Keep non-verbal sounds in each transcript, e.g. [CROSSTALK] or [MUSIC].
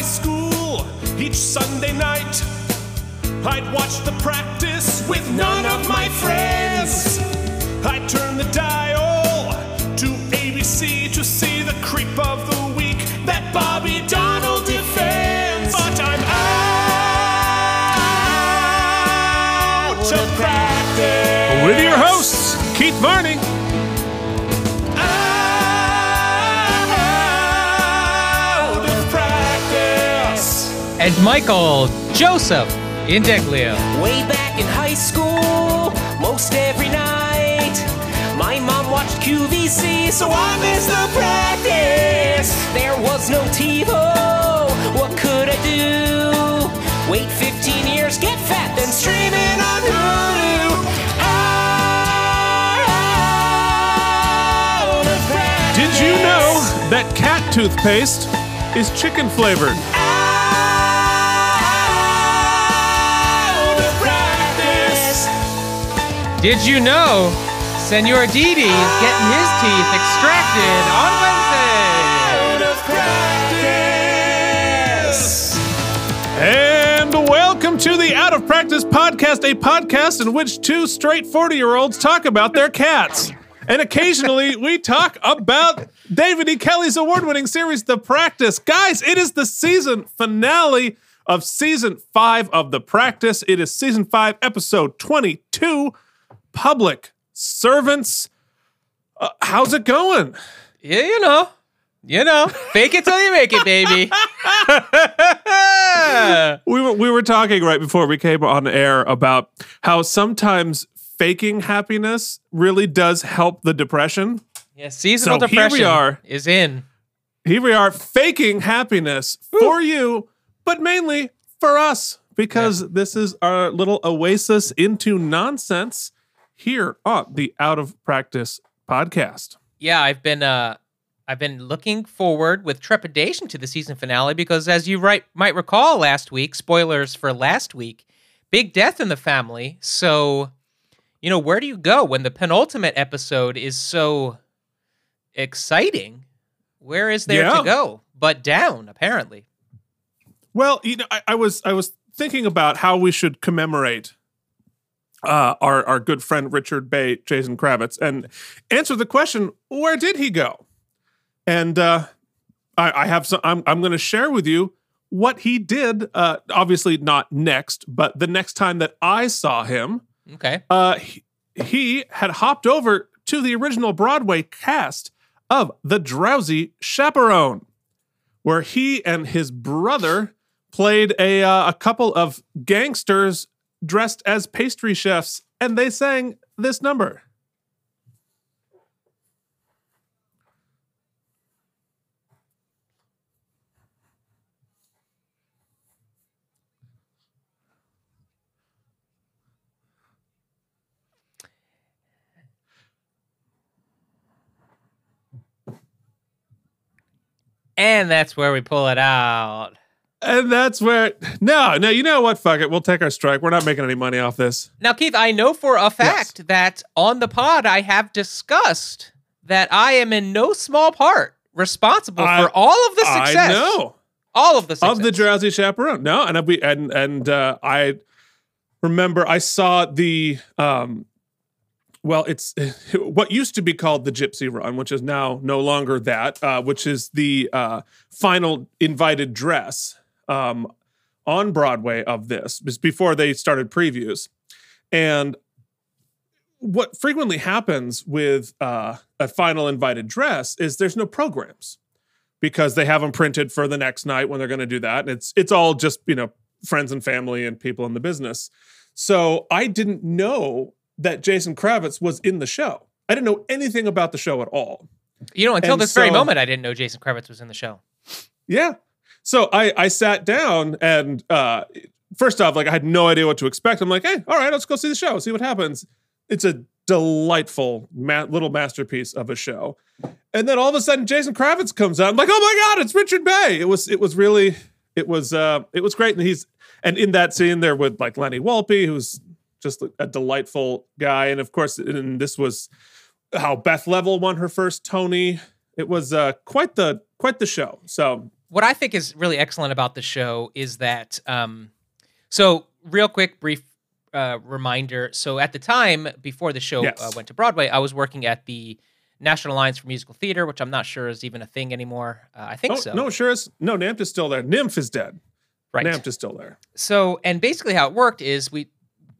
high school, each Sunday night, I'd watch the practice with none of my friends. I'd turn the dial to ABC to see the creep of the week that Bobby Donnell defends. But I'm out of practice. With your hosts, Keith Varney, Michael Joseph Indeglio. Way back in high school, most every night, my mom watched QVC, so I missed the practice. There was no TiVo, what could I do? Wait 15 years, get fat, then stream it on Hulu. Out of practice. did you know that cat toothpaste is chicken flavored? Did you know Senor Didi is getting his teeth extracted on Wednesday? Out of practice. And welcome to the Out of Practice podcast, a podcast in which two straight 40 year olds talk about their cats. And occasionally we talk about David E. Kelley's award winning series, The Practice. Guys, it is the season finale of season five of The Practice. It is season five, episode 22 Public Servants. Uh, how's it going? Yeah, you know. You know. Fake it till you make it, baby. [LAUGHS] we were we were talking right before we came on air about how sometimes faking happiness really does help the depression. yeah, seasonal So here we depression are. is in. Here we are faking happiness for you, but mainly for us because this is our little oasis into nonsense here on the Out of Practice podcast. Yeah, I've been uh I've been looking forward with trepidation to the season finale because as you right might recall last week, spoilers for last week, big death in the family. So, you know, where do you go when the penultimate episode is so exciting? Where is there Yeah. to go? But down, apparently. Well, you know, I, I was I was thinking about how we should commemorate uh, our our good friend Richard Bay, Jason Kravits, and answer the question: Where did he go? And uh, I, I have some. I'm I'm going to share with you what he did. Uh, obviously, not next, but the next time that I saw him, Okay. uh, he, he had hopped over to the original Broadway cast of The Drowsy Chaperone, where he and his brother played a, uh, a couple of gangsters dressed as pastry chefs, and they sang this number. And that's where we pull it out. And that's where, no, no, you know what? Fuck it. We'll take our strike. We're not making any money off this. Now, Keith, I know for a fact that on the pod I have discussed that I am in no small part responsible I- for all of the success. I know. All of the success. of the drowsy chaperone. No, and we and and uh, I remember I saw the um, well, it's [LAUGHS] what used to be called the Gypsy Run, which is now no longer that, uh, which is the uh, final invited dress um, on Broadway of this, before they started previews, and what frequently happens with uh, a final invited dress is there's no programs because they have them printed for the next night when they're going to do that. And it's it's all just you know friends and family and people in the business. So I didn't know that Jason Kravits was in the show. I didn't know anything about the show at all. You know, until And this very moment, I didn't know Jason Kravits was in the show. Yeah. So I I sat down and uh first off, like I had no idea what to expect. I'm like, hey, all right, let's go see the show, see what happens. It's a delightful ma- little masterpiece of a show. And then all of a sudden, Jason Kravits comes out. I'm like, oh my god, it's Richard Bay. It was it was really it was uh it was great. And he's and in that scene there with like Lenny Wolpe, who's just a delightful guy. And of course, and this was how Beth Leavel won her first Tony. It was uh quite the quite the show. So what I think is really excellent about the show is that, um, so real quick, brief uh, reminder. So at the time before the show uh, went to Broadway, I was working at the National Alliance for Musical Theater, which I'm not sure is even a thing anymore. Uh, I think Oh, so. no, sure is. No, Nymph is still there. Nymph is dead. right. Nymph is still there. So, and basically how it worked is we,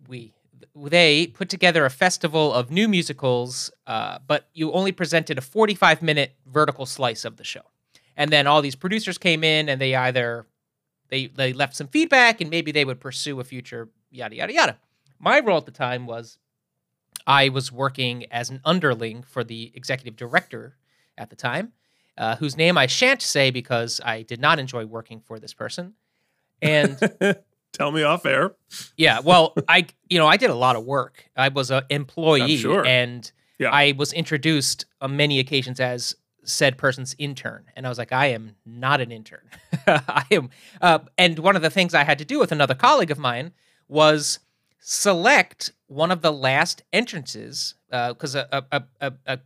we, they put together a festival of new musicals, uh, but you only presented a 45 minute vertical slice of the show. And then all these producers came in and they either, they, they left some feedback and maybe they would pursue a future yada, yada, yada. My role at the time was I was working as an underling for the executive director at the time, uh, whose name I shan't say because I did not enjoy working for this person. And [LAUGHS] Tell me off air. yeah, well, I you know I did a lot of work. I was an employee, sure. and Yeah. I was introduced on many occasions as said person's intern, and I was like, I am not an intern. [LAUGHS] I am, uh, and one of the things I had to do with another colleague of mine was select one of the last entrances because a a a, a, a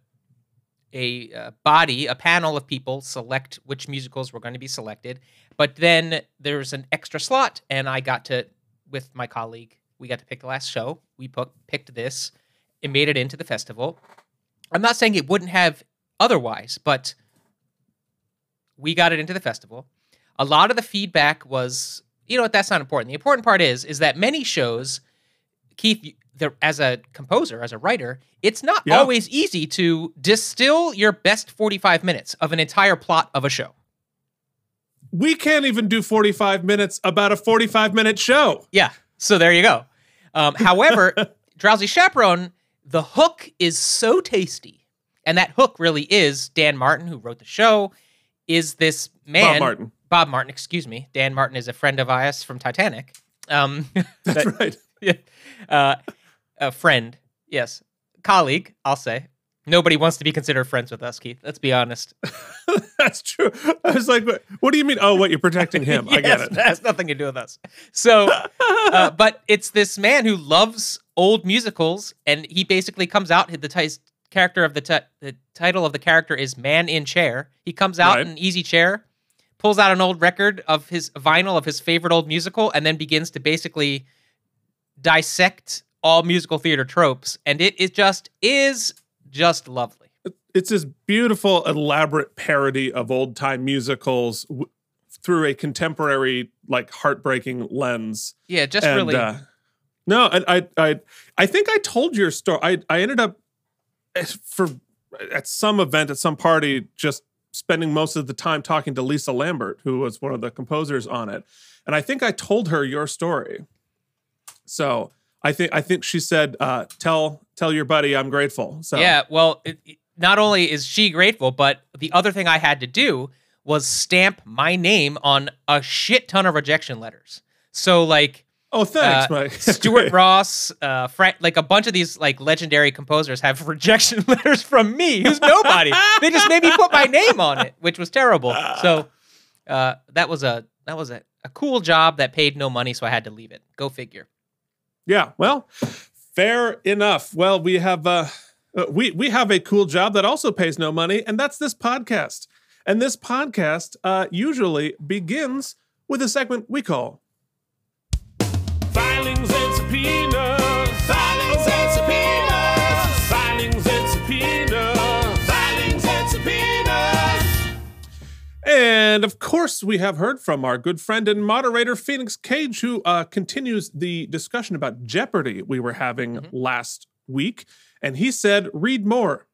a uh, body, a panel of people select which musicals were going to be selected. But then there's an extra slot, and I got to, with my colleague, we got to pick the last show. We put, picked this. It made it into the festival. I'm not saying it wouldn't have otherwise, but we got it into the festival. A lot of the feedback was, you know what, that's not important. The important part is, is that many shows, Keith, the, as a composer, as a writer, it's not Yeah. always easy to distill your best 45 minutes of an entire plot of a show. We can't even do 45 minutes about a 45 minute show. Yeah. So there you go. Um, however, [LAUGHS] Drowsy Chaperone, the hook is so tasty. And that hook really is Dan Martin, who wrote the show, is this man. Bob Martin. Bob Martin, excuse me. Dan Martin is a friend of ours from Titanic. Um, [LAUGHS] That's that- right. [LAUGHS] uh, a friend, yes. Colleague, I'll say. Nobody wants to be considered friends with us, Keith. Let's be honest. [LAUGHS] That's true. I was like, what, what do you mean? Oh, what? You're protecting him. I get it. That has nothing to do with us. So, uh, but it's this man who loves old musicals, and he basically comes out. The ti- character of the ti- the title of the character is Man in Chair. He comes out Right. in an easy chair, pulls out an old record of his vinyl of his favorite old musical, and then begins to basically dissect all musical theater tropes, and it it just is just lovely. It's this beautiful, elaborate parody of old time musicals w- through a contemporary, like heartbreaking lens. Yeah, just and, really. uh, no, and I, I, I think I told your story. I, I ended up for at some event at some party just spending most of the time talking to Lisa Lambert, who was one of the composers on it, and I think I told her your story. So I think I think she said, uh, "Tell tell your buddy I'm grateful." So Yeah, well, it, not only is she grateful, but the other thing I had to do was stamp my name on a shit ton of rejection letters. So like Oh, thanks, uh, Mike. [LAUGHS] Stuart Ross, uh, Frank, like a bunch of these like legendary composers have [LAUGHS] rejection [LAUGHS] letters from me, who's nobody. they just made me put my name on it, which was terrible. So uh, that was a that was a, a cool job that paid no money, so I had to leave it. Go figure. Yeah, well, fair enough. Well, we have uh, uh, we we have a cool job that also pays no money, and that's this podcast. And this podcast uh, usually begins with a segment we call and subpoenas. Filings and subpoenas. Filings and subpoenas. Filings and subpoenas. And of course, we have heard from our good friend and moderator, Phoenix Cage, who uh, continues the discussion about Jeopardy we were having last week. And he said, read more.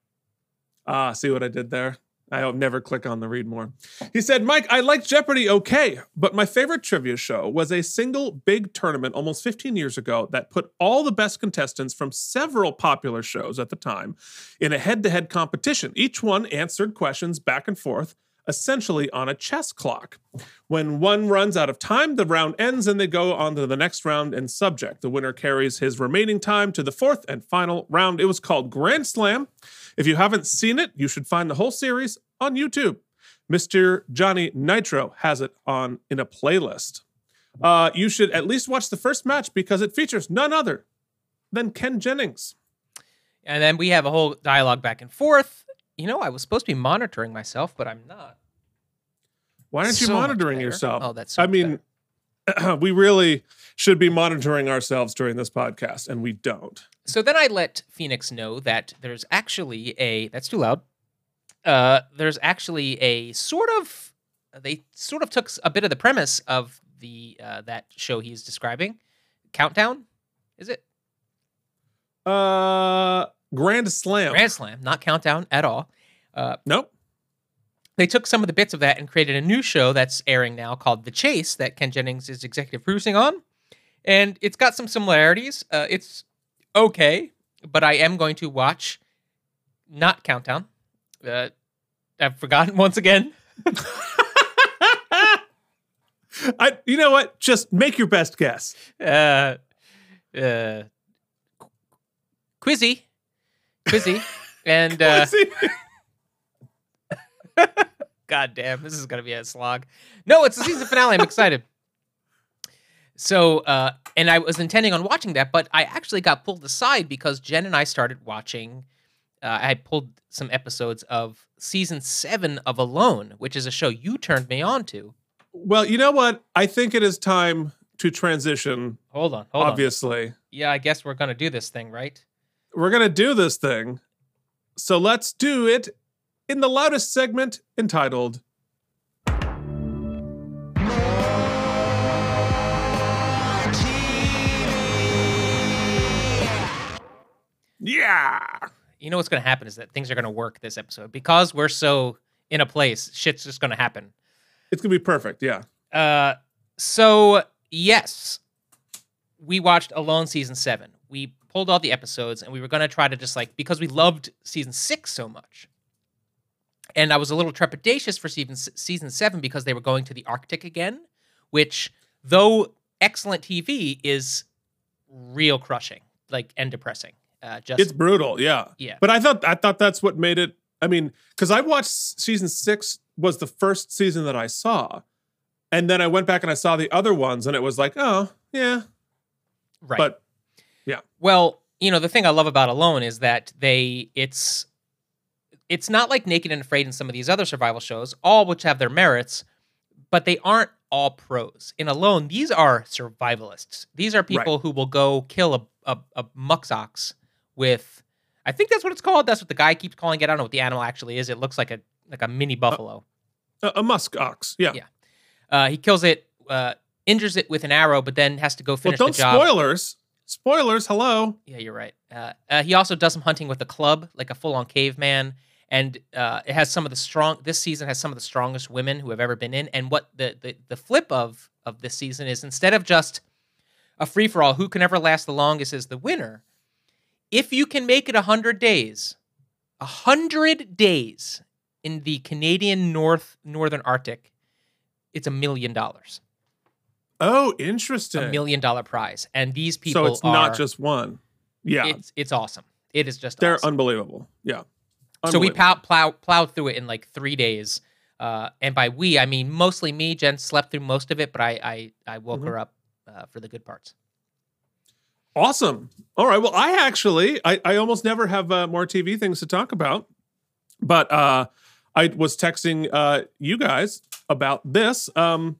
Ah, see what I did there? I'll never click on the read more. He said, Mike, I like Jeopardy okay, but my favorite trivia show was a single big tournament almost 15 years ago that put all the best contestants from several popular shows at the time in a head to head competition. Each one answered questions back and forth essentially on a chess clock. When one runs out of time, the round ends and they go on to the next round and subject. The winner carries his remaining time to the fourth and final round. It was called Grand Slam. If you haven't seen it, you should find the whole series on YouTube. Mr. Johnny Nitro has it on in a playlist. Uh, you should at least watch the first match because it features none other than Ken Jennings. And then we have a whole dialogue back and forth. You know, I was supposed to be monitoring myself, but I'm not. Why aren't you So much monitoring yourself? Oh, that's so I mean, [CLEARS THROAT] we really should be monitoring ourselves during this podcast, and we don't. So then I let Phoenix know that there's actually a that's too loud. Uh, there's actually a sort of they sort of took a bit of the premise of the uh, that show he's describing. Countdown, is it Uh, Grand Slam. Grand Slam? Not Countdown at all. Uh, nope. They took some of the bits of that and created a new show that's airing now called The Chase that Ken Jennings is executive producing on, and it's got some similarities. Uh, it's okay, but I am going to watch not Countdown. Uh, I've forgotten [LAUGHS] once again. I. You know what? Just make your best guess. Uh, uh, Quizzy, Quizzy, [LAUGHS] and uh, [LAUGHS] God damn, this is gonna be a slog. No, it's the season finale. I'm excited. So, uh, and I was intending on watching that, but I actually got pulled aside because Jen and I started watching. Uh, I pulled some episodes of season seven of Alone, which is a show you turned me on to. well, you know what? I think it is time to transition. Hold on, hold on. obviously, Yeah, I guess we're gonna do this thing, right? we're gonna do this thing. So let's do it in the loudest segment entitled. Yeah. you know what's going to happen is that things are going to work this episode because we're so in a place. Shit's just going to happen. It's gonna be perfect. Yeah. Uh, so yes, we watched Alone season seven. We pulled all the episodes, and we were going to try to just like because we loved season six so much. And I was a little trepidatious for season season seven because they were going to the Arctic again, which though excellent TV is real crushing, like and depressing. Uh, just It's brutal, yeah. yeah. But I thought I thought that's what made it. I mean, because I watched season six was the first season that I saw, and then I went back and I saw the other ones, and it was like, oh yeah. right. But yeah, Well, you know, the thing I love about Alone is that they it's it's not like Naked and Afraid and some of these other survival shows, all which have their merits, but they aren't all pros. In Alone, these are survivalists. These are people who will go kill a a, a mux ox with I think that's what it's called. That's what the guy keeps calling it. I don't know what the animal actually is. It looks like a like a mini buffalo. a, a musk ox, yeah. Yeah. Uh, he kills it, uh, injures it with an arrow, but then has to go finish well, don't the job. spoilers. Spoilers. Hello. Yeah, you're right. Uh, uh, he also does some hunting with a club, like a full-on caveman, and uh, it has some of the strong. This season has some of the strongest women who have ever been in. And what the the, the flip of of this season is instead of just a free for all, who can ever last the longest is the winner. If you can make it hundred days, hundred days in the Canadian North Northern Arctic, it's a million dollars, Oh, interesting. a million dollar prize. And these people so it's are, not just one. Yeah, it's it's awesome. It is just they're awesome. unbelievable. Yeah. So we plow, plow, plowed through it in like three days. Uh, and by we, I mean mostly me. Jen slept through most of it, but I I, I woke Mhm. her up uh, for the good parts. Awesome. All right. Well, I actually, I, I almost never have uh, more TV things to talk about, but uh, I was texting uh, you guys about this. Um,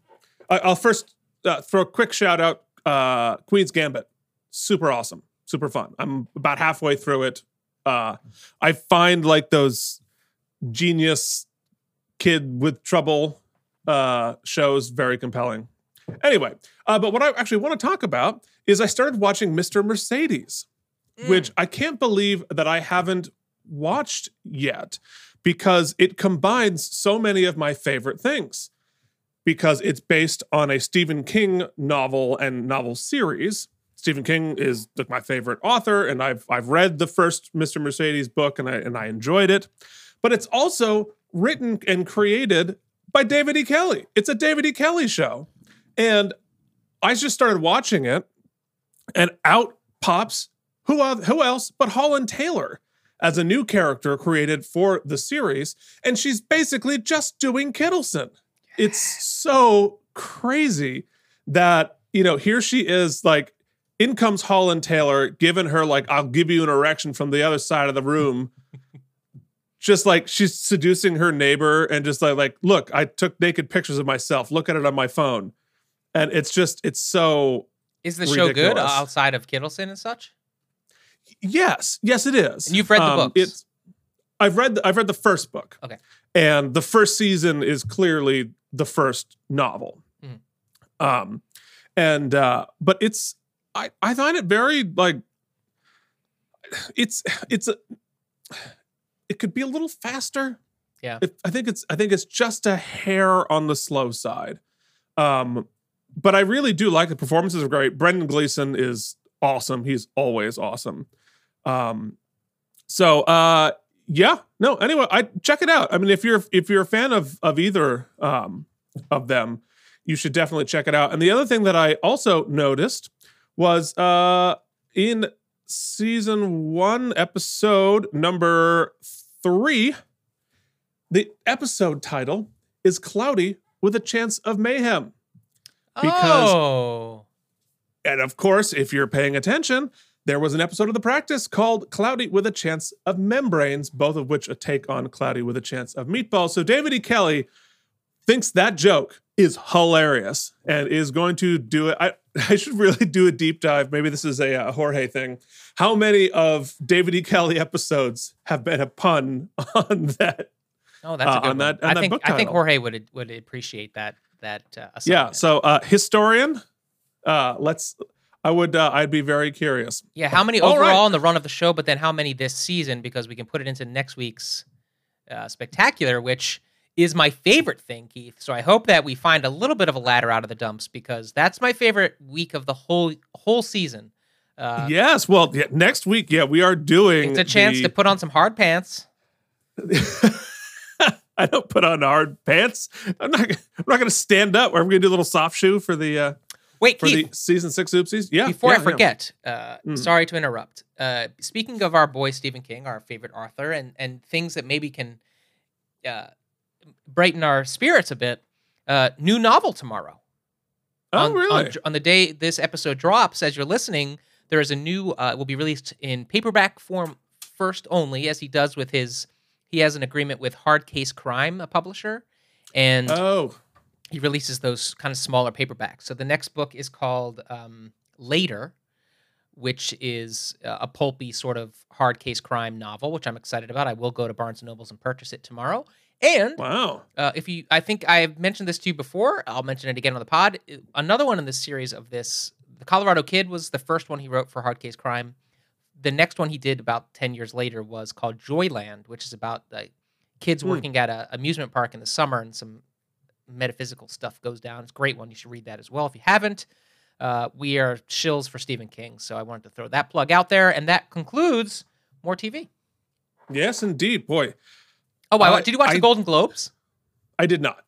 I, I'll first uh, throw a quick shout out uh, Queen's Gambit. Super awesome. Super fun. I'm about halfway through it. Uh, I find like those genius kid with trouble uh, shows very compelling. Anyway, uh, but what I actually want to talk about is I started watching Mr. Mercedes, which I can't believe that I haven't watched yet because it combines so many of my favorite things. Because it's based on a Stephen King novel and novel series. Stephen King is like my favorite author, and I've I've read the first Mr. Mercedes book and I and I enjoyed it. But it's also written and created by David E. Kelley. It's a David E. Kelley show. And I just started watching it, and out pops who who else but Holland Taylor as a new character created for the series, and she's basically just doing Kittleson. It's so crazy that you know here she is like in comes Holland Taylor giving her like I'll give you an erection from the other side of the room [LAUGHS] just like she's seducing her neighbor and just like like look, I took naked pictures of myself. Look at it on my phone, and it's just it's so Is the show good Ridiculous. outside of Kittleson and such? yes, yes, it is. And you've read the Um, books? It's I've read the, I've read the first book. Okay. and the first season is clearly the first novel. Mhm. Um, and uh, but it's I I find it very like it's it's a it could be a little faster. Yeah. I think it's I think it's just a hair on the slow side. Um, but I really do like the performances are great. Brendan Gleeson is awesome. He's always awesome. Um, so uh, yeah, no. Anyway, I check it out. I mean, if you're if you're a fan of of either um, of them, you should definitely check it out. And the other thing that I also noticed was uh, in season one, episode number three, the episode title is "Cloudy with a Chance of Mayhem." Because- oh, And of course, if you're paying attention, there was an episode of the practice called Cloudy with a Chance of Membranes, both of which a take on Cloudy with a Chance of Meatballs. So David E. Kelley thinks that joke is hilarious and is going to do it. I, [LAUGHS] I should really do a deep dive. Maybe this is a, uh Jorge thing. How many of David E. Kelley episodes have been a pun [LAUGHS] on that? oh, that's uh, a good on one. that- on I that think book I think. Jorge would would appreciate that that uh, Yeah. So uh, historian, uh, let's. I would. Uh, I'd be very curious. Yeah, how many All right. overall in the run of the show, but then how many this season? Because we can put it into next week's uh, spectacular, which is my favorite thing, Keith. So I hope that we find a little bit of a ladder out of the dumps because that's my favorite week of the whole whole season. Uh, yes. Well, yeah, next week, yeah, we are doing. it's a chance the- to put on some hard pants. [LAUGHS] I don't put on hard pants. I'm not. gonna- I'm not going to stand up. Are we going to do a little soft shoe for the uh, Wait, for Keith, the season six oopsies? Yeah. before yeah, I yeah. forget, uh, Mm. sorry to interrupt. Uh, speaking of our boy Stephen King, our favorite author, and and things that maybe can uh, brighten our spirits a bit. Uh, new novel tomorrow. Oh, on, really? On, on the day this episode drops, as you're listening, there is a new. Uh, will be released in paperback form first only, as he does with his. He has an agreement with Hard Case Crime, a publisher, and oh, he releases those kind of smaller paperbacks. So the next book is called um, Later, which is uh, a pulpy sort of hard case crime novel, which I'm excited about. I will go to Barnes and Nobles and purchase it tomorrow. And wow. uh, if you, I think I've mentioned this to you before. I'll mention it again on the pod. Another one in this series of this, the Colorado Kid was the first one he wrote for hard case crime. The next one he did about ten years later was called Joyland, which is about like kids Hmm. working at an amusement park in the summer and some metaphysical stuff goes down. It's a great one. You should read that as well if you haven't. Uh, we are shills for Stephen King, so I wanted to throw that plug out there, and that concludes more TV. Yes, indeed. Boy, Oh, I, Uh, did you watch I- the Golden Globes? I did not.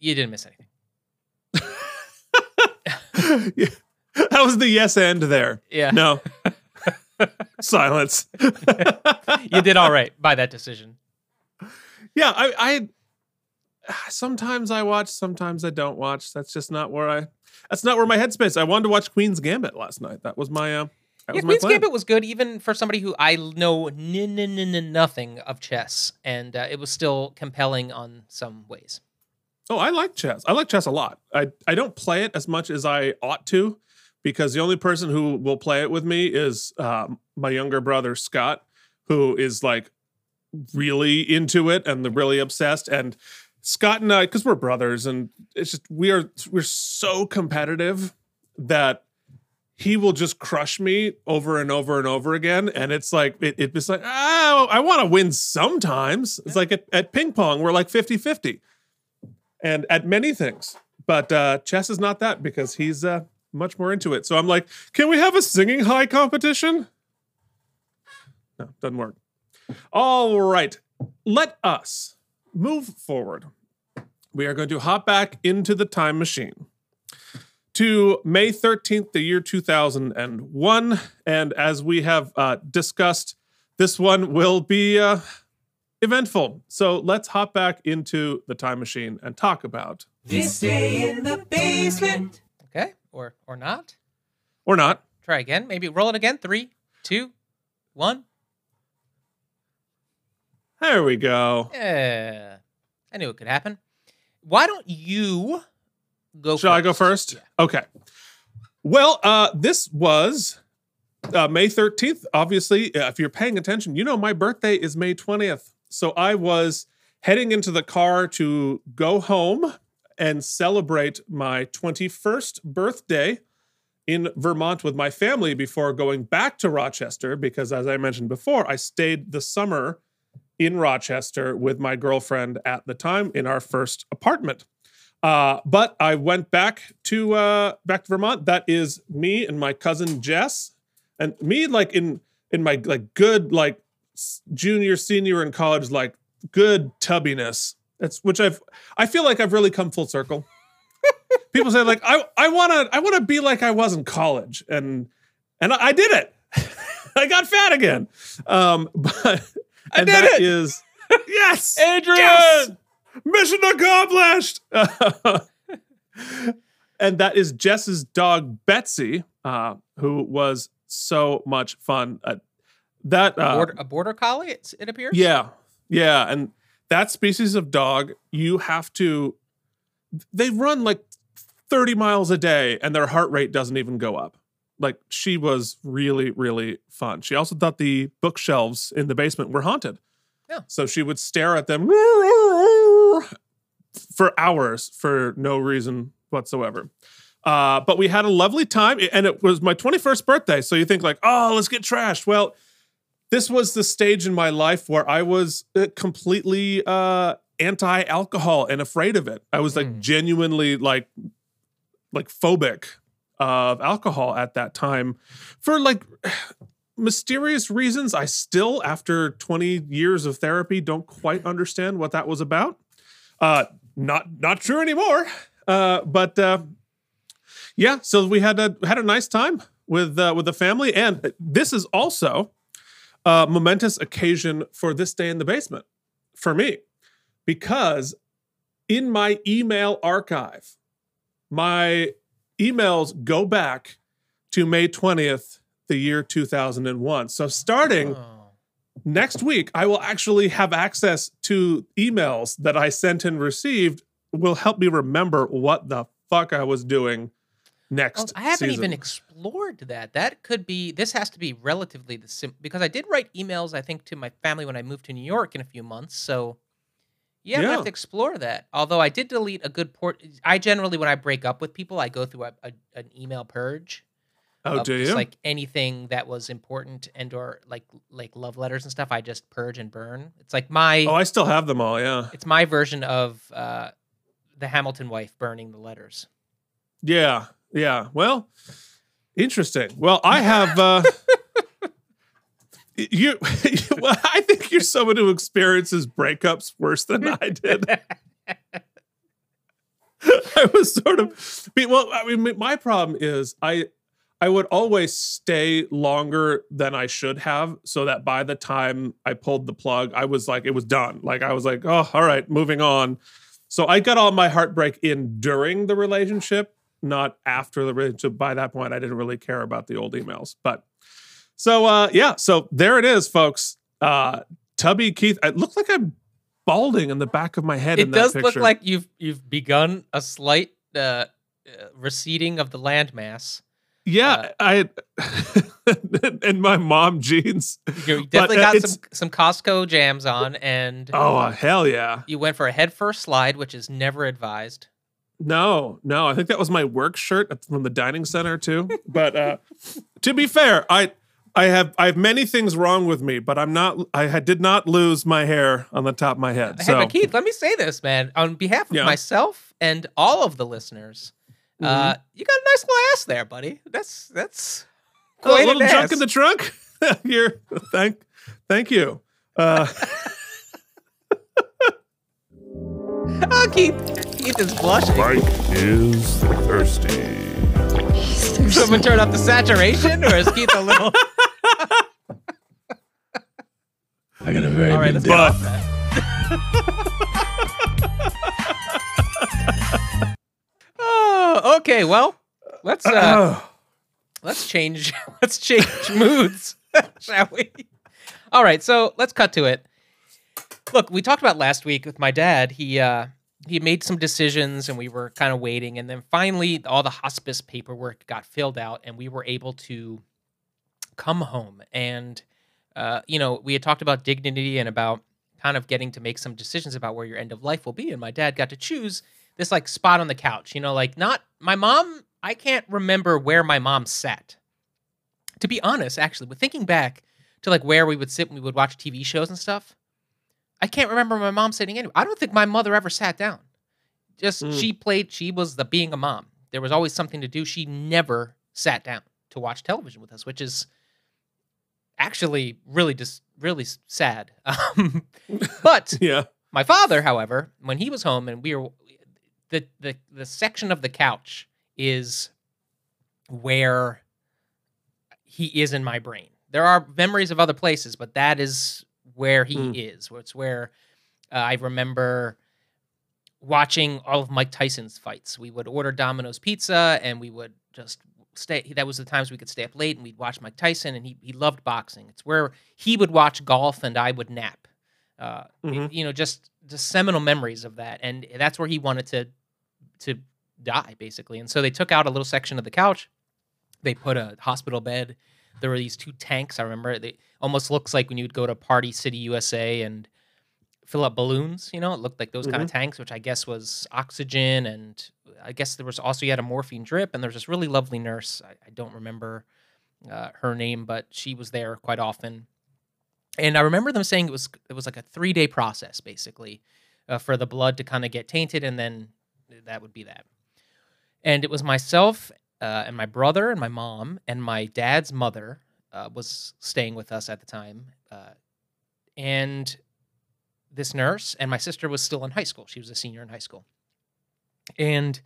You didn't miss anything. [LAUGHS] Yeah. That was the yes end there. Yeah. No. [LAUGHS] [LAUGHS] Silence. you did all right by that decision. Yeah, I, I sometimes I watch, sometimes I don't watch. That's just not where I. That's not where my headspace. I wanted to watch Queen's Gambit last night. That was my. Uh, that Yeah, Queen's. Gambit was good, even for somebody who I know n- n- n- nothing of chess, and uh, it was still compelling on some ways. Oh, I like chess. I like chess a lot. I I don't play it as much as I ought to, because the only person who will play it with me is um, my younger brother Scott, who is like really into it and the really obsessed. And Scott and I, because we're brothers, and it's just we are we're so competitive that he will just crush me over and over and over again. And it's like it, it's like oh, I want to win sometimes. It's like at, at ping pong, we're like 50-50 and at many things. But uh, chess is not that because he's uh, much more into it. So I'm like, can we have a singing high competition? No, doesn't work. All right, let us move forward. We are going to hop back into the time machine to May 13th, the year 2001. And as we have uh, discussed, this one will be uh, eventful. So let's hop back into the time machine and talk about, This day in the basement. Okay, or or not? or not, Try again. Maybe roll it again. Three, two, one. There we go. Yeah. I knew it could happen. Why don't you go Shall I go first? Yeah. Okay. Well, uh, this was uh, May 13th. Obviously, uh, if you're paying attention, you know my birthday is May 20th. So I was heading into the car to go home and celebrate my 21st birthday in Vermont with my family before going back to Rochester because, as I mentioned before, I stayed the summer in Rochester with my girlfriend at the time in our first apartment. Uh, but I went back to uh, back to Vermont. That is me and my cousin Jess, and me like in in my like good like junior senior in college like good tubbiness. That's which I've I feel like I've really come full circle. [LAUGHS] People say like I I want to I want to be like I was in college, and and I, I did it. [LAUGHS] I got fat again. Um, [LAUGHS] but I and did that it! is yes, Adrian! Yes! Mission accomplished. [LAUGHS] and that is Jess's dog Betsy, uh, who was so much fun. Uh, that uh, border, a border collie, it's, it appears. yeah, yeah, and that species of dog, you have to. They run like thirty miles a day, and their heart rate doesn't even go up. Like she was really, really fun. She also thought the bookshelves in the basement were haunted. Yeah. So she would stare at them for hours for no reason whatsoever. Uh, but we had a lovely time, and it was my 21st birthday. So you think like, oh, let's get trashed. Well, this was the stage in my life where I was uh, completely uh, anti-alcohol and afraid of it. I was like Mm. genuinely like like phobic of alcohol at that time for like [SIGHS] mysterious reasons. I still, after 20 years of therapy, don't quite understand what that was about. Uh, not not true anymore. Uh, but uh, yeah, so we had a had a nice time with uh, with the family, and this is also a momentous occasion for this day in the basement for me because in my email archive, my emails go back to May 20th, the year 2001. So starting Oh. Next week, I will actually have access to emails that I sent and received. Will help me remember what the fuck I was doing next. Well, I haven't season. even explored that. That could be. This has to be relatively the sim because I did write emails. I think to my family when I moved to New York in a few months. So yeah, I have to explore that. Although I did delete a good port. I generally when I break up with people, I go through a, a, an email purge. Oh, do just, you? Like anything that was important and or like like love letters and stuff, I just purge and burn. It's like my oh, I still have them all. Yeah, it's my version of uh, the Hamilton wife burning the letters. yeah, yeah. Well, interesting. Well, I have. uh [LAUGHS] You, well, I think you're someone who experiences breakups worse than I did. [LAUGHS] [LAUGHS] I was sort of well. I mean, my problem is I I would always stay longer than I should have, so that by the time I pulled the plug, I was like, it was done. Like I was like, oh, all right, moving on. So I got all my heartbreak in during the relationship, not after the relationship. By that point, I didn't really care about the old emails. But so uh yeah, so there it is, folks. Uh Tubby Keith. It looks like I'm balding in the back of my head. in it that does look like you've you've begun a slight uh, uh, receding of the landmass. Yeah, I [LAUGHS] and my mom jeans. You definitely uh, got some some Costco jams on, and Oh uh, hell yeah! you went for a head first slide, which is never advised. No, no, I think that was my work shirt from the dining center too. But uh, to be fair, I I have I have many things wrong with me, but I'm not. I had- did not lose my hair on the top of my head. Hey, So but Keith, let me say this, man, on behalf of Yeah. myself and all of the listeners. Uh, Mm-hmm. you got a nice little ass there, buddy. That's that's a quite little junk ass. in the trunk. [LAUGHS] You're thank thank you. Uh, [LAUGHS] Oh, Keith, Keith is blushing. Mike is thirsty. Someone turn up the saturation, or is Keith a little? [LAUGHS] I got a very All right, let's big get okay. Well, let's uh, [SIGHS] let's change [LAUGHS] let's change [LAUGHS] moods, [LAUGHS] shall we? All right, so let's cut to it. Look, we talked about last week with my dad. He uh he made some decisions and we were kind of waiting and then finally all the hospice paperwork got filled out and we were able to come home and uh you know, we had talked about dignity and about kind of getting to make some decisions about where your end of life will be and my dad got to choose this like spot on the couch, you know, like not my mom, I can't remember where my mom sat. To be honest, actually, but thinking back to like where we would sit when we would watch TV shows and stuff, I can't remember my mom sitting anywhere. I don't think my mother ever sat down. Just Mm. she played, she was the being a mom. There was always something to do. She never sat down to watch television with us, which is actually really just really sad. [LAUGHS] Um, [LAUGHS] but Yeah. my father, however, when he was home and we were the the the section of the couch is where he is in my brain. There are memories of other places, but that is where he Hmm. is. It's where uh, I remember watching all of Mike Tyson's fights. We would order Domino's pizza and we would just stay. That was the times we could stay up late and we'd watch Mike Tyson. And he he loved boxing. It's where he would watch golf and I would nap. Uh, Mhm. You know, just just seminal memories of that, and that's where he wanted to to die basically. And so they took out a little section of the couch. They put a hospital bed. There were these two tanks. I remember they almost looks like when you would go to Party City, USA, and fill up balloons. You know, it looked like those kind of tanks, which I guess was oxygen, and I guess there was also you had a morphine drip, and there was this really lovely nurse. I, I don't remember uh, her name, but she was there quite often. And I remember them saying it was it was like a three day process basically uh, for the blood to kind of get tainted, and then that would be that. And it was myself uh, and my brother and my mom and my dad's mother uh, was staying with us at the time, uh, and this nurse and my sister was still in high school. She was a senior in high school, and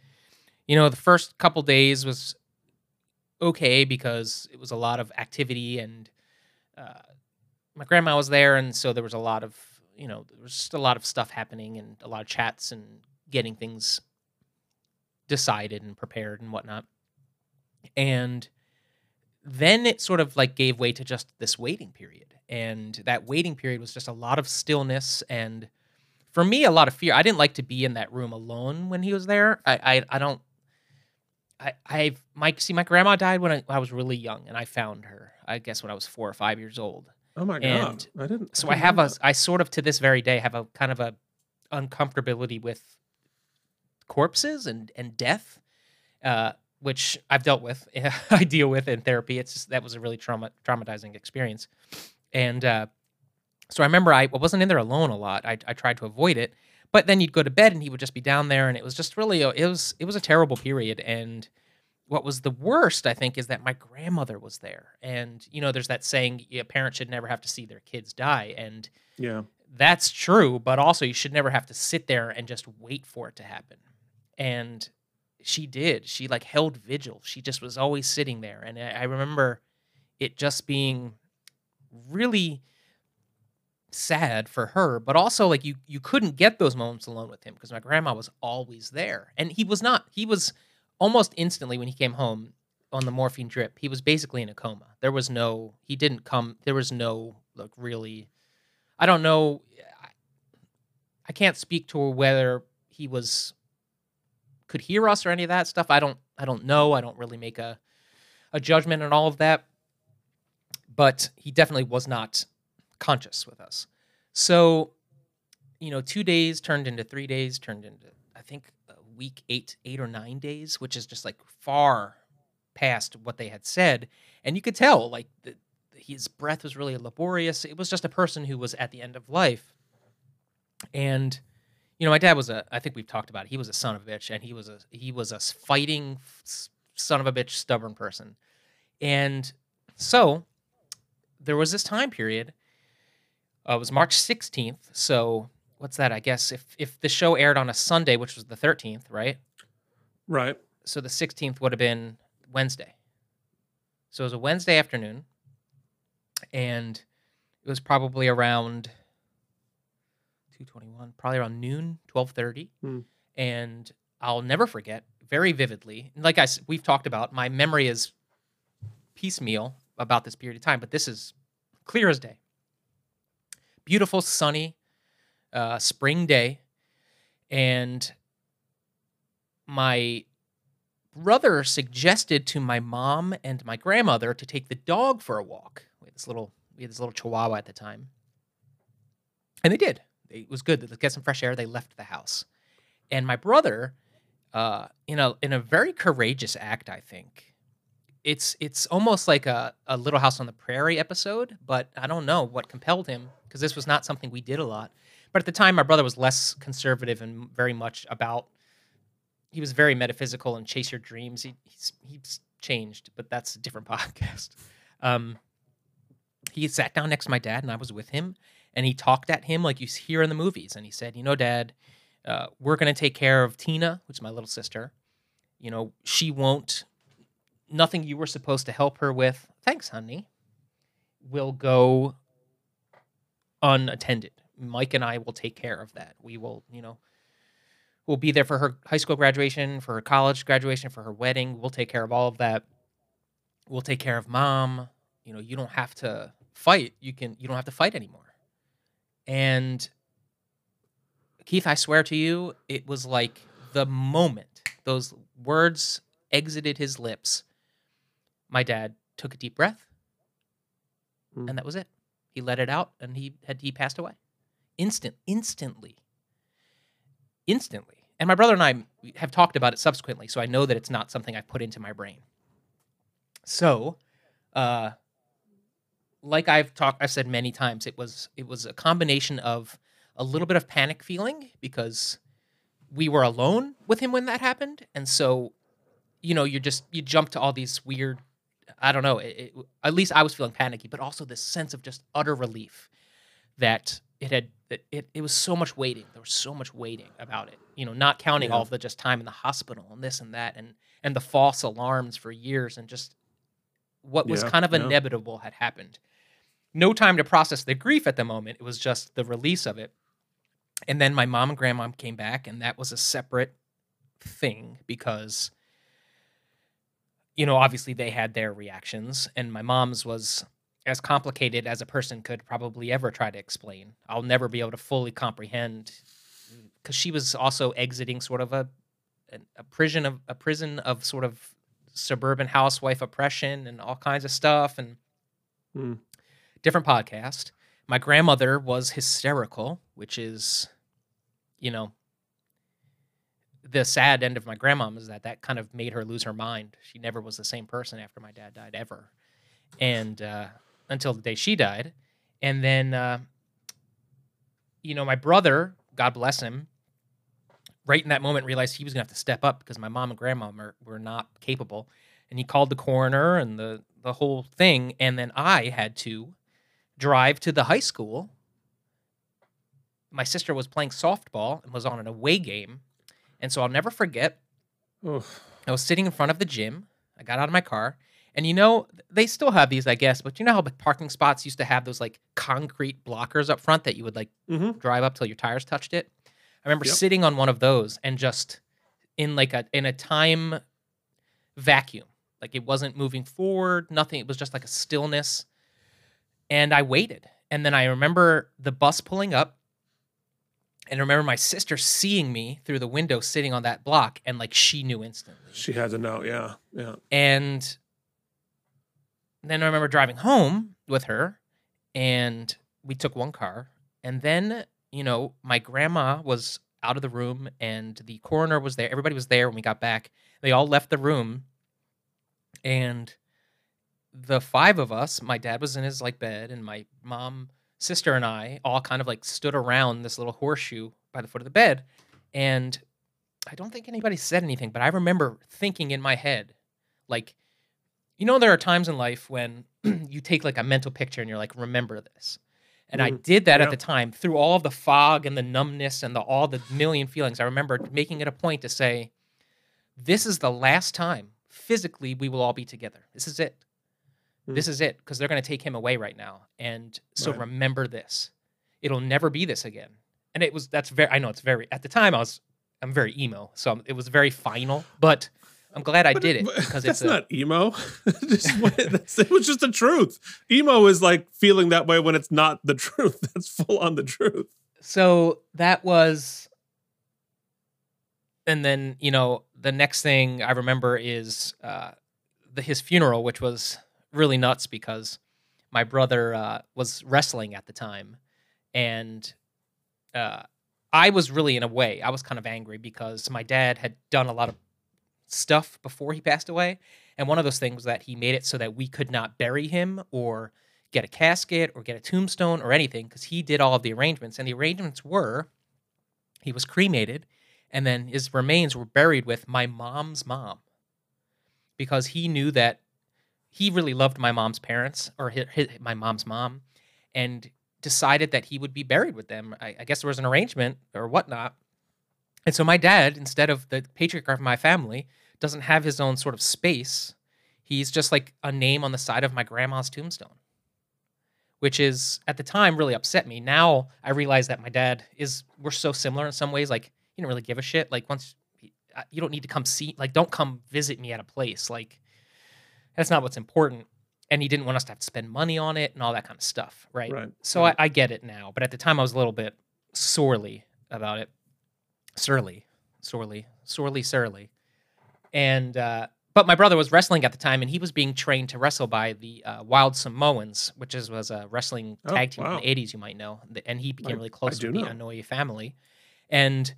you know the first couple days was okay because it was a lot of activity and uh, my grandma was there, and so there was a lot of you know there was just a lot of stuff happening and a lot of chats and getting things decided and prepared and whatnot. And then it sort of like gave way to just this waiting period. And that waiting period was just a lot of stillness and for me a lot of fear. I didn't like to be in that room alone when he was there. I I, I don't I I my see my grandma died when I, I was really young and I found her. I guess when I was 4 or 5 years old Oh my god. And I didn't. so I didn't have know a I sort of to this very day have a kind of a uncomfortability with corpses and and death, uh, which I've dealt with. [LAUGHS] I deal with in therapy. It's just, that was a really trauma traumatizing experience, and uh, so I remember I wasn't in there alone a lot. I I tried to avoid it, but then you'd go to bed and he would just be down there, and it was just really a, it was it was a terrible period and what was the worst i think is that my grandmother was there and you know there's that saying a parent should never have to see their kids die and. Yeah. that's true but also you should never have to sit there and just wait for it to happen and she did. She like held vigil. She just was always sitting there. And i, remember it just being really sad for her but also like you you couldn't get those moments alone with him because my grandma was always there. And he was not he was almost instantly when he came home on the morphine drip he was basically in a coma. There was no he didn't come there was no like really i don't know I, I can't speak to whether he was could hear us or any of that stuff? I don't i don't know. I don't really make a a judgment on all of that. But he definitely was not conscious with us. So you know two days turned into three days turned into i think a week eight eight or nine days which is just like far past what they had said. And you could tell like the, his breath was really laborious. It was just a person who was at the end of life. And you know my dad was a i think we've talked about it he was a son of a bitch and he was a he was a fighting son of a bitch stubborn person and so there was this time period uh, it was march 16th so what's that i guess if if the show aired on a sunday which was the 13th right Right. so the 16th would have been Wednesday. So it was a Wednesday afternoon, and it was probably around 221, probably around noon, 1230. Hmm. And I'll never forget very vividly. Like I, we've talked about, my memory is piecemeal about this period of time, but this is clear as day. Beautiful, sunny, uh, spring day, and my brother suggested to my mom and my grandmother to take the dog for a walk. We had this little we had this little chihuahua at the time. And they did. It was good. They get some fresh air. They left the house. And my brother, uh, in a in a very courageous act, I think. It's it's almost like a, a Little House on the Prairie episode, but I don't know what compelled him because this was not something we did a lot. But at the time, my brother was less conservative and very much about he was very metaphysical and chase your dreams. He, he's he's changed, but that's a different [LAUGHS] podcast. Um, he sat down next to my dad, and I was with him, and he talked at him like you hear in the movies, and he said, "You know, Dad, uh, we're gonna take care of Tina, which is my little sister. You know, she won't. Nothing you were supposed to help her with. Thanks, honey. Will go unattended. Mike and I will take care of that. We will, you know." We'll be there for her high school graduation, for her college graduation, for her wedding. We'll take care of all of that. We'll take care of mom. You know, you don't have to fight. You can you don't have to fight anymore. And Keith, I swear to you, it was like the moment those words exited his lips, my dad took a deep breath, Mm. and that was it. He let it out, and he had he passed away, instant, instantly, instantly. And my brother and I have talked about it subsequently, so I know that it's not something I've put into my brain. So, uh, like I've talked, I've said many times, it was it was a combination of a little bit of panic feeling because we were alone with him when that happened, and so you know you just you jump to all these weird. I don't know. It, it, at least I was feeling panicky, but also this sense of just utter relief that it had that it, it was so much waiting. There was so much waiting about it. You know, not counting Yeah. all of the just time in the hospital and this and that and and the false alarms for years and just what was Yeah, kind of yeah. inevitable had happened. No time to process the grief at the moment. It was just the release of it. And then my mom and grandma came back, and that was a separate thing because, you know, obviously they had their reactions, and my mom's was as complicated as a person could probably ever try to explain. I'll never be able to fully comprehend because she was also exiting sort of a a prison of a prison of sort of suburban housewife oppression and all kinds of stuff and Hmm. Different podcast. My grandmother was hysterical, which is, you know, the sad end of my grandmom is that that kind of made her lose her mind. She never was the same person after my dad died ever, and uh, until the day she died, and then, uh, you know, my brother, God bless him, right in that moment realized he was gonna have to step up because my mom and grandma were, were not capable, and he called the coroner and the the whole thing, and then I had to drive to the high school. My sister was playing softball and was on an away game. And so I'll never forget, Oof. I was sitting in front of the gym. I got out of my car. And you know, they still have these, I guess, but you know how the parking spots used to have those like concrete blockers up front that you would like Mhm. drive up till your tires touched it? I remember Yep. sitting on one of those and just in like a in a time vacuum. Like it wasn't moving forward, nothing. It was just like a stillness. And I waited. And then I remember the bus pulling up. And I remember my sister seeing me through the window sitting on that block and like she knew instantly. She had to know. Yeah. Yeah. And then I remember driving home with her and we took one car. And then, you know, my grandma was out of the room and the coroner was there. Everybody was there when we got back. They all left the room. And the five of us, my dad was in his like bed and my mom, sister and I all kind of like stood around this little horseshoe by the foot of the bed. And I don't think anybody said anything, but I remember thinking in my head, like, you know, there are times in life when [CLEARS THROAT] you take like a mental picture and you're like, remember this. And I Mhm. did that Yeah. at the time through all of the fog and the numbness and the all the million feelings. I remember making it a point to say, this is the last time physically we will all be together. This is it. This is it because they're going to take him away right now. And so Right. remember this. It'll never be this again. And it was that's very I know it's very at the time I was I'm very emo. So it was very final, but I'm glad I But did it because [LAUGHS] it's a, not emo. [LAUGHS] what- [LAUGHS] it was just the truth. Emo is like feeling that way when it's not the truth. That's full on the truth. so that was and then you know the next thing i remember is uh the his funeral which was really nuts because my brother uh was wrestling at the time and uh i was really in a way i was kind of angry because my dad had done a lot of stuff before he passed away and one of those things was that he made it so that we could not bury him or get a casket or get a tombstone or anything because he did all of the arrangements. And the arrangements were he was cremated and then his remains were buried with my mom's mom because he knew that he really loved my mom's parents or hi hi my mom's mom and decided that he would be buried with them. I, I guess there was an arrangement or whatnot. And so my dad, instead of the patriarch of my family, doesn't have his own sort of space. He's just like a name on the side of my grandma's tombstone which is at the time really upset me. Now I realize that my dad is we're so similar in some ways. Like he didn't really give a shit. Like once uh, you don't need to come see, like don't come visit me at a place. Like that's not what's important. And he didn't want us to have to spend money on it and all that kind of stuff, right? Right, So right. I, I get it now, but at the time I was a little bit sorely about it, surly, sorely, sorely, surly, and uh, but my brother was wrestling at the time, and he was being trained to wrestle by the uh, Wild Samoans, which is was a wrestling Oh, tag team wow. from the '80s. You might know, and he became I- really close to the know. Anoa'i family, and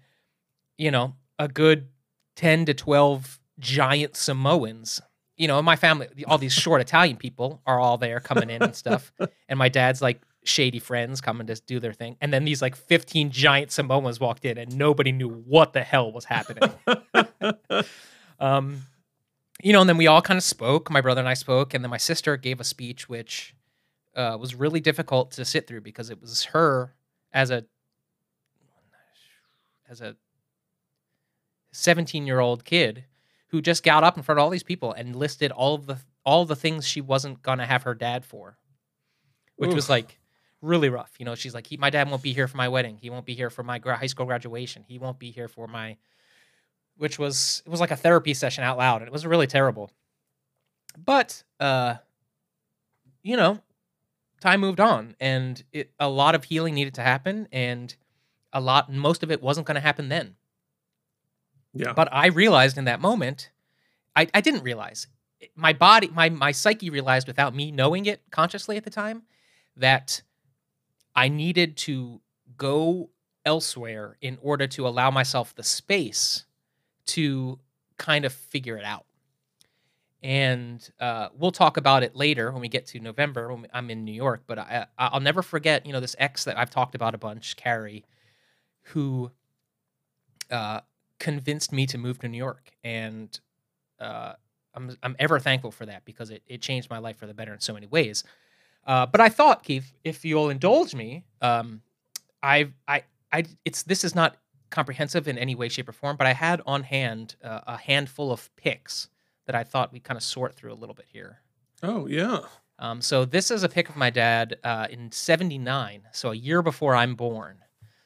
you know, a good ten to twelve giant Samoans. You know, in my family, all these short Italian people are all there coming in and stuff, [LAUGHS] and my dad's like shady friends coming to do their thing, and then these like fifteen giant Samoans walked in, and nobody knew what the hell was happening. [LAUGHS] um, you know, and then we all kind of spoke. My brother and I spoke, and then my sister gave a speech, which uh, was really difficult to sit through because it was her as a as a seventeen year old kid who just got up in front of all these people and listed all of the all the things she wasn't gonna have her dad for, which was like really rough. You know, she's like, he, my dad won't be here for my wedding. He won't be here for my gra- high school graduation. He won't be here for my which was it was like a therapy session out loud and it was really terrible but uh you know time moved on and it a lot of healing needed to happen and a lot most of it wasn't going to happen then yeah. but i realized in that moment i, I didn't realize my body my my psyche realized without me knowing it consciously at the time that i needed to go elsewhere in order to allow myself the space to kind of figure it out and uh, we'll talk about it later when we get to november when i'm in new york but I, i'll never forget you know this ex that i've talked about a bunch carrie who uh, convinced me to move to New York, and uh, I'm I'm ever thankful for that because it, it changed my life for the better in so many ways. Uh, but I thought, Keith, if you'll indulge me, um, I I I it's this is not comprehensive in any way, shape, or form, but I had on hand uh, a handful of picks that I thought we kind of sort through a little bit here. oh yeah. Um, so this is a pic of my dad uh, in '79, so a year before I'm born.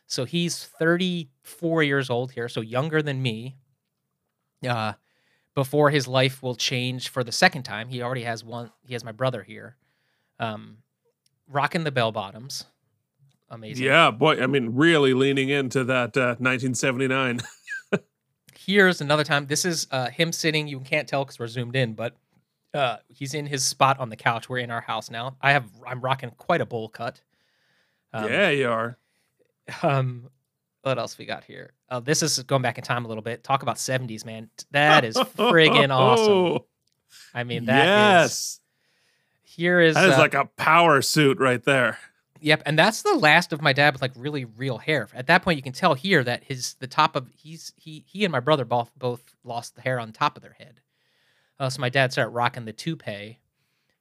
So he's 34 years old here, so younger than me. Uh, before his life will change for the second time, he already has one. He has my brother here, um, rocking the bell bottoms. Amazing. Yeah, boy. I mean, really leaning into that uh, 1979. [LAUGHS] Here's another time. This is uh, him sitting. You can't tell because we're zoomed in, but uh, he's in his spot on the couch. We're in our house now. I have. I'm rocking quite a bowl cut. Um, yeah, you are. [LAUGHS] Um, what else we got here? Oh, this is going back in time a little bit. Talk about 70s, man. That is friggin' [LAUGHS] awesome. I mean, that is. yes, Here is. that is uh, like a power suit right there. Yep, and that's the last of my dad with like really real hair. At that point, you can tell here that his the top of he's he he and my brother both both lost the hair on top of their head. Uh, so my dad started rocking the toupee.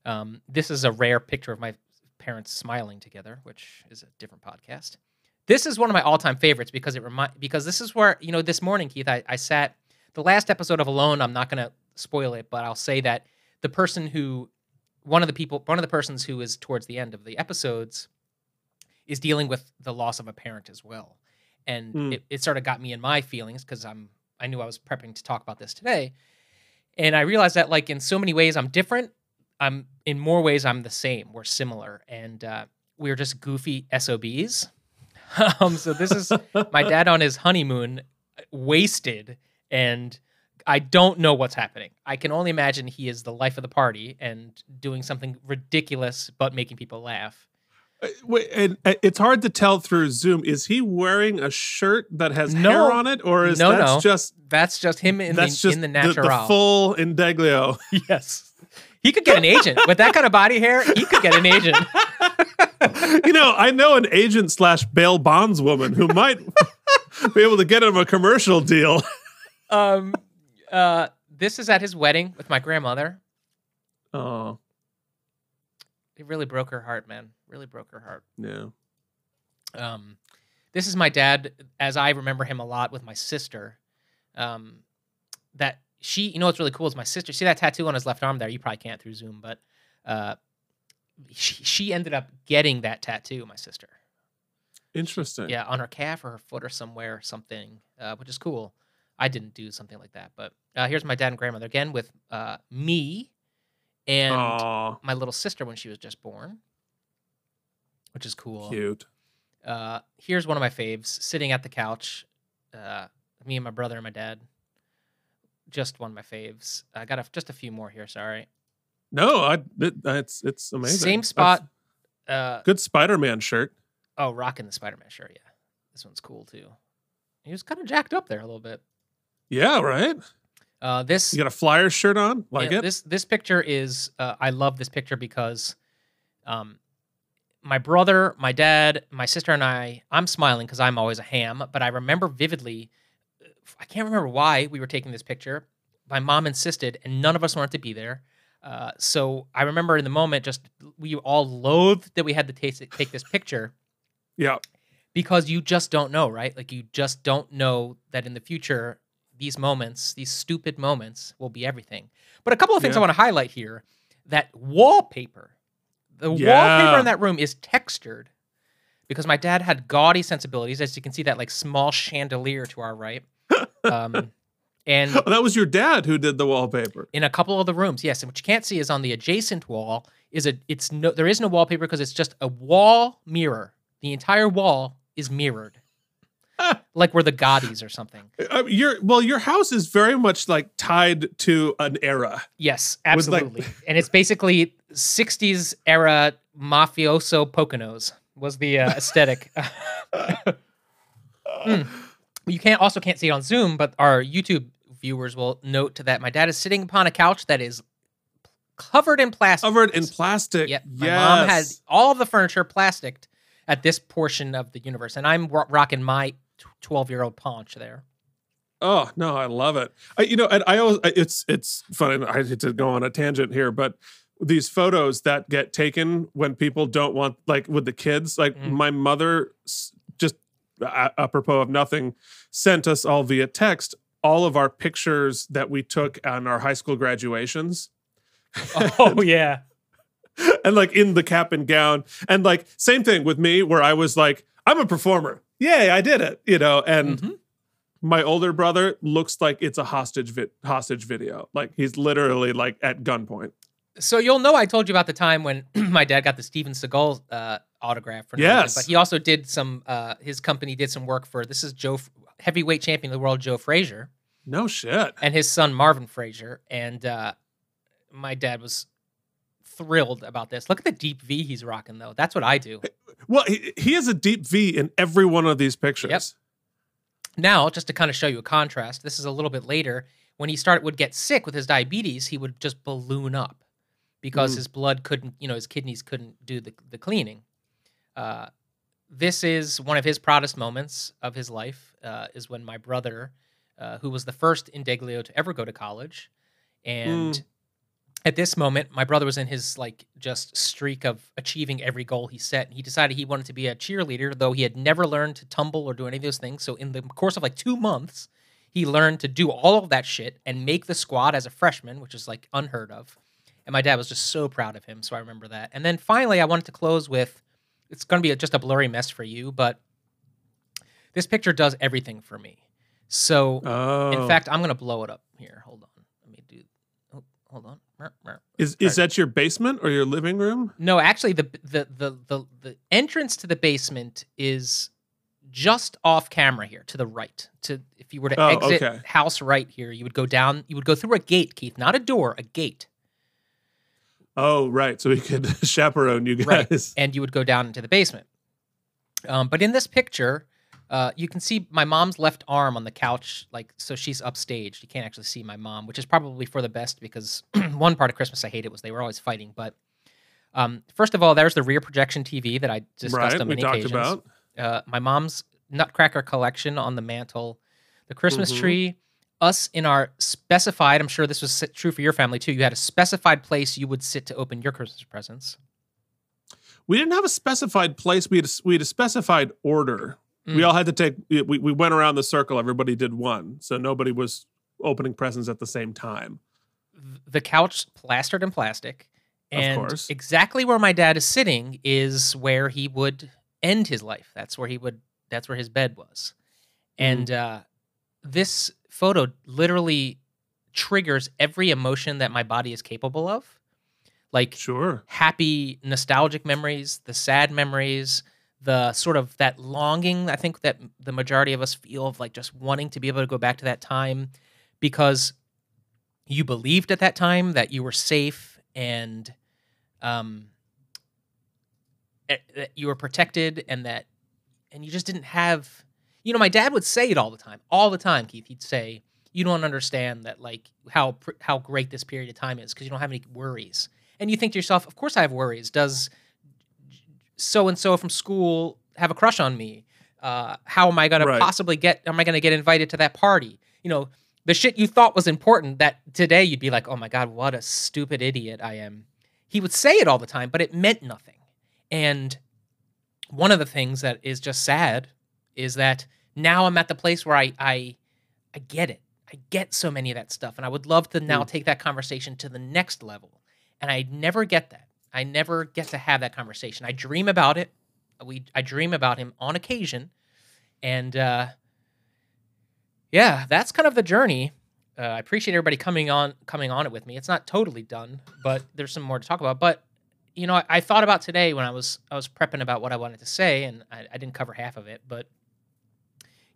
Um, this is a rare picture of my parents smiling together, which is a different podcast. This is one of my all-time favorites because it remind because this is where you know this morning, Keith, I, I sat the last episode of Alone. I'm not going to spoil it, but I'll say that the person who one of the people one of the persons who is towards the end of the episodes is dealing with the loss of a parent as well. And Hmm. it, it sort of got me in my feelings because i'm i knew i was prepping to talk about this today. And i realized that like in so many ways i'm different. I'm in more ways i'm the same. We're similar. And uh, we're just goofy sobs [LAUGHS] Um, so this is my dad on his honeymoon, wasted, and I don't know what's happening. I can only imagine he is the life of the party and doing something ridiculous but making people laugh. Uh, Wait, and uh, it's hard to tell through Zoom. Is he wearing a shirt that has No. hair on it, or is No, that no. just That's just him in that's the just in the the, natural. full indeglio? [LAUGHS] yes, he could get an agent with that kind of body hair. He could get an agent. [LAUGHS] you know, I know an agent slash bail bondswoman who might [LAUGHS] be able to get him a commercial deal. Um, uh, this is at his wedding with my grandmother. Oh, It really broke her heart, man. Really broke her heart. yeah. Um, this is my dad, as I remember him a lot with my sister. Um, that she, you know, what's really cool is my sister. See that tattoo on his left arm there? You probably can't through Zoom, but uh, she, she ended up getting that tattoo. My sister, Interesting. yeah, on her calf or her foot or somewhere, or something, uh, which is cool. I didn't do something like that, but uh, here's my dad and grandmother again with uh, me and Aw, my little sister when she was just born, which is cool. cute. Uh, here's one of my faves sitting at the couch. Uh, me and my brother and my dad. Just one of my faves. I got a, just a few more here. Sorry. No, I it, it's it's amazing. Same spot. Uh, Good Spider-Man shirt. oh, rocking the Spider Man shirt. Yeah, this one's cool too. He was kind of jacked up there a little bit. Yeah, right. Uh, this You got a flyer shirt on, like Yeah, it. This this picture is uh, I love this picture because um my brother, my dad, my sister and I I'm smiling cuz I'm always a ham, but I remember vividly I can't remember why we were taking this picture. My mom insisted and none of us wanted to be there. Uh, so I remember in the moment just we all loathed that we had to taste take this picture yeah, because you just don't know, right? Like you just don't know that in the future these moments, these stupid moments will be everything. But a couple of things Yeah. I want to highlight here. That wallpaper. The Yeah. wallpaper in that room is textured because my dad had gaudy sensibilities as you can see that like small chandelier to our right. [LAUGHS] Um and Oh, that was your dad who did the wallpaper. in a couple of the rooms yes and what you can't see is on the adjacent wall is a it's no there is no wallpaper because it's just a wall mirror the entire wall is mirrored like we're the Gaudis or something Uh, your well, your house is very much like tied to an era. yes With, like- absolutely and it's basically 60s era mafioso poconos was the uh, aesthetic [LAUGHS] [LAUGHS] Hmm. you can't also can't see it on zoom but our youtube viewers will note to that my dad is sitting upon a couch that is covered in plastic Covered in plastic. Yep. My yes. mom had all of the furniture plasticked at this portion of the universe, and I'm ro- rocking my 12 year old paunch there. Oh no, I love it. I, you know, and I always it's it's funny. I hate to go on a tangent here, but these photos that get taken when people don't want, like with the kids, like Mhm. my mother, just apropos of nothing, sent us all via text all of our pictures that we took on our high school graduations. [LAUGHS] Oh, yeah. [LAUGHS] and like in the cap and gown and like same thing with me where i was like i'm a performer yay i did it you know and Mhm. my older brother looks like it's a hostage vi- hostage video like he's literally like at gunpoint So you'll know I told you about the time when [CLEARS THROAT] my dad got the Steven Seagal uh, autograph for reason, Yes. but he also did some. Uh, his company did some work for this is Joe heavyweight champion of the world Joe Frazier no shit and his son Marvis Frazier, and uh, my dad was thrilled about this. Look at the deep V he's rocking though. That's what I do. well he, he has a deep v in every one of these pictures Yep. Now, just to kind of show you a contrast, this is a little bit later. When he started would get sick with his diabetes, he would just balloon up because Mm. his blood couldn't, you know, his kidneys couldn't do the the cleaning. Uh, this is one of his proudest moments of his life. Uh, is when my brother, uh, who was the first Indeglio to ever go to college, and Mm. at this moment, my brother was in his like just streak of achieving every goal he set. And he decided he wanted to be a cheerleader, though he had never learned to tumble or do any of those things. So in the course of like two months, he learned to do all of that shit and make the squad as a freshman, which is like unheard of. And my dad was just so proud of him. So I remember that. And then finally, I wanted to close with it's going to be just a blurry mess for you, but this picture does everything for me. So oh in fact, I'm going to blow it up here. Hold on. Let me do. Oh, hold on. Is is that your basement or your living room No, actually, the, the the the the entrance to the basement is just off camera here to the right. To if you were to Oh, exit okay. house right here, you would go down. You would go through a gate, Keith, not a door, a gate. Oh, right. So we could [LAUGHS] chaperone you guys, Right. and you would go down into the basement. Um, but in this picture, uh, you can see my mom's left arm on the couch, like so she's upstaged. You can't actually see my mom, which is probably for the best because [CLEARS THROAT] one part of Christmas I hated was they were always fighting. But um, first of all, there's the rear projection TV that I discussed Right. on We many talked occasions. about. Uh, my mom's Nutcracker collection on the mantle, the Christmas Mhm. tree. Us in our specified, I'm sure this was true for your family too. You had a specified place you would sit to open your Christmas presents. We didn't have a specified place. We had a, we had a specified order. We Mm. all had to take. We, we went around the circle. Everybody did one, so nobody was opening presents at the same time. the couch plastered in plastic. Of And course. exactly where my dad is sitting is where he would end his life. That's where he would that's where his bed was. Mm-hmm. And uh this photo literally triggers every emotion that my body is capable of. Like Sure. happy nostalgic memories, the sad memories, the sort of that longing I think that the majority of us feel of like just wanting to be able to go back to that time because you believed at that time that you were safe and um eh, that you were protected and that and you just didn't have you know my dad would say it all the time all the time Keith. He'd say you don't understand that like how how great this period of time is because you don't have any worries. And you think to yourself of course i have worries. Does so and so from school have a crush on me. Uh, how am i going Right. to possibly get am i going to get invited to that party? You know the shit you thought was important that today you'd be like oh my god what a stupid idiot i am. He would say it all the time but it meant nothing. And one of the things that is just sad is that now i'm at the place where i i i get it. I get so many of that stuff and i would love to now take that conversation to the next level and i never get that i never get to have that conversation. I dream about it. We i dream about him on occasion. And uh yeah that's kind of the journey. Uh, i appreciate everybody coming on coming on it with me. It's not totally done but there's some more to talk about. But you know I, I thought about today when i was i was prepping about what i wanted to say and I, I didn't cover half of it but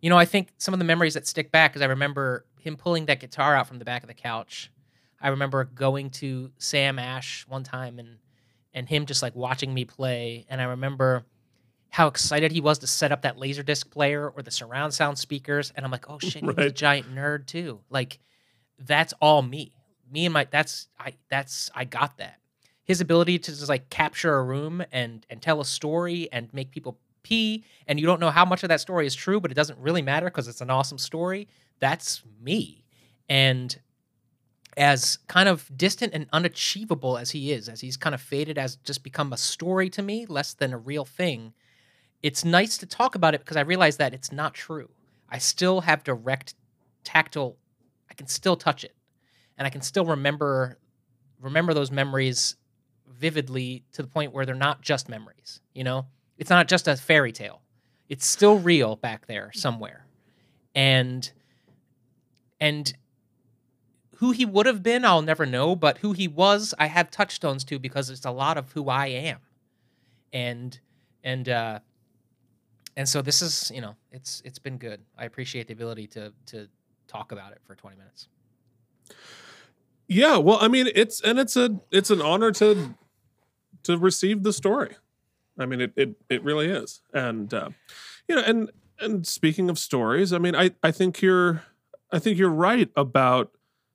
you know i think some of the memories that stick back is i remember him pulling that guitar out from the back of the couch. I remember going to sam ash one time and and him just like watching me play and i remember how excited he was to set up that laserdisc player or the surround sound speakers and i'm like oh shit he was a giant nerd too. Like that's all me. Me and my that's i that's i got that. His ability to just like capture a room and and tell a story and make people pee and you don't know how much of that story is true but it doesn't really matter because it's an awesome story that's me. And as kind of distant and unachievable as he is as he's kind of faded as just become a story to me less than a real thing it's nice to talk about it because i realize that it's not true. I still have direct tactile i can still touch it. And i can still remember remember those memories vividly to the point where they're not just memories you know? It's not just a fairy tale. It's still real back there somewhere. And and who he would have been i'll never know but who he was i have touchstones to because it's a lot of who i am. And and uh and so this is you know it's it's been good. I appreciate the ability to to talk about it for 20 minutes. Yeah, well, I mean, it's and it's a it's an honor to to receive the story. I mean, it it it really is, and uh, you know, and and speaking of stories, I mean, I I think you're I think you're right about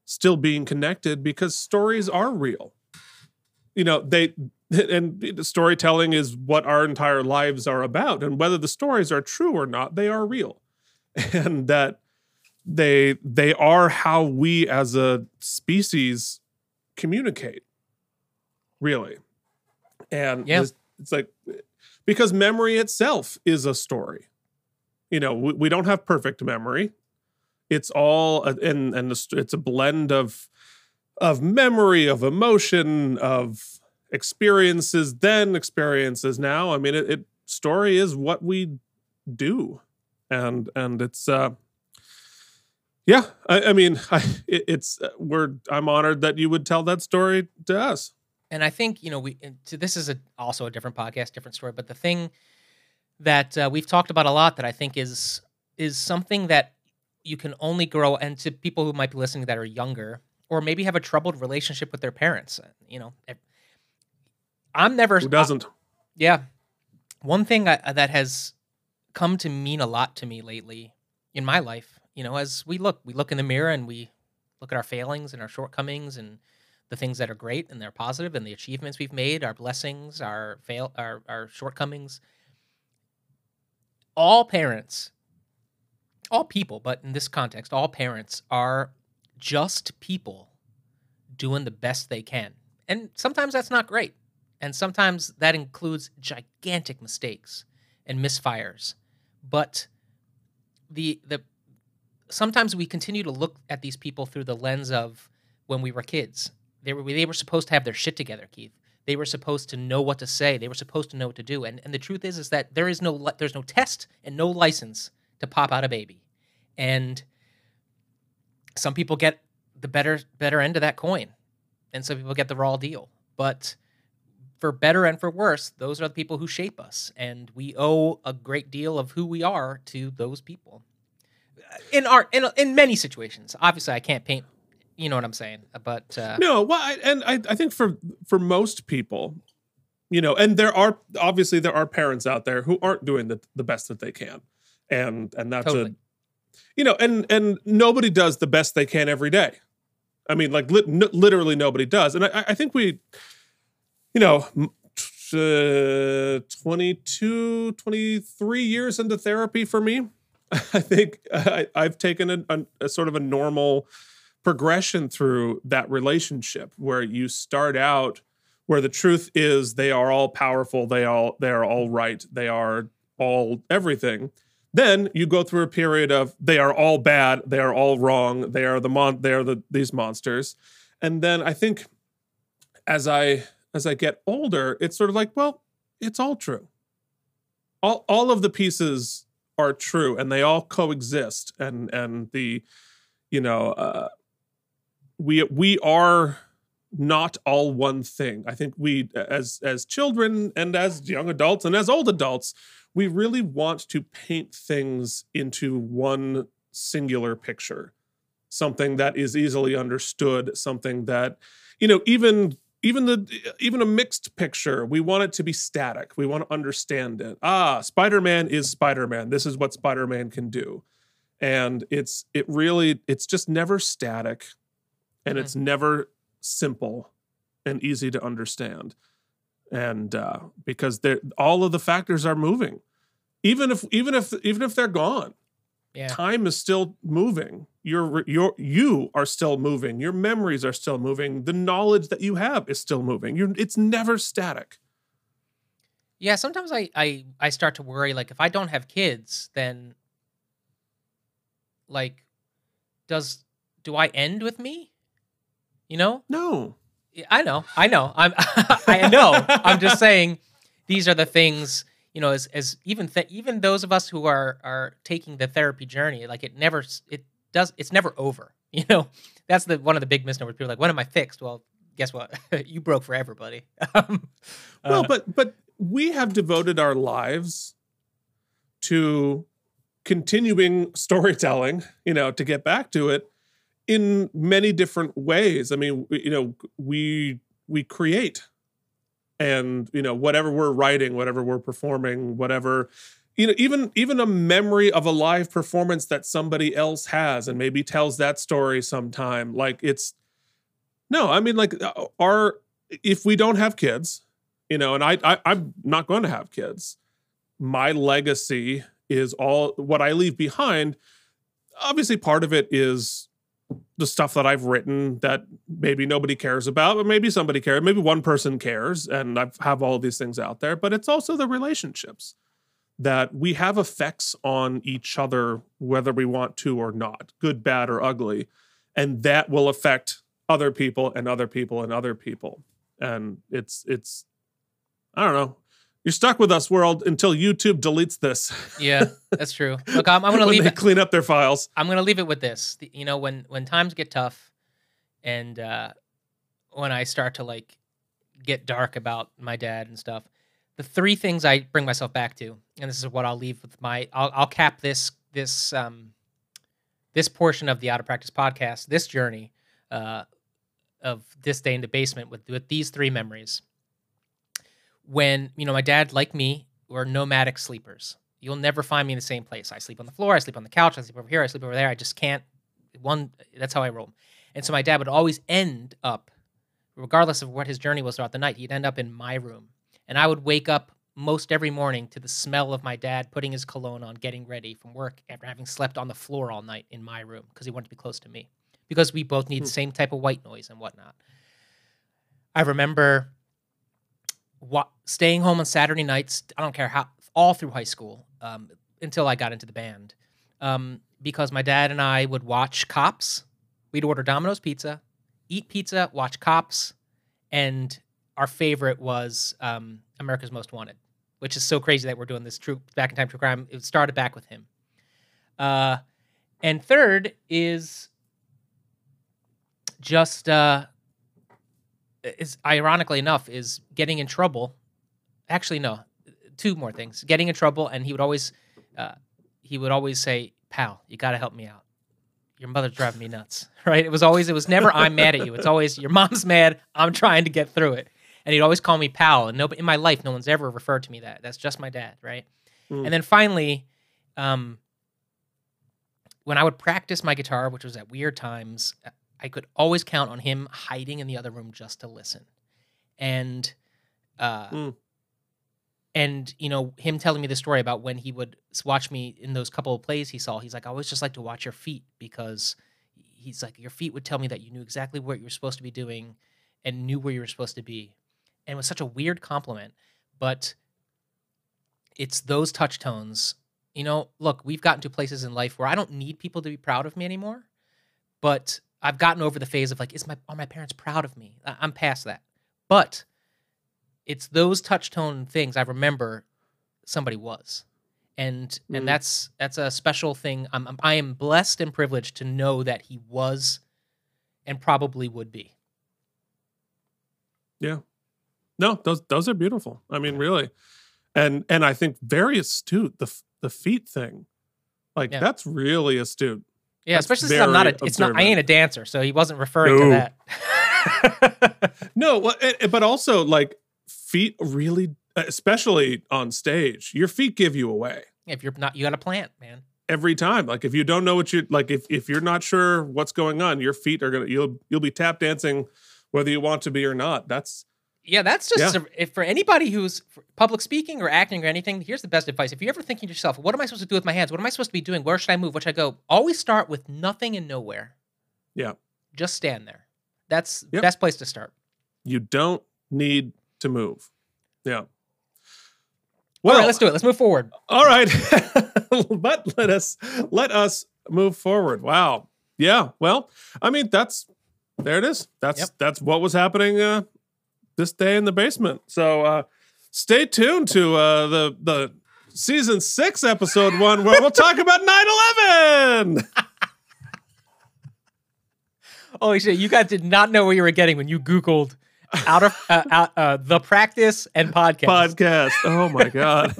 still being connected because stories are real. You know, they [LAUGHS] and storytelling is what our entire lives are about, and whether the stories are true or not, they are real, [LAUGHS] and that they they are how we as a species communicate really and Yeah. it's, it's like because memory itself is a story you know we, we don't have perfect memory it's all and and it's a blend of of memory of emotion of experiences then experiences now i mean it, it story is what we do and and it's uh yeah i, I mean [LAUGHS] I, it, it's uh, we're i'm honored that you would tell that story to us and I think you know we. So this is a, also a different podcast, different story. But the thing, that uh, we've talked about a lot that I think is is something that you can only grow and to people who might be listening that are younger or maybe have a troubled relationship with their parents. uh, You know, I'm never Who doesn't? yeah. One thing I, that has come to mean a lot to me lately in my life, you know, as we look, we look in the mirror and we look at our failings and our shortcomings and the things that are great and they're positive and the achievements we've made, our blessings, our fail, our, our shortcomings. All parents, all people, but in this context, all parents are just people doing the best they can. And sometimes that's not great. And sometimes that includes gigantic mistakes and misfires. But the the sometimes we continue to look at these people through the lens of when we were kids. They were they were supposed to have their shit together, Keith. They were supposed to know what to say. They were supposed to know what to do. And and the truth is is that there is no there's no test and no license to pop out a baby. And some people get the better better end of that coin and some people get the raw deal. But for better and for worse, those are the people who shape us, and we owe a great deal of who we are to those people. In our in in many situations, obviously, I can't paint. You know what I'm saying? But uh, No, well, I, and I, I think for for most people, you know, and there are obviously there are parents out there who aren't doing the, the best that they can, and and that's Totally. a, you know, and and nobody does the best they can every day. I mean, like lit, n- literally nobody does, and I, I think we, you know. t- Uh, 22 23 years into therapy for me [LAUGHS] i think I, i've taken a, a, a sort of a normal progression through that relationship where you start out where the truth is they are all powerful they all they are all right they are all everything then you go through a period of they are all bad they are all wrong they are the mon they are the these monsters. And then i think as i as i get older it's sort of like well it's all true. All all of the pieces are true and they all coexist and and the you know uh we we are not all one thing. I think we as as children and as young adults and as old adults, we really want to paint things into one singular picture. Something that is easily understood, something that you know even even the even a mixed picture, we want it to be static. We want to understand it. Ah, Spider-Man is Spider-Man. This is what Spider-Man can do. And it's it really it's just never static and Mhm. it's never simple and easy to understand and uh, because they're all of the factors are moving even if even if even if they're gone yeah, time is still moving you're you're you are still moving your memories are still moving the knowledge that you have is still moving you're it's never static yeah. Sometimes I I I start to worry. Like if I don't have kids, then like does do I end with me? You know? no I know, I know, I'm, [LAUGHS] I know. I'm just saying, these are the things you know. As as even th- even those of us who are are taking the therapy journey, like it never it does it's never over. [LAUGHS] You know, that's the one of the big misnomers. People are like, when am I fixed? Well, guess what? [LAUGHS] you broke for everybody. um, well uh, but but we have devoted our lives to continuing storytelling you know to get back to it in many different ways. I mean you know we we create and you know whatever we're writing whatever we're performing whatever you know even even a memory of a live performance that somebody else has and maybe tells that story sometime like it's no i mean like uh, our if we don't have kids you know and I, I i'm not going to have kids my legacy is all what i leave behind obviously part of it is the stuff that i've written that maybe nobody cares about but maybe somebody cares maybe one person cares and i have all these things out there but it's also the relationships that we have effects on each other whether we want to or not good bad or ugly and that will affect other people and other people and other people. And it's it's i don't know you're stuck with us world until youtube deletes this yeah, that's true. Look, I'm, I'm gonna [LAUGHS] when leave they it. clean up their files I'm gonna leave it with this. The- You know, when when times get tough, and uh, when I start to like get dark about my dad and stuff, the three things I bring myself back to and this is what I'll leave with my. I'll, I'll cap this this um, this portion of the Out of Practice podcast, this journey uh, of this day in the basement with with these three memories. When you know my dad, like me, were nomadic sleepers. You'll never find me in the same place. I sleep on the floor. I sleep on the couch. I sleep over here. I sleep over there. I just can't. One. That's how I roll. And so my dad would always end up, regardless of what his journey was throughout the night, he'd end up in my room, and I would wake up most every morning to the smell of my dad putting his cologne on, getting ready from work after having slept on the floor all night in my room because he wanted to be close to me because we both need hmm. the same type of white noise and whatnot. I remember wa- staying home on Saturday nights. I don't care how, all through high school um, until I got into the band, um, because my dad and I would watch Cops. We'd order Domino's pizza, eat pizza, watch Cops, and our favorite was um, America's Most Wanted, which is so crazy that we're doing this true back in time true crime. It started back with him. Uh, and third is just uh, is ironically enough is getting in trouble. Actually, no, two more things: getting in trouble, and he would always uh, he would always say, "Pal, you got to help me out. Your mother's driving me nuts." [LAUGHS] Right? It was always it was never I'm mad at you. It's always your mom's mad. I'm trying to get through it, and he'd always call me pal. And nobody in my life, no one's ever referred to me that. That's just my dad, right? Mm. And then finally, um, when I would practice my guitar, which was at weird times, I could always count on him hiding in the other room just to listen. And uh Mm. and you know, him telling me the story about when he would watch me in those couple of plays he saw, he's like, I always just like to watch your feet because he's like, your feet would tell me that you knew exactly what you were supposed to be doing and knew where you were supposed to be. And it was such a weird compliment, but it's those touch tones. You know, look, we've gotten to places in life where I don't need people to be proud of me anymore, but I've gotten over the phase of like, is my are my parents proud of me? I- I'm past that. But it's those touch tone things I remember somebody was. And Mhm. and that's that's a special thing. I'm, I'm I am blessed and privileged to know that he was and probably would be. Yeah. No, those those are beautiful. I mean, really, and and I think very astute. The the feet thing, like Yeah. that's really astute. Yeah, That's especially since I'm not a it's not I ain't a dancer, so he wasn't referring to that. [LAUGHS] No, well, but also like feet really, especially on stage, your feet give you away if you're not you got a plant, man. every time. Like if you don't know what you like, if if you're not sure what's going on, your feet are gonna you'll you'll be tap dancing whether you want to be or not. That's Yeah, that's just Yeah. if for anybody who's public speaking or acting or anything. Here's the best advice: if you're ever thinking to yourself, "What am I supposed to do with my hands? What am I supposed to be doing? Where should I move? Should I go?" Always start with nothing and nowhere. Yeah. just stand there. That's the Yep. best place to start. you don't need to move. Yeah. Well, Well, All right, let's do it. Let's move forward. All right. [LAUGHS] but let us let us move forward. Wow. Yeah. Well, I mean, that's there it is. That's Yep. that's what was happening uh this day in the basement. So uh stay tuned to uh the the season six episode one where we'll talk about 9-11. [LAUGHS] Holy shit! You guys did not know where you were getting when you Googled out of uh, out, uh, the practice and podcast. podcast. Oh my [LAUGHS] god.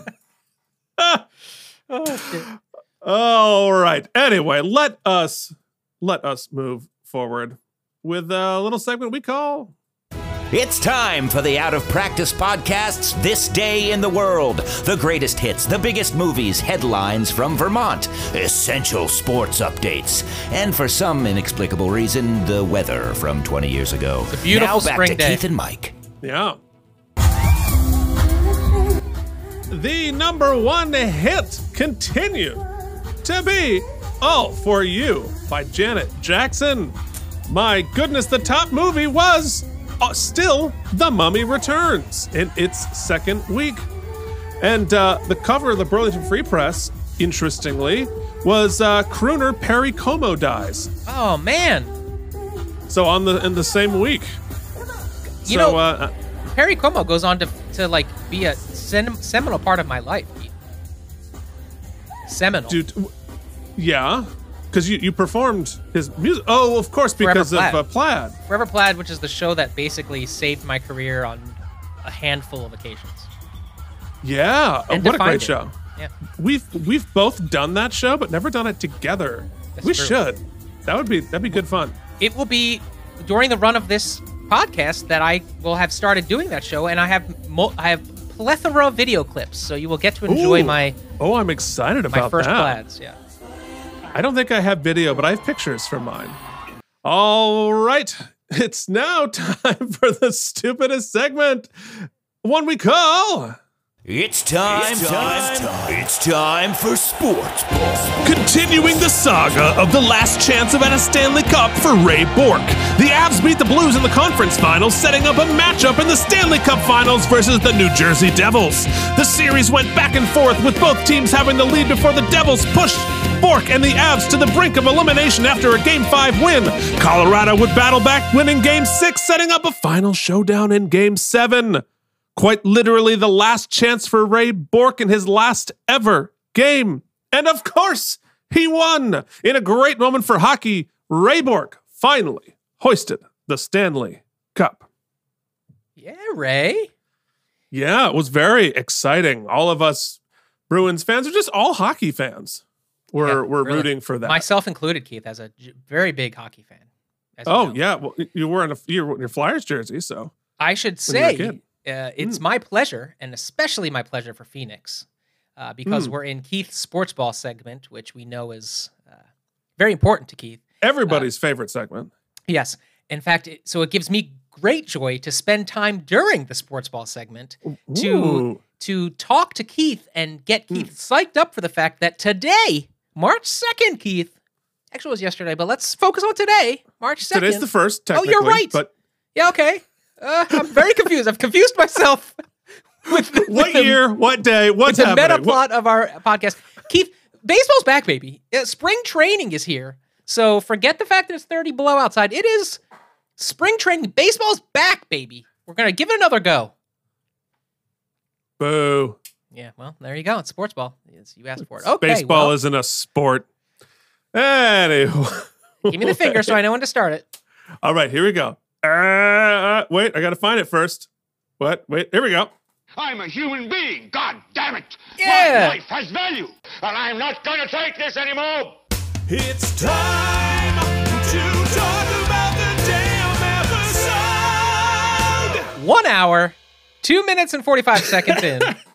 Oh, shit. All right. Anyway, let us let us move forward with a little segment we call It's time for the Out of Practice Podcast's This Day in the World. The greatest hits, the biggest movies, headlines from Vermont, essential sports updates, and for some inexplicable reason, the weather from 20 years ago. It's a beautiful now back spring to day. Keith and Mike. Yeah. The number one hit continued to be All For You by Janet Jackson. My goodness, the top movie was uh, still The Mummy Returns in its second week. And uh, the cover of the Burlington Free Press, interestingly, was uh, crooner Perry Como dies. Oh man, So on the in the same week. You so know- uh, Perry Como goes on to to like be a seminal part of my life. Seminal. Dude, yeah, because you, you performed his music. Oh, of course, Forever because of Plaid. uh, Plaid. Forever Plaid, which is the show that basically saved my career on a handful of occasions. Yeah, oh, And what a great it. show. Yeah. We've we've both done that show, but never done it together. That's we true. should. That would be that'd be good fun. It will be during the run of this podcast that I will have started doing that show, and I have mo- I have plethora of video clips, so you will get to enjoy Ooh. my Oh, I'm excited my about first that. plaids. Yeah. I don't think I have video, but I have pictures from mine. All right. It's now [LAUGHS] time for the stupidest segment. One we call It's time, time, It's time for sports ball. Continuing the saga of the last chance of at a Stanley Cup for Ray Bourque. The Avs beat the Blues in the conference finals, setting up a matchup in the Stanley Cup finals versus the New Jersey Devils. The series went back and forth, with both teams having the lead before the Devils pushed Bourque and the Avs to the brink of elimination after a Game 5 win. Colorado would battle back, winning Game 6, setting up a final showdown in Game 7. Quite literally the last chance for Ray Bourque in his last ever game. And of course, he won. In a great moment for hockey, Ray Bourque finally hoisted the Stanley Cup. Yeah, Ray. Yeah, it was very exciting. All of us Bruins fans, or just all hockey fans, were, Yeah, were really. rooting for that. Myself included, Keith, as a j- very big hockey fan. you oh, know. yeah. Well, you were in a, you were in your Flyers jersey, so. I should When you were a say uh, Hmm. it's my pleasure, and especially my pleasure for Phoenix, uh, because Hmm. we're in Keith's sports ball segment, which we know is uh, very important to Keith. Everybody's favorite segment. Yes, in fact, it, so it gives me great joy to spend time during the sports ball segment to Ooh. Hmm. to talk to Keith and get Keith psyched up for the fact that today, March second, Keith. Actually, it was yesterday, but let's focus on today, March second. Today's the first, Oh, you're right. But Yeah, okay. Uh, I'm very confused. I've confused myself [LAUGHS] with the, what with the- year, what day, what's the happening? meta What- plot of our podcast. Keith, baseball's back, baby. Uh, spring training is here. So forget the fact that it's 30 below outside. It is spring training. Baseball's back, baby. We're gonna give it another go. Boo. Yeah, well, there you go. It's sports ball. It's, you asked for it. Okay, Baseball well, isn't a sport. Anyway. give me the [LAUGHS] finger so I know when to start it. All right, here we go. Uh, wait, I got to find it first. What? Wait, here we go. I'm a human being. God damn it. Yeah. My life has value, and I'm not going to take this anymore. It's time to talk about the damn episode. One hour, two minutes and 45 seconds in. [LAUGHS]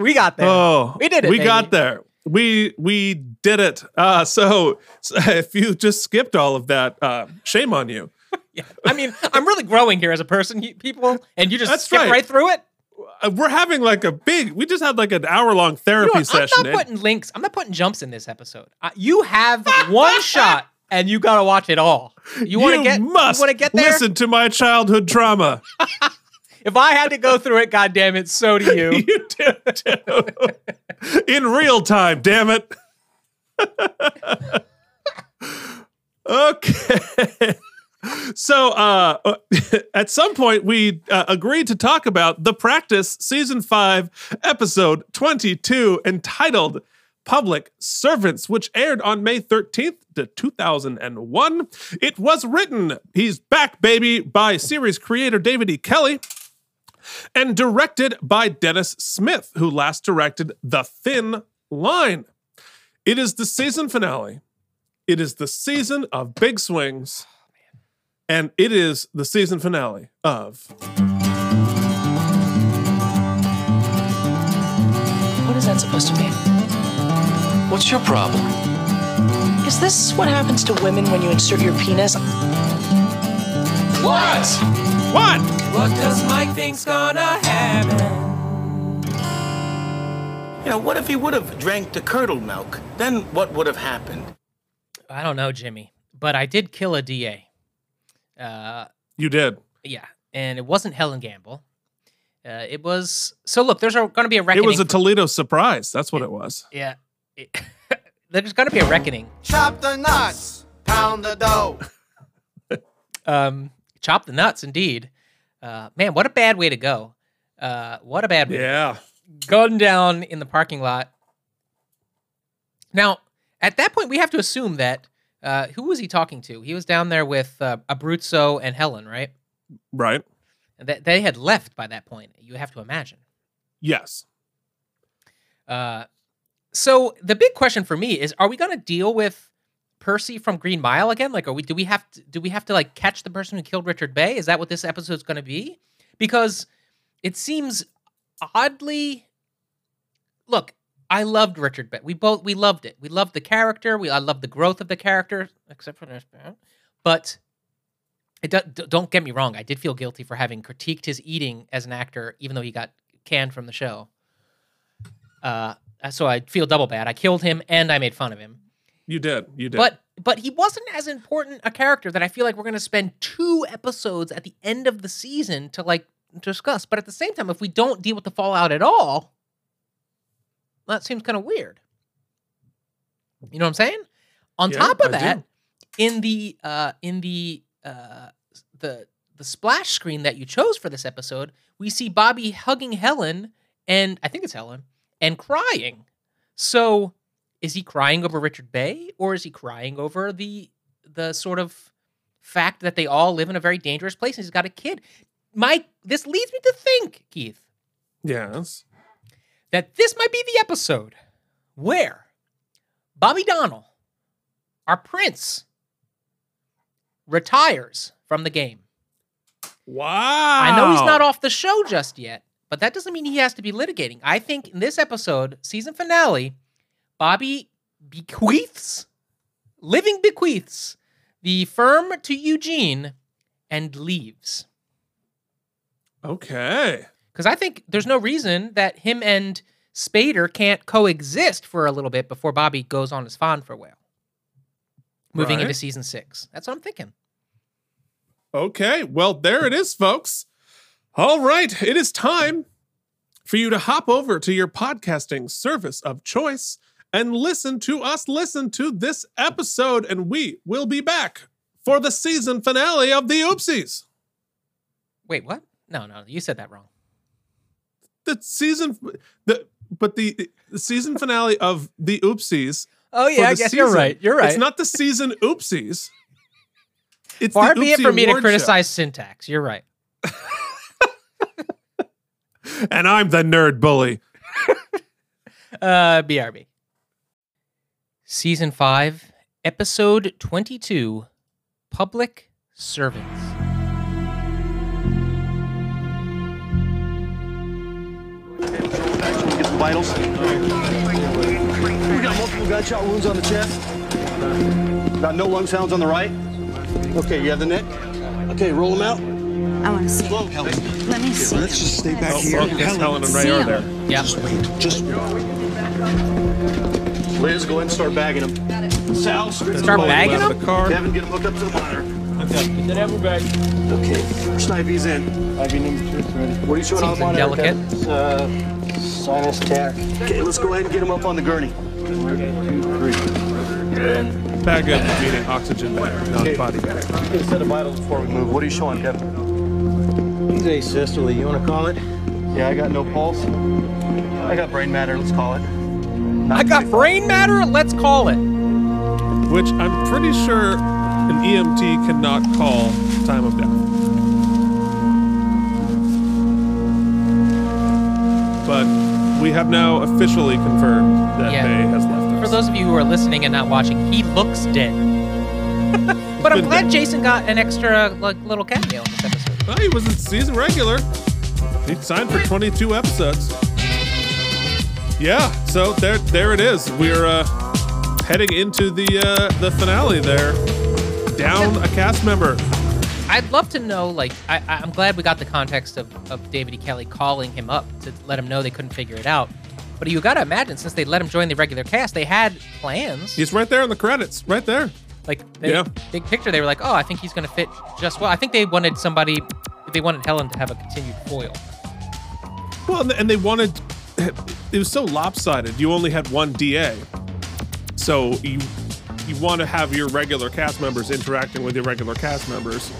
we got there. Oh, We did it, We baby. got there. We we did it. Uh, so, so [LAUGHS] if you just skipped all of that, uh, shame on you. [LAUGHS] Yeah. I mean, I'm really growing here as a person, people, and you just That's skip right. right. through it. Uh, we're having like a big. We just had like an hour long therapy You know session. I'm not putting links. I'm not putting jumps in this episode. Uh, you have [LAUGHS] one shot, and you got to watch it all. You want to get? must you want to get there? listen to my childhood trauma. If I had to go through it, God damn it, so do you. [LAUGHS] you do too. in real time. Damn it. [LAUGHS] okay. So, uh, [LAUGHS] at some point, we uh, agreed to talk about the practice season five, episode 22, entitled Public Servants, which aired on May 13th to 2001. It was written, he's back, baby, by series creator David E. Kelley and directed by Dennis Smith, who last directed The Thin Line. It is the season finale. It is the season of big swings. And it is the season finale of What is that supposed to mean? What's your problem? Is this what happens to women when you insert your penis? What? what? What does Mike think's gonna happen? You know, what if he would have drank the curdled milk? Then what would have happened? I don't know, Jimmy, but I did kill a DA. Uh, You did. yeah, and it wasn't Helen Gamble. Uh, it was so. Look, there's going to be a reckoning. It was a for- Toledo surprise. That's what it was. yeah. It- [LAUGHS] there's going to be a reckoning. Chop the nuts, pound the dough. [LAUGHS] Um, chop the nuts, indeed. Uh, man, what a bad way to go. Uh, what a bad way. Yeah. Gunned down in the parking lot. Now, at that point, we have to assume that uh, who was he talking to? He was down there with uh, Abruzzo and Helen, right? Right. That they had left by that point. You have to imagine. Yes. Uh, So the big question for me is: Are we going to deal with Percy from Green Mile again? Like, are we? Do we have to? Do we have to like catch the person who killed Richard Bay? Is that what this episode's going to be? Because it seems oddly. Look, I loved Richard Bay. We both we loved it. We loved the character. We I loved the growth of the character, except for this. But it do, don't get me wrong. I did feel guilty for having critiqued his eating as an actor, even though he got canned from the show. Uh, so I feel double bad. I killed him and I made fun of him. You did. You did. But but he wasn't as important a character that I feel like we're going to spend two episodes at the end of the season to like discuss. But at the same time, if we don't deal with the fallout at all, that seems kind of weird. You know what I'm saying? On Yeah, top of I that, do. in the uh in the uh the the splash screen that you chose for this episode, we see Bobby hugging Helen and I think it's Helen and crying. So is he crying over Richard Bay or is he crying over the the sort of fact that they all live in a very dangerous place and he's got a kid? Mike, this leads me to think, Keith, yes. that this might be the episode where Bobby Donnell, our prince, retires from the game. Wow. I know he's not off the show just yet, but that doesn't mean he has to be litigating. I think in this episode, season finale, Bobby bequeaths, living bequeaths, the firm to Eugene and leaves. Okay. Because I think there's no reason that him and Spader can't coexist for a little bit before Bobby goes on his fond while. Moving Right. into season six. That's what I'm thinking. Okay. Well, there it is, folks. All right. It is time for you to hop over to your podcasting service of choice and listen to us listen to this episode. And we will be back for the season finale of the Oopsies. Wait, what? No, no, you said that wrong. The season, the but the, the season finale of the Oopsies. Oh yeah, I guess you're right. You're right. It's not the season Oopsies. It's Far be it for me to Award show. criticize syntax. You're right. [LAUGHS] And I'm the nerd bully. [LAUGHS] Uh, BRB. Season 5, Episode 22 Public Servants. Get the vitals. We got multiple gunshot wounds on the chest. Got no lung sounds on the right. Okay, you have the neck? Okay, roll them out. I want to see. Slow, Helen. Let me see. Let's just stay back Oh, here. well, yes, Helen and Ray See are 'em. there. Yeah. Just wait. Just Liz, go ahead and start bagging them. Sal, Start Pulling bagging out of them? The car. Kevin, get them hooked up to the monitor. Okay, first IV's in. IV number two, ready. What are you showing on Seems the monitor? delicate. Kevin? Uh, sinus attack. Okay, let's go ahead and get him up on the gurney. Bag of meaning oxygen bag, not body bag. Get a set of vitals before we move. What are you showing, Kevin? He's asystole. You want to call it? Yeah, I got no pulse. I got brain matter. Let's call it. I got brain matter? Let's call it. Which I'm pretty sure an EMT cannot call time of death. But we have now officially confirmed that Yeah. Bay has left us. For those of you who are listening and not watching, he looks dead. [LAUGHS] but I'm glad dead. Jason got an extra like little cameo in this episode. Well, he was a season regular. He signed for 22 episodes. Yeah, so there, there it is. We're uh, heading into the uh, the finale. There, down a cast member. I'd love to know, like, I, I'm glad we got the context of, of David E. Kelley calling him up to let him know they couldn't figure it out. But you got to imagine, since they let him join the regular cast, they had plans. He's right there in the credits, right there. Like, they, Yeah. big picture, they were like, oh, I think he's going to fit just well. I think they wanted somebody, they wanted Helen to have a continued foil. Well, and they wanted. It was so lopsided. You only had one DA, so you you want to have your regular cast members interacting with your regular cast members.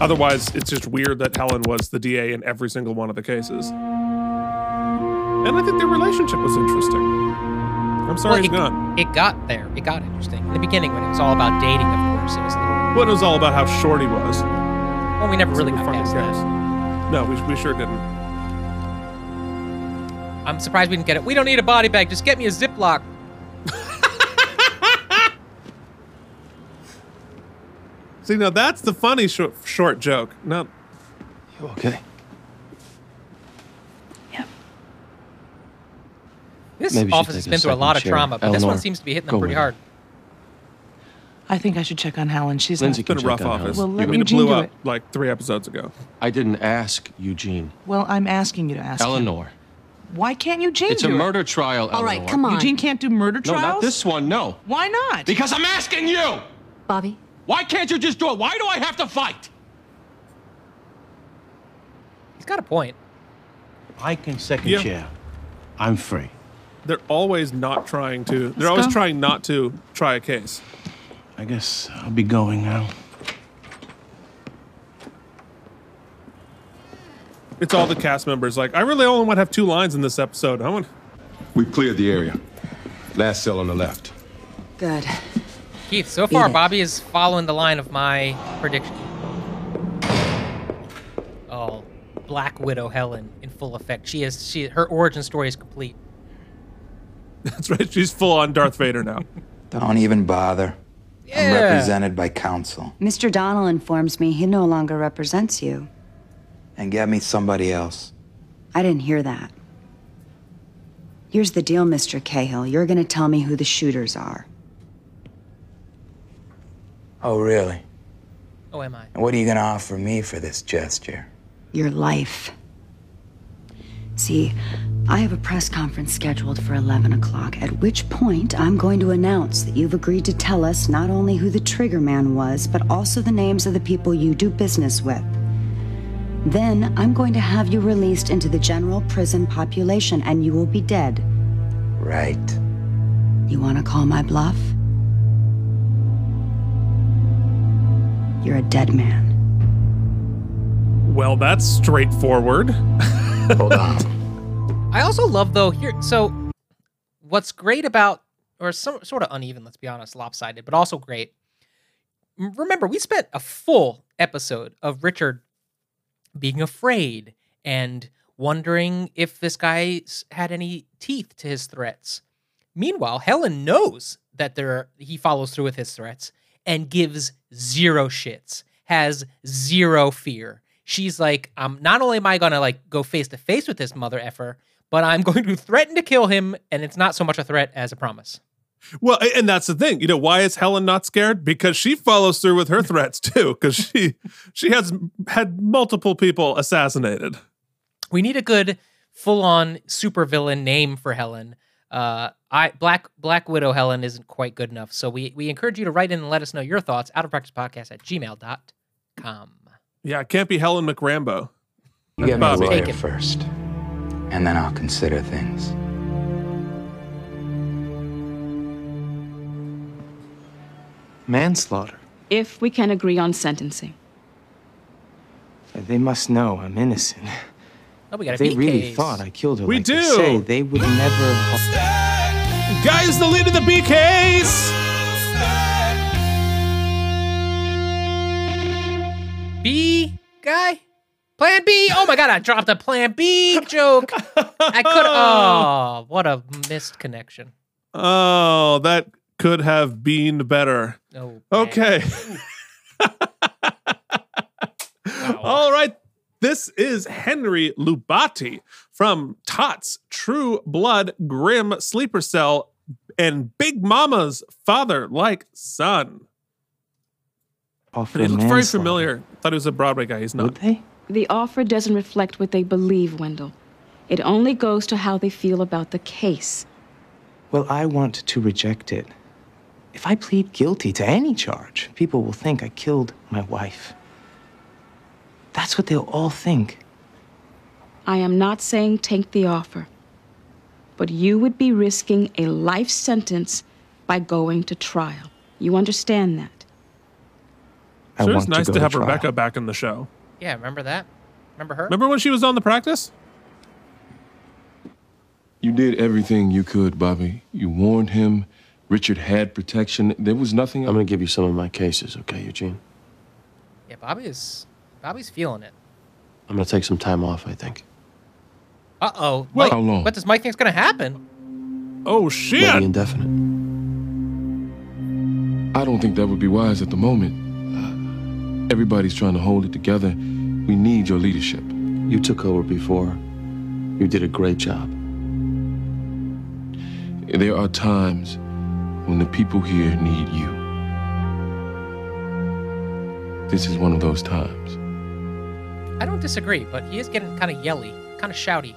Otherwise, it's just weird that Helen was the DA in every single one of the cases. And I think their relationship was interesting. I'm sorry Well, it, gone. It got there. It got interesting. In the beginning, when it was all about dating, of course, it was a little. Well, it was all about how short he was. Well, we never really got past that. No, we, we sure didn't. I'm surprised we didn't get it. We don't need a body bag. Just get me a Ziploc. [LAUGHS] See, now that's the funny short, short joke. Not You okay? Yep. This Maybe office has been through a lot of chair. trauma, but this one seems to be hitting them pretty hard. I think I should check on Helen. She's Lindsay not. can been a rough check office. Well, let I mean, it blew do up it. like three episodes ago. I didn't ask Eugene. Well, I'm asking you to ask. him. Eleanor. Why can't you, Eugene It's a do it? murder trial, All right, come on. Eugene can't do murder No, trials. not this one, no. Why not? Because I'm asking you! Bobby, Why can't you just do it? Why do I have to fight? He's got a point. I can second Yeah. chair. I'm free. They're always not trying to. They're always go. trying not to try a case. I guess I'll be going now. It's all the cast members. Like, I really only want to have two lines in this episode. I want. We cleared the area. Last cell on the left. good. Keith, so far, it. Bobby is following the line of my prediction. Oh, Black Widow Helen in full effect. She is. She her origin story is complete. [LAUGHS] That's right. She's full on Darth Vader now. [LAUGHS] Don't even bother. I'm represented by counsel. Mr. Donnell informs me he no longer represents you. And get me somebody else. I didn't hear that. Here's the deal, Mr. Cahill. You're going to tell me who the shooters are. Oh, really? Oh, am I? And what are you gonna offer me for this gesture? Your life. See, I have a press conference scheduled for 11 o'clock, at which point I'm going to announce that you've agreed to tell us not only who the trigger man was, but also the names of the people you do business with. Then I'm going to have you released into the general prison population, and you will be dead. Right. You want to call my bluff? You're a dead man. Well, that's straightforward. [LAUGHS] Hold on. I also love though here. So, what's great about, or some sort of uneven, let's be honest, lopsided, but also great. Remember, we spent a full episode of Richard being afraid and wondering if this guy had any teeth to his threats. Meanwhile, Helen knows that there he follows through with his threats and gives zero shits, has zero fear. She's like, um, not only am I gonna like go face to face with this mother effer, but I'm [LAUGHS] going to threaten to kill him, and it's not so much a threat as a promise. Well, and that's the thing. You know, why is Helen not scared? Because she follows through with her threats too. Because she she has had multiple people assassinated. We need a good full-on supervillain name for Helen. Uh, I Black Black Widow Helen isn't quite good enough, so we we encourage you to write in and let us know your thoughts. Out of practice podcast at gmail.com. Yeah, it can't be Helen McRambo. You get me a Bobby. lawyer Take it. first. And then I'll consider things. Manslaughter. If we can agree on sentencing. They must know I'm innocent. Oh, we got a they really case. thought I killed her We like they do. say, they would never Guys, the lead of the B case. B guy? Plan B? Oh my god, I dropped a plan B joke. I could oh what a missed connection. [LAUGHS] Oh, that could have been better. Oh, Okay. [LAUGHS] All right. This is Henry Lubatti from Tots True Blood Grimm Sleeper Cell and Big Mama's Father Like Son. offer he looks very familiar. Thought he was a Broadway guy. He's not. Would they? The offer doesn't reflect what they believe, Wendell. It only goes to how they feel about the case. Well, I want to reject it. If I plead guilty to any charge, people will think I killed my wife. That's what they'll all think. I am not saying take the offer, but you would be risking a life sentence by going to trial. You understand that? I Sure, want it's nice to, to, have trial. Rebecca back in the show. Yeah, remember that? Remember her? Remember when she was on the practice? You did everything you could, Bobby. You warned him. Richard had protection. There was nothing. I'm going to give you some of my cases, okay, Eugene? Yeah, Bobby is Bobby's feeling it. I'm going to take some time off, I think. Uh oh. Well- How long? What does Mike think's gonna happen? Oh shit! Maybe indefinite. I don't think that would be wise at the moment. Uh, everybody's trying to hold it together. We need your leadership. You took over before. You did a great job. There are times when the people here need you. This is one of those times. I don't disagree, but he is getting kind of yelly, kind of shouty.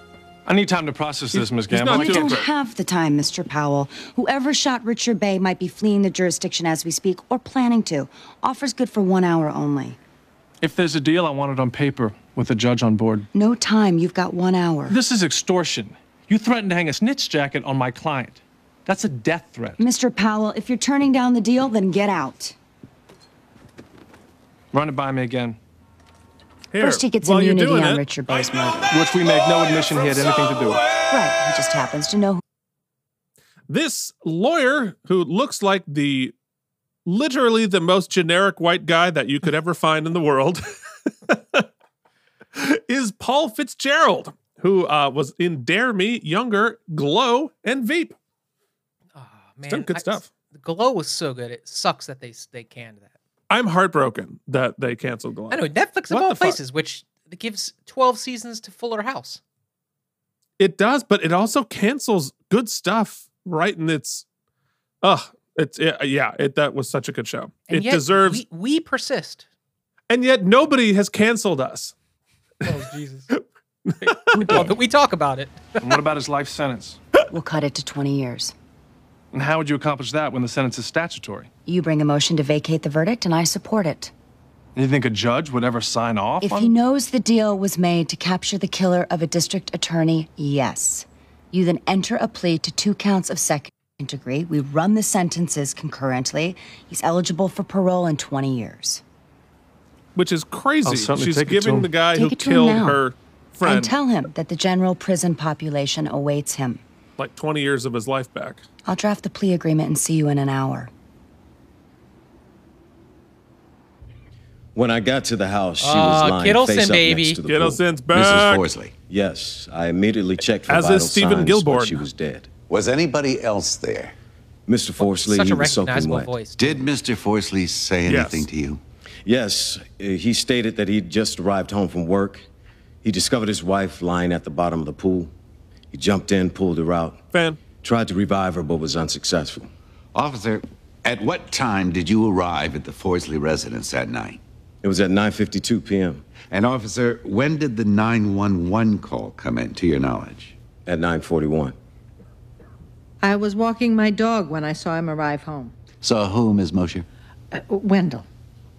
I need time to process this, Miss he's Gamble. not I doing don't have the time, Mr. Powell. Whoever shot Richard Bay might be fleeing the jurisdiction as we speak or planning to. Offer's good for one hour only. If there's a deal, I want it on paper with the judge on board. No time. You've got one hour. This is extortion. You threatened to hang a snitch jacket on my client. That's a death threat. Mr. Powell, if you're turning down the deal, then get out. Run it by me again. Here, First, he gets while you're immunity doing on it, Richard Bay's murder. Which we make no admission he had anything to do with. Right. He just happens to know This lawyer, who looks like the literally the most generic white guy that you could ever find in the world, [LAUGHS] is Paul Fitzgerald, who uh, was in Dare Me, Younger, Glow, and Veep. Man, done good I- stuff. The Glow was so good. It sucks that they they canned that. I'm heartbroken that they canceled Glow. I know Netflix of What all the fuck? places, which gives 12 seasons to Fuller House. It does, but it also cancels good stuff right in its. Ugh, it's yeah, yeah. It that was such a good show. And it yet deserves, We, we persist. and yet nobody has canceled us. Oh Jesus. [LAUGHS] [LAUGHS] well, but we talk about it. And what about his life sentence? we'll cut it to 20 years. And how would you accomplish that when the sentence is statutory? You bring a motion to vacate the verdict, and I support it. You think a judge would ever sign off If on he knows the deal was made to capture the killer of a district attorney, yes. You then enter a plea to two counts of second degree. We run the sentences concurrently. He's eligible for parole in 20 years. which is crazy. She's take it to giving the guy Take who it to him killed her friend And tell him that the general prison population awaits him. Like 20 years of his life back. I'll draft the plea agreement and see you in an hour. When I got to the house, she was lying Kittleson, face up baby. next to the Kittlesen's pool. back. Mrs. Forsley. Yes, I immediately checked for As is Steven signs, but Gilborn. She was dead. Was anybody else there? Mr. Forsley, Such he a was soaking recognizable wet. voice. Did Mr. Forsley say Yes. anything to you? Yes, uh, he stated that he'd just arrived home from work. He discovered his wife lying at the bottom of the pool. He jumped in, pulled her out, Fan. tried to revive her, but was unsuccessful. Officer, at what time did you arrive at the Forsley residence that night? It was at 9:52 p.m. And officer, when did the 911 call come in, to your knowledge? At 9:41. I was walking my dog when I saw him arrive home. Saw who, Ms. Mosher? Uh, Wendell.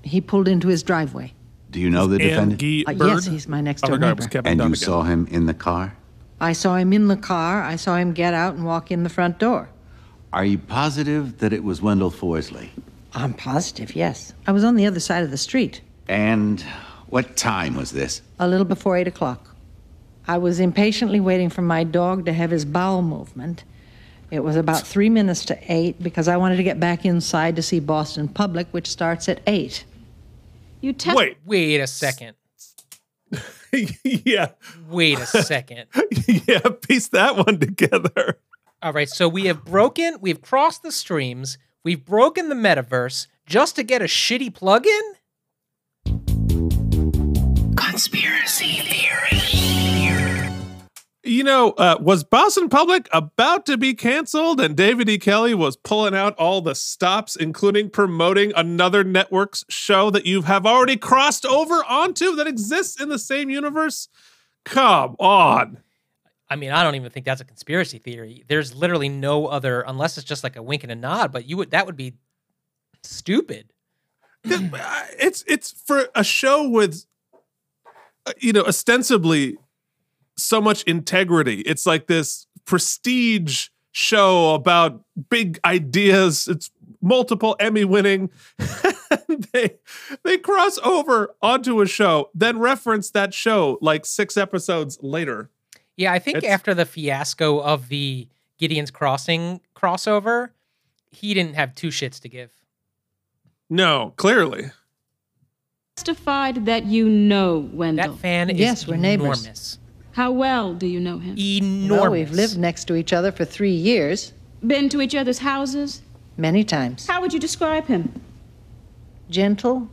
He pulled into his driveway. Do you know the defendant? Uh, yes, he's my next door neighbor. was Kevin and you saw him in the car? I saw him in the car. I saw him get out and walk in the front door. Are you positive that it was Wendell Forsley? I'm positive, yes. I was on the other side of the street, And what time was this? a little before eight o'clock. I was impatiently waiting for my dog to have his bowel movement. It was about three minutes to eight because I wanted to get back inside to see Boston Public, which starts at eight. You test Wait, Wait a second. [LAUGHS] yeah, Wait a second. [LAUGHS] yeah. Piece that one together. All right, so we have broken, we've crossed the streams, we've broken the metaverse just to get a shitty plugin? Conspiracy theory. You know, uh, was Boston Public about to be canceled, and David E. Kelley was pulling out all the stops, including promoting another network's show that you have already crossed over onto that exists in the same universe? Come on. I mean, I don't even think that's a conspiracy theory. There's literally no other, unless it's just like a wink and a nod. But you would that would be stupid. it's it's for a show with uh, you know ostensibly so much integrity it's like this prestige show about big ideas it's multiple emmy winning [LAUGHS] they they cross over onto a show then reference that show like six episodes later Yeah, I think It's- after the fiasco of the Gideon's Crossing crossover, he didn't have two shits to give. no clearly Testified that you know Wendell. That fan is Yes, we're neighbors. Enormous. How well do you know him? Enormous. Well, we've lived next to each other for three years. Been to each other's houses? Many times. How would you describe him? Gentle,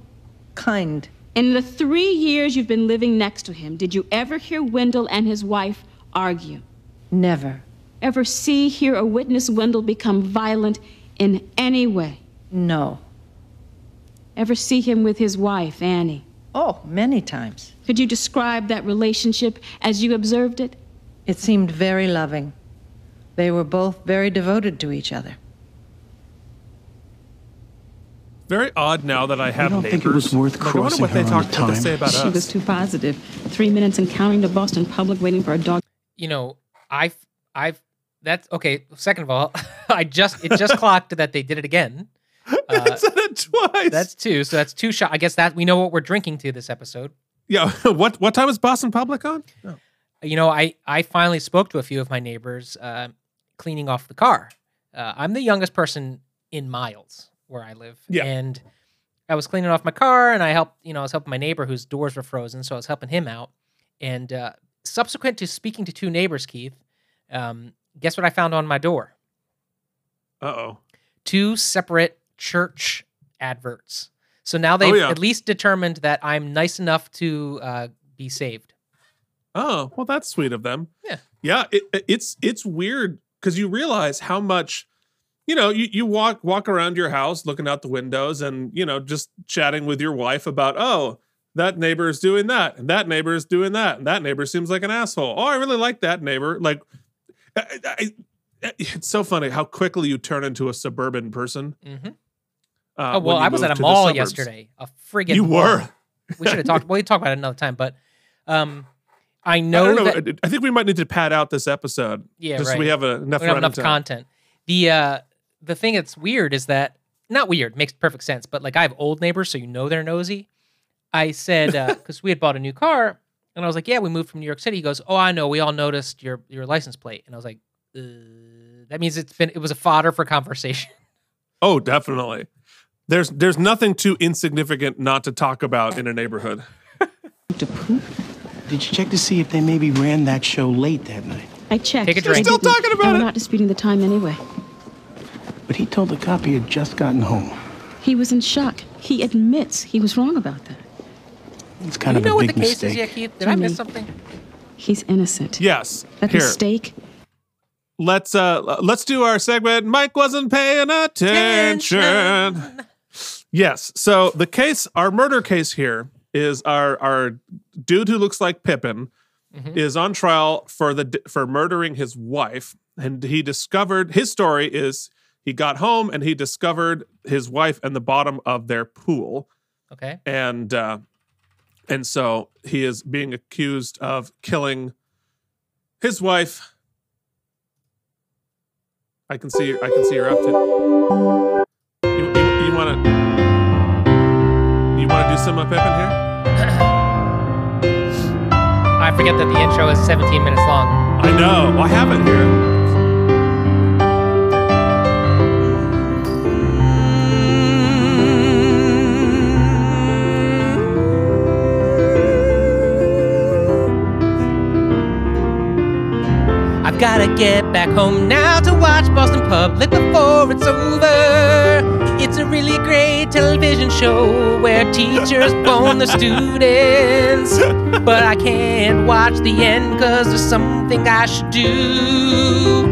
kind. In the three years you've been living next to him, did you ever hear Wendell and his wife argue? Never. Ever see, hear, or witness Wendell become violent in any way? No. Ever see him with his wife, Annie? Oh, many times. Could you describe that relationship as you observed it? It seemed very loving. They were both very devoted to each other. Very odd now that I have don't neighbors. think it was worth Like, I wonder crossing what they her talk, on the what they time. say about she us. was too positive. Three minutes and counting to Boston Public waiting for a dog. You know, I've I've that's okay. Second of all, [LAUGHS] I just it just clocked that they did it again. [LAUGHS] Uh, said it twice. That's two. So that's two shots. I guess that we know what we're drinking to this episode. Yeah. [LAUGHS] what what time is Boston Public on? Oh. You know, I I finally spoke to a few of my neighbors uh, cleaning off the car. Uh, I'm the youngest person in miles where I live. Yeah. And I was cleaning off my car and I helped, you know, I was helping my neighbor whose doors were frozen. So I was helping him out. And uh, subsequent to speaking to two neighbors, Keith, um, guess what I found on my door? Uh oh. Two separate church adverts. So now they've yeah. at least determined that I'm nice enough to uh, be saved. Oh, well, that's sweet of them. Yeah. Yeah. It, it- it's it's weird because you realize how much, you know, you, you walk walk around your house looking out the windows and you know just chatting with your wife about oh that neighbor is doing that and that neighbor is doing that and that neighbor seems like an asshole. Oh, I really like that neighbor. Like, I, I- it's so funny how quickly you turn into a suburban person. Mm-hmm. Uh, oh well, I was at a mall yesterday. A friggin' You mall. were. [LAUGHS] we should have talked. Well, we talk about it another time. But um, I I know, don't know. that I think we might need to pad out this episode. Yeah, just so right. we have a, enough. we have enough time. content. The uh, the thing that's weird is that not weird makes perfect sense. But like I have old neighbors, so you know they're nosy. I said [LAUGHS] because we had bought a new car, and I was like, "Yeah, we moved from New York City." He goes, "Oh, I know. We all noticed your your license plate." And I was like, uh, "That means it's been it was a fodder for conversation." Oh, definitely. There's there's nothing too insignificant not to talk about in a neighborhood. Did you check to see if they maybe ran that show late that night? I checked. Take a I drink. Still didn't. talking about and it. We're not disputing the time anyway. But he told the cop he had just gotten home. He was in shock. He admits he was wrong about that. It's kind you of know a what big the case mistake. is yet, Keith? Did I miss something? He's innocent. Yes. That Here, mistake. let's uh let's do our segment. Mike wasn't paying attention. Yes. So the case, our murder case here is our our dude who looks like Pippin Mhm. is on trial for the for murdering his wife, and he discovered his story is he got home and he discovered his wife in the bottom of their pool, Okay. and uh, and so he is being accused of killing his wife. I can see I can see her up to. You want to do some up Pippin here? [COUGHS] I forget that the intro is 17 minutes long. I know. I have it here. Gotta get back home now to watch Boston Public before it's over. It's a really great television show where teachers [LAUGHS] bone the students. But I can't watch the end cause there's something I should do.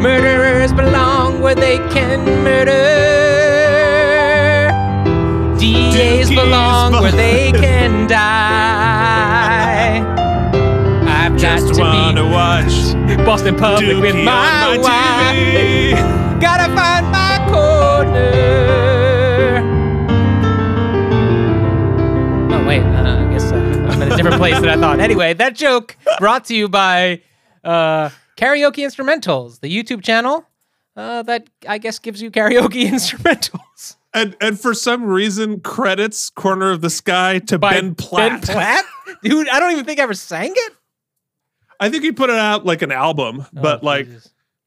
Murderers belong where they can murder. DAs belong where they can die. Got Just to wanna be watch Boston Public with my, my wife. Gotta find my corner. Oh wait, uh, I guess uh, I'm in a different place than I thought. Anyway, that joke brought to you by uh, Karaoke Instrumentals, the YouTube channel uh, that I guess gives you karaoke [LAUGHS] instrumentals. And and for some reason credits Corner of the Sky to By Ben Platt. Ben Platt? Dude, I don't even think I ever sang it. I think he put it out like an album, but like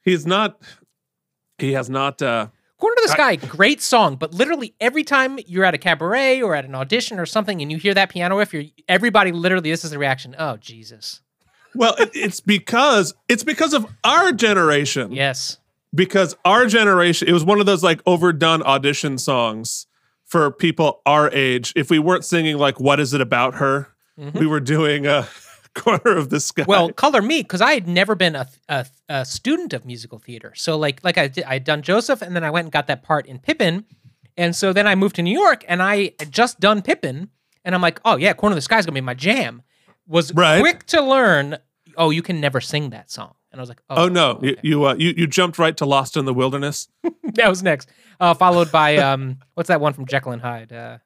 he's not he has not uh Corner to the Sky, great song, but literally every time you're at a cabaret or at an audition or something and you hear that piano riff, you're everybody literally this is the reaction. Oh Jesus. Well, it, it's because it's because of our generation. Yes. Because our generation, it was one of those like overdone audition songs for people our age. If we weren't singing like "What Is It About Her," Mhm. we were doing a [LAUGHS] corner of the sky. Well, color me because I had never been a, a, a student of musical theater. So like like I did, I had done Joseph, and then I went and got that part in Pippin, and so then I moved to New York, and I had just done Pippin, and I'm like, oh yeah, Corner of the Sky is gonna be my jam. Was right. quick to learn. Oh, you can never sing that song, and I was like, oh, oh no, you you, uh, you you jumped right to "Lost in the Wilderness." [LAUGHS] that was next. Uh, followed by um, [LAUGHS] what's that one from Jekyll and Hyde? Uh,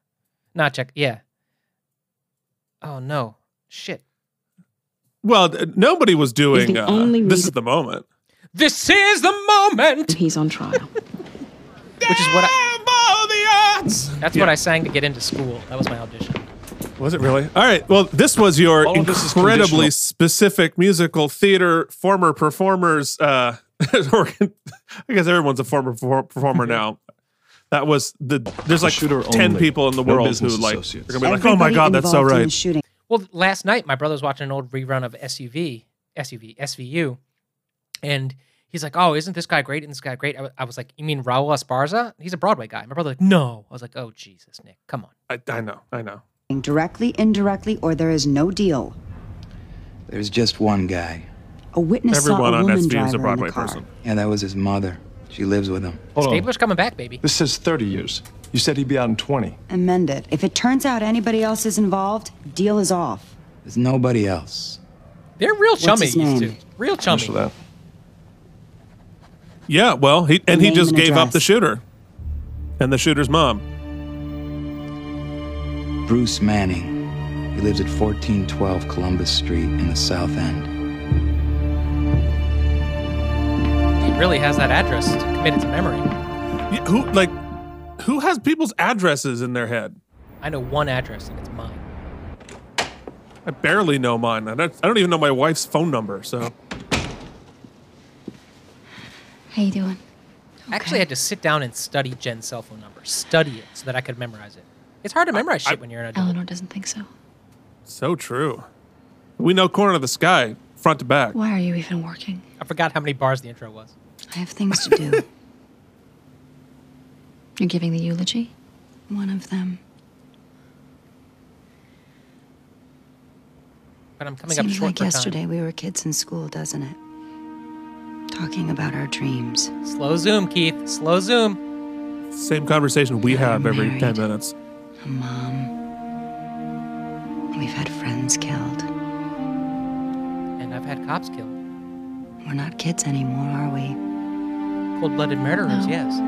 not Jekyll. Yeah. Oh no, shit. Well, nobody was doing. the Uh, only this is the moment. This is the moment. He's on trial. [LAUGHS] Which is what I. That's what I sang to get into school. That was my audition. Was it really? All right. Well, this was your All this incredibly specific musical theater former performers. Uh, [LAUGHS] I guess everyone's a former performer now. That was the. There's like shooter ten only. people in the No world who like. associates. They're gonna be like, oh my god, that's so right. Well, last night my brother was watching an old rerun of SUV, SUV, SVU, and he's like, "Oh, isn't this guy great? Isn't this guy great?" I I was like, "You mean Raul Esparza? He's a Broadway guy." My brother like, "No." I was like, "Oh Jesus, Nick, come on." I, I know, I know. Directly, indirectly, or there is no deal. There's just one guy. A witness Everyone saw a on woman SVU is a driver in the car. person. Yeah, that was his mother. She lives with him. Hold on. Stabler's coming back, baby. This says 30 years. You said he'd be out in 20. Amend it. If it turns out anybody else is involved, deal is off. There's nobody else. They're real What's chummy. his These name? two, real chummy. That. Yeah. Well, he and he just and gave up the shooter, and the shooter's mom. Bruce Manning. He lives at 1412 Columbus Street in the South End. Really has that address committed to memory. Yeah, who like who has people's addresses in their head? I know one address, and it's mine. I barely know mine. I don't, I don't even know my wife's phone number. So How you doing? Okay. I actually had to sit down and study Jen's cell phone number, study it so that I could memorize it. It's hard to memorize shit when you're an adult. Eleanor doesn't think so. so true. We know corner of the sky, front to back. Why are you even working? I forgot how many bars the intro was. I have things to do. [LAUGHS] You're giving the eulogy? One of them. But I'm coming up Seems short like for yesterday we were kids in school, doesn't it? Talking about our dreams. Slow zoom, Keith. Slow zoom. Same conversation we have every ten minutes. A mom. We've had friends killed. And I've had cops killed. We're not kids anymore, are we? Cold-blooded murderers, No. yes.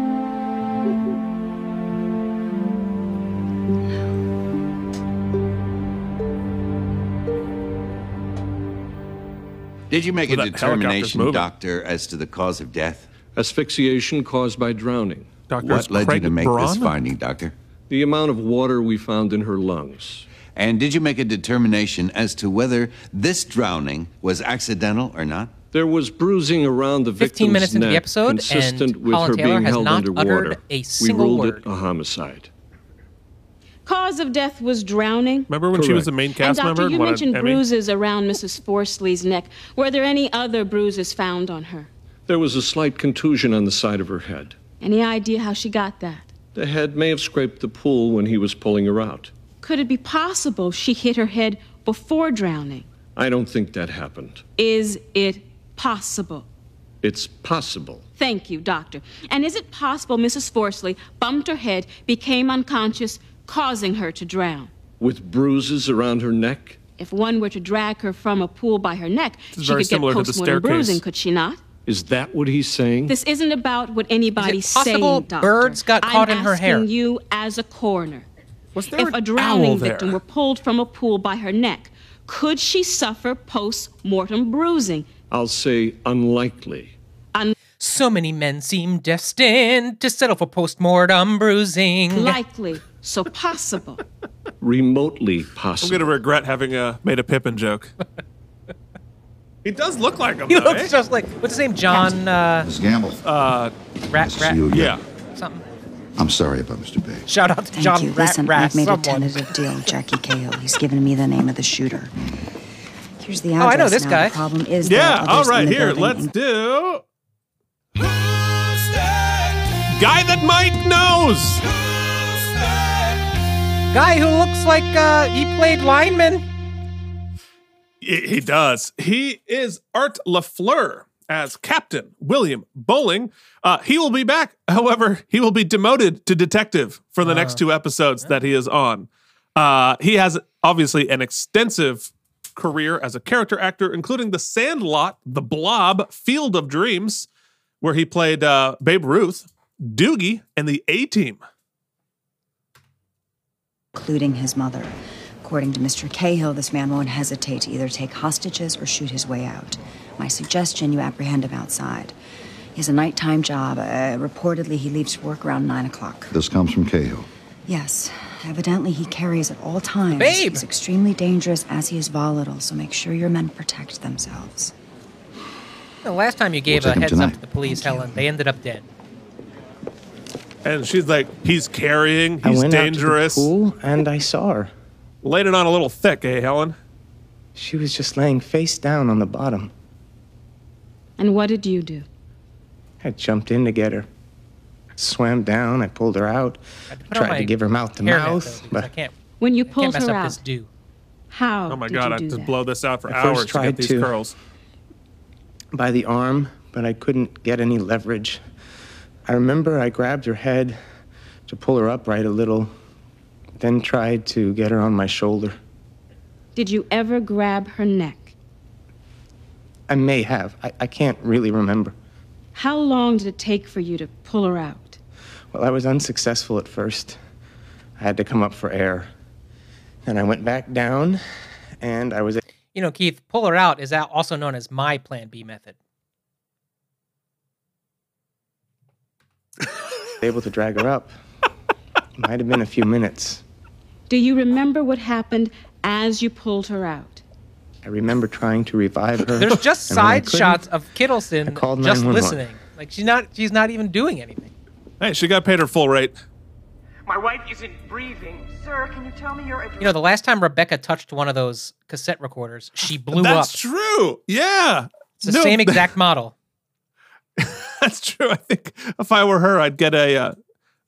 Did you make Well, a determination, doctor, as to the cause of death? Asphyxiation caused by drowning. Doctor, what led you to make this finding, doctor? The amount of water we found in her lungs. And did you make a determination as to whether this drowning was accidental or not? There was bruising around the 15 victim's minutes into the neck, episode, and consistent with Colin her Taylor being has held not underwater. uttered a we ruled word. it a homicide. Cause of death was drowning. Remember when she was the main And cast doctor, member? and you won an mentioned Emmy? bruises around Mrs. Forsley's neck. Were there any other bruises found on her? There was a slight contusion on the side of her head. Any idea how she got that? The head may have scraped the pool when he was pulling her out. Could it be possible she hit her head before drowning? I don't think that happened. Is it possible? It's possible. Thank you, doctor. And is it possible Mrs. Forsley bumped her head, became unconscious, causing her to drown? With bruises around her neck? If one were to drag her from a pool by her neck, This she very could get similar to the postmortem bruising, could she not? Is that what he's saying? This isn't about what anybody's Is it possible saying, doctor. birds got caught I'm in her hair? I'm asking you as a coroner. Was there if an a drowning owl there? victim were pulled from a pool by her neck, could she suffer post-mortem bruising? I'll say unlikely. So many men seem destined to settle for post-mortem bruising. Likely, so possible. [LAUGHS] Remotely possible. I'm gonna regret having uh, made a Pippin joke. [LAUGHS] he does look like him. He though, looks eh? just like what's his name? John uh Miss Gamble. Uh, Rat Rat you yeah. something. I'm sorry about Mr. Bay. Shout out to Thank John you. Rat Listen, Rat I've made someone. a tentative deal with Jackie Cahill. He's given me the name of the shooter. Here's the Oh, I know this now. guy. The problem is Yeah, are all others in right, the here, building, let's in- do. Guy that Mike knows. Guy who looks like uh, he played lineman. He he does. He is Art LaFleur as Captain William Bowling. Uh, he will be back. [LAUGHS] However, he will be demoted to detective for the next two episodes that he is on. Uh, he has obviously an extensive career as a character actor, including The Sandlot, The Blob, Field of Dreams, where he played uh, Babe Ruth, Doogie, and the A Team. including his mother. According to Mr. Cahill, this man won't hesitate to either take hostages or shoot his way out. My suggestion you apprehend him outside. He has a nighttime job. Uh, reportedly, he leaves work around 9 o'clock. This comes from Cahill. Yes, evidently he carries at all times. Babe! He's extremely dangerous as he is volatile, so make sure your men protect themselves. The last time you gave We'll a take him heads up to the police, Helen, they ended up dead. And she's like, he's carrying, I he's went dangerous. out to the pool and I saw her. Laid it on a little thick, eh, Helen? She was just laying face down on the bottom. And what did you do? I jumped in to get her. I swam down. I pulled her out. Put tried to give her mouth to mouth, though, but I can't, When you I can't pulled mess her up out, this do. how Oh my did god, you I do have to that? blow this out for I first hours to get tried these to. curls. by the arm, but I couldn't get any leverage. I remember I grabbed her head to pull her upright a little, then tried to get her on my shoulder. Did you ever grab her neck? I may have. I, I can't really remember. How long did it take for you to pull her out? Well, I was unsuccessful at first. I had to come up for air. Then I went back down, and I was You know, Keith, pull her out is al- also known as my Plan B method. [LAUGHS] able to drag her up. Might have been a few minutes. Do you remember what happened as you pulled her out? I remember trying to revive her. There's just and when I side shots of Kittleson just listening. Like she's not she's not even doing anything. Hey, she got paid her full rate. My wife isn't breathing. Sir, can you tell me your address? You know, the last time Rebecca touched one of those cassette recorders, she blew That's up. That's true. Yeah. It's the No, same exact model. [LAUGHS] That's true. I think if I were her, I'd get a, uh,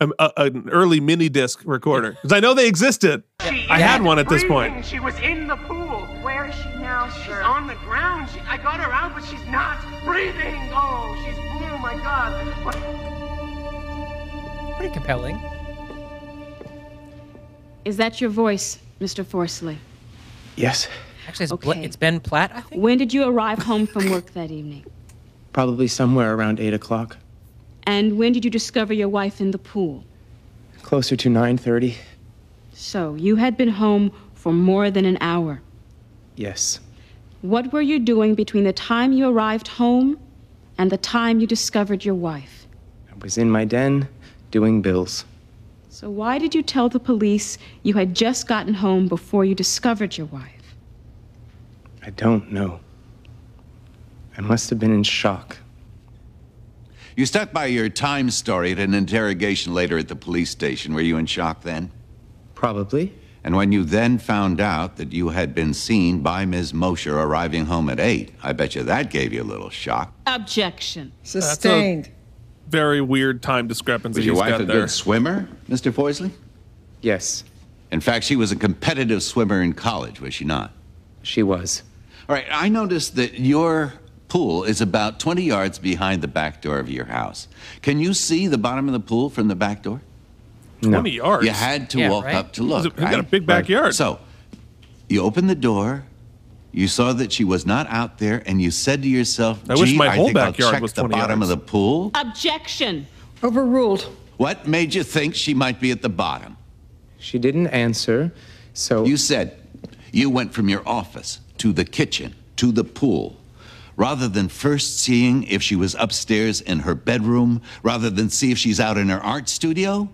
a, a an early mini disc recorder because I know they existed. She I had one at this breathing. point. She was in the pool. Where is she now, sir? She's on the ground. She, I got her out, but she's not breathing. Oh, she's blue. My God. What? Pretty compelling. Is that your voice, Mr. Forsley? Yes, Actually, it's, Bla- it's Ben Platt, I think. When did you arrive home from work that evening? probably somewhere around 8 o'clock. And when did you discover your wife in the pool? Closer to 9.30. So, you had been home for more than an hour. Yes. What were you doing between the time you arrived home and the time you discovered your wife? I was in my den doing bills. So, why did you tell the police you had just gotten home before you discovered your wife? I don't know. I must have been in shock. You stuck by your time story at an interrogation later at the police station. Were you in shock then? Probably. And when you then found out that you had been seen by Ms. Mosher arriving home at 8, I bet you that gave you a little shock. Objection. Sustained. Very weird time discrepancy. Was your he's wife got a there. good swimmer, Mr. Forsley? Yes. In fact, she was a competitive swimmer in college, was she not? She was. All right, I noticed that your pool is about 20 yards behind the back door of your house. Can you see the bottom of the pool from the back door? 20 yards. You had to Yeah, walk right. up to He's a- look. he's got a big backyard. So, you open the door. You saw that she was not out there, and you said to yourself, I wish "Gee, my I whole think I'll backyard check was the 20 bottom yards." of the pool." Objection. Overruled. What made you think she might be at the bottom? She didn't answer, so. You said you went from your office to the kitchen to the pool. Rather than first seeing if she was upstairs in her bedroom, rather than see if she's out in her art studio,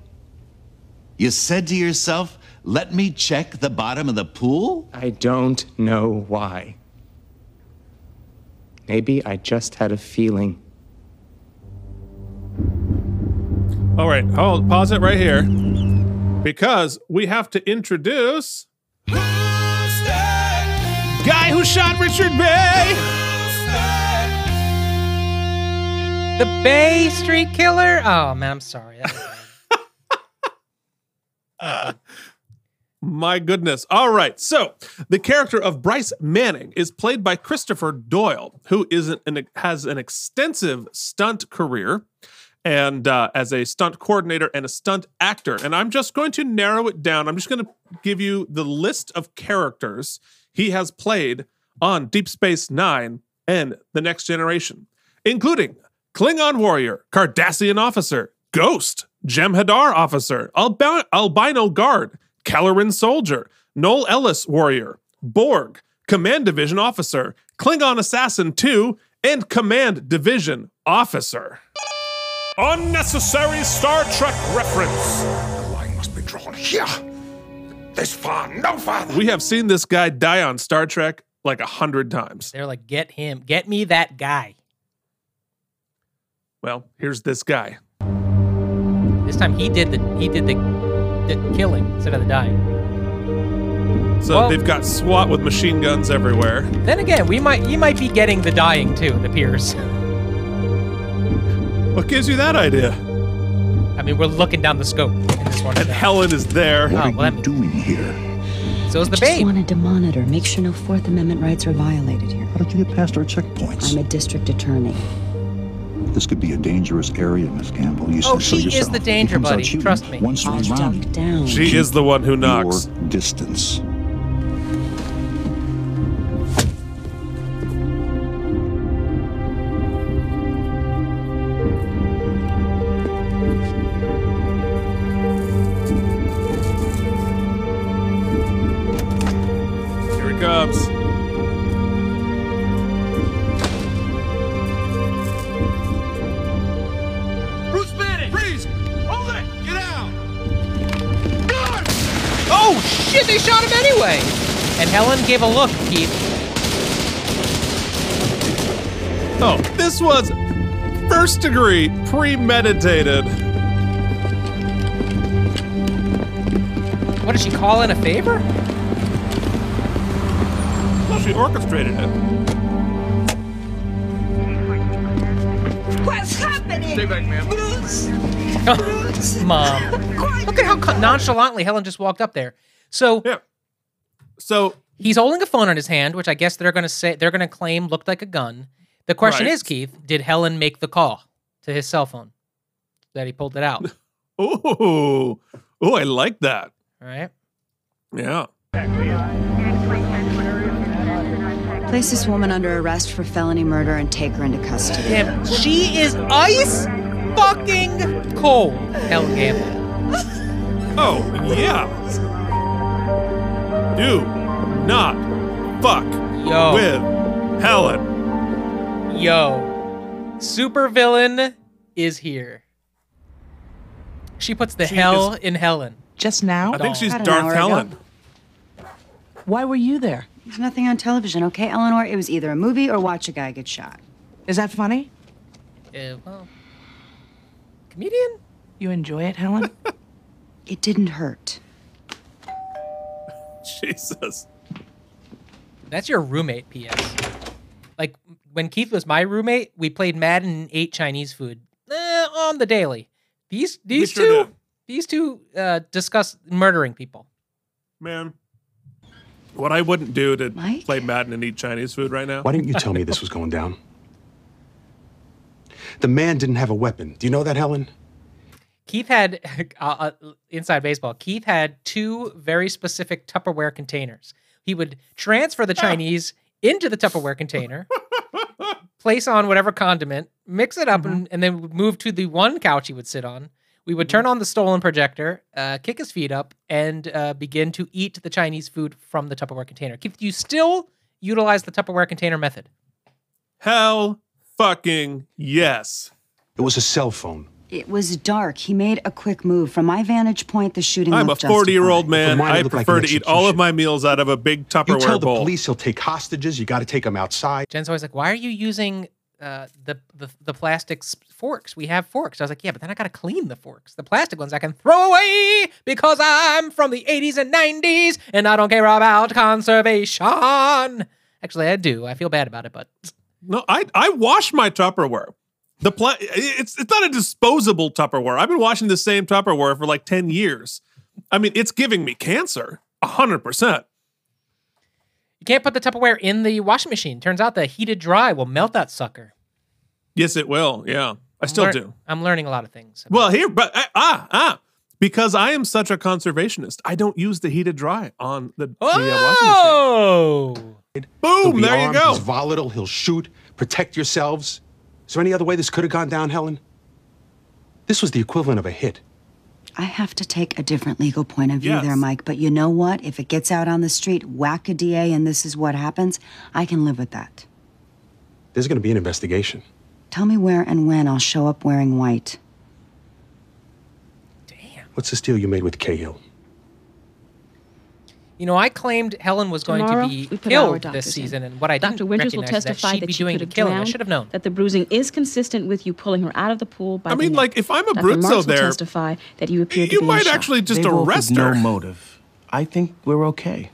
you said to yourself, let me check the bottom of the pool? I don't know why. Maybe I just had a feeling. All right, hold, pause it right here because we have to introduce guy who shot Richard Bay. The Bay Street Killer. Oh man, I'm sorry. That was [LAUGHS] [LAUGHS] uh, My goodness. All right. So, the character of Bryce Manning is played by Christopher Doyle, who is an, has an extensive stunt career and uh, as a stunt coordinator and a stunt actor. And I'm just going to narrow it down. I'm just going to give you the list of characters he has played on Deep Space Nine and The Next Generation, including Klingon warrior, Cardassian officer, Ghost, Jem'Hadar officer, Albi- albino guard, Kelleran soldier, Nol-Ennis warrior, Borg, command division officer, Klingon assassin 2, and command division officer. Unnecessary Star Trek reference. The line must be drawn here. This far, no farther. We have seen this guy die on Star Trek like a hundred times. They're like, get him, get me that guy. Well, here's this guy. This time he did the he did the, the killing instead of the dying. So Well- they've got SWAT with machine guns everywhere. Then again, we might you might be getting the dying too. It appears. [LAUGHS] What gives you that idea? I mean, we're looking down the scope in this one. And Helen is there. Oh, well, that means- Doing here. So is the Just babe. wanted to monitor, make sure no Fourth Amendment rights are violated here. How did you get past our checkpoints? I'm a district attorney. This could be a dangerous area, Miss Campbell. You Oh, said so she is yourself. the He danger comes out buddy, shooting trust me. One swing I'll round. down. She is the one who knocks. Your distance. Gave a look, Keith. Oh, this was first degree premeditated. What did she call in a favor? Well, she orchestrated it. What's happening? Stay back, ma'am. Bruce! [LAUGHS] Mom. [LAUGHS] Look at how nonchalantly Helen just walked up there. So yeah. So he's holding a phone in his hand, which I guess they're gonna say they're gonna claim looked like a gun. The question Right. is, Keith, did Helen make the call to his cell phone that he pulled it out? [LAUGHS] oh, ooh, I like that. All right. Yeah. Place this woman under arrest for felony murder and take her into custody. Damn, she is ice fucking cold. Helen Gamble. Oh, yeah. Do not fuck Yo. with Helen. Yo, supervillain is here. She puts the She hell is- in Helen. Just now? I think she's About an hour Darth ago. Helen. Why were you there? There's nothing on television, okay, Ellenor? It was either a movie or watch a guy get shot. Is that funny? Uh, well, comedian. You enjoy it, Helen? [LAUGHS] It didn't hurt. [LAUGHS] Jesus. That's your roommate, P.S. Like when Keith was my roommate, we played Madden and ate Chinese food eh, on the daily. These these sure two did. these two uh, discuss murdering people. Man. What I wouldn't do to Mike? play Madden and eat Chinese food right now. Why didn't you tell me this was going down? The man didn't have a weapon. Do you know that, Helen? Keith had [LAUGHS] uh, uh, inside baseball. Keith had two very specific Tupperware containers. He would transfer the [LAUGHS] Chinese into the Tupperware container, [LAUGHS] place on whatever condiment, mix it up, and, and then move to the one couch he would sit on. We would turn on the stolen projector, uh, kick his feet up, and uh, begin to eat the Chinese food from the Tupperware container. Keith, do you still utilize the Tupperware container method? Hell fucking yes. It was a cell phone. It was dark. He made a quick move. From my vantage point, the shooting I'm a 40 year old man. I looked like prefer to eat all of my meals out of a big Tupperware bowl. You Tupperware tell the police he'll take hostages. You got to take them outside. Jen's always like, why are you using uh, the, the the plastic forks. We have forks. I was like, yeah, but then I gotta clean the forks. The plastic ones I can throw away because I'm from the 80s and 90s and I don't care about conservation. Actually, I do. I feel bad about it, but No, I I wash my Tupperware. The pla- it's it's not a disposable Tupperware. I've been washing the same Tupperware for like 10 years. I mean, it's giving me cancer. 100%. you can't put the Tupperware in the washing machine. Turns out the heated dry will melt that sucker. Yes, it will. Yeah. I still Lear- do. I'm learning a lot of things. Well, here, but uh, ah, ah, because I am such a conservationist, I don't use the heated dry on the, the uh, washing machine. Oh, Boom! He'll There you armed, go. He's volatile. He'll shoot. Protect yourselves. Is there any other way this could have gone down, Helen? This was the equivalent of a hit. I have to take a different legal point of view Yes. there, Mike. But you know what? If it gets out on the street, whack a DA, and this is what happens, I can live with that. There's going to be an investigation. Tell me where and when I'll show up wearing white. Damn. What's this deal you made with Cahill? You know, I claimed Helen was going Tomorrow, to be we put our killed doctors this in. season, and what I didn't Dr. Winters will recognize testify that she'd that be she doing could the have killing. I should have known. that the bruising is consistent with you pulling her out of the pool by I the mean, neck. like, if I'm Dr. Abruzzo Marks will there, testify that you appeared to you be in might shock. actually just They arrest her. No motive. I think we're okay.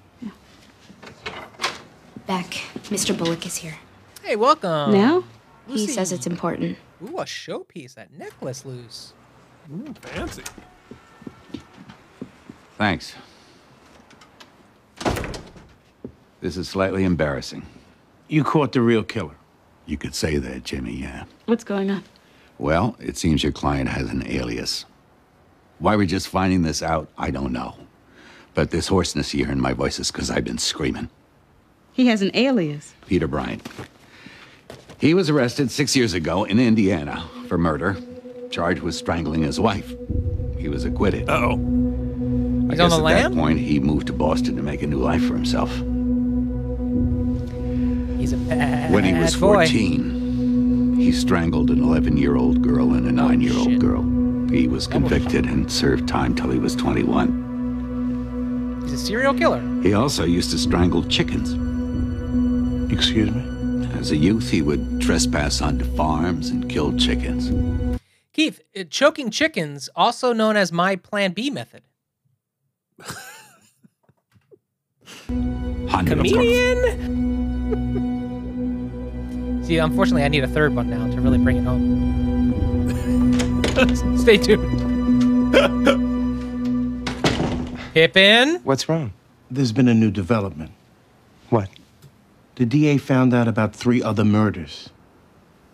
Beck, Mr. Bullock is here. Hey, welcome. Now? He says it's important. Ooh, a showpiece. That necklace loose. Ooh, fancy. Thanks. This is slightly embarrassing. You caught the real killer. You could say that, Jimmy, yeah. What's going on? Well, it seems your client has an alias. Why we're just finding this out, I don't know. But this hoarseness here in my voice is because I've been screaming. He has an alias. Peter Bryant. He was arrested six years ago in Indiana for murder, charged with strangling his wife. He was acquitted. Uh oh. I He's guess on the at lam? that point, he moved to Boston to make a new life for himself. He's a bad When he was boy. 14, he strangled an 11 year old girl and a 9 year old girl. He was convicted and served time till he was 21. He's a serial killer. He also used to strangle chickens. Excuse me? As a youth, he would trespass onto farms and kill chickens. Keith, uh, choking chickens, also known as my Plan B method. Comedian. See, unfortunately, I need a third one now to really bring it home. [LAUGHS] Stay tuned. Pippin. What's wrong? There's been a new development. What? The DA found out about three other murders.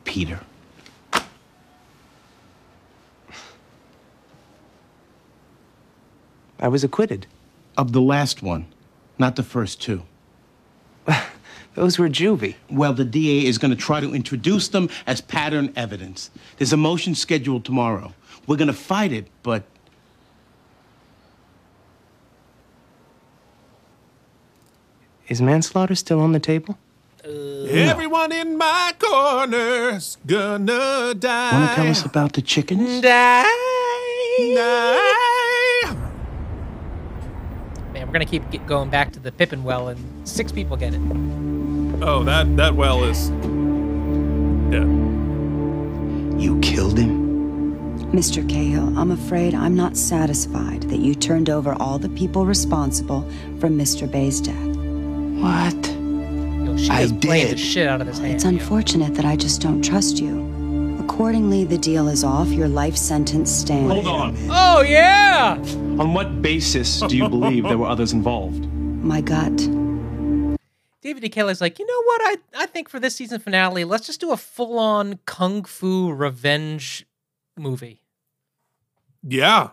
Peter. I was acquitted. Of the last one, not the first two. [LAUGHS] Those were juvie. Well, the DA is going to try to introduce them as pattern evidence. There's a motion scheduled tomorrow. We're going to fight it, but Is manslaughter still on the table? Uh, Everyone in my corner's gonna die. want to tell us about the chickens? Die. Die. Man, we're gonna keep get going back to the Pippin well, and six people get it. Oh, that that well is. Yeah. You killed him? Mr. Cahill, I'm afraid I'm not satisfied that you turned over all the people responsible for Mr. Bay's death. What? Yo, she I is playing the did. shit out of this hand. It's unfortunate that I just don't trust you. Accordingly, the deal is off. Your life sentence stands. Hold on. Oh yeah. On what basis do you believe there were others involved? My gut. David D. Kelly's like, you know what? I I think for this season finale, let's just do a full on kung fu revenge movie. Yeah.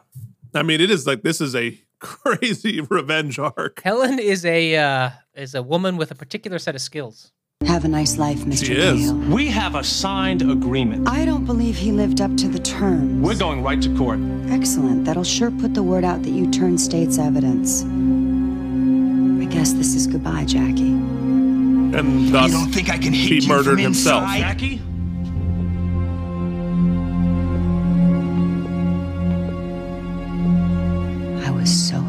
I mean, it is like this is a [LAUGHS] crazy revenge arc. Helen is a uh, is a woman with a particular set of skills. Have a nice life, Mr. Cahill. We have a signed agreement. I don't believe he lived up to the terms. We're going right to court. Excellent. That'll sure put the word out that you turned state's evidence. I guess this is goodbye, Jackie. And thus, don't think I can hit he you murdered from himself. Jackie? I was so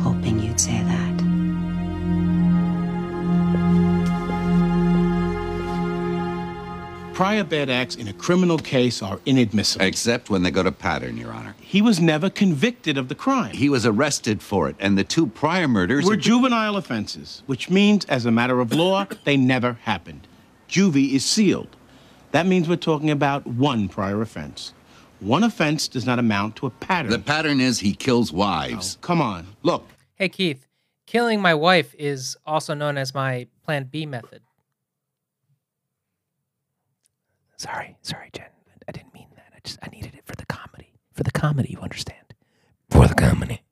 Prior bad acts in a criminal case are inadmissible. Except when they go to pattern, Your Honor. He was never convicted of the crime. He was arrested for it, and the two prior murders Were are- juvenile offenses, which means, as a matter of law, they never happened. Juvie is sealed. That means we're talking about one prior offense. One offense does not amount to a pattern. The pattern is he kills oh, wives. come on. Look, Hey, Keith, killing my wife is also known as my Plan B method. Sorry, sorry, Jen. I didn't mean that. I just I needed it for the comedy. For the comedy, you understand? For the comedy.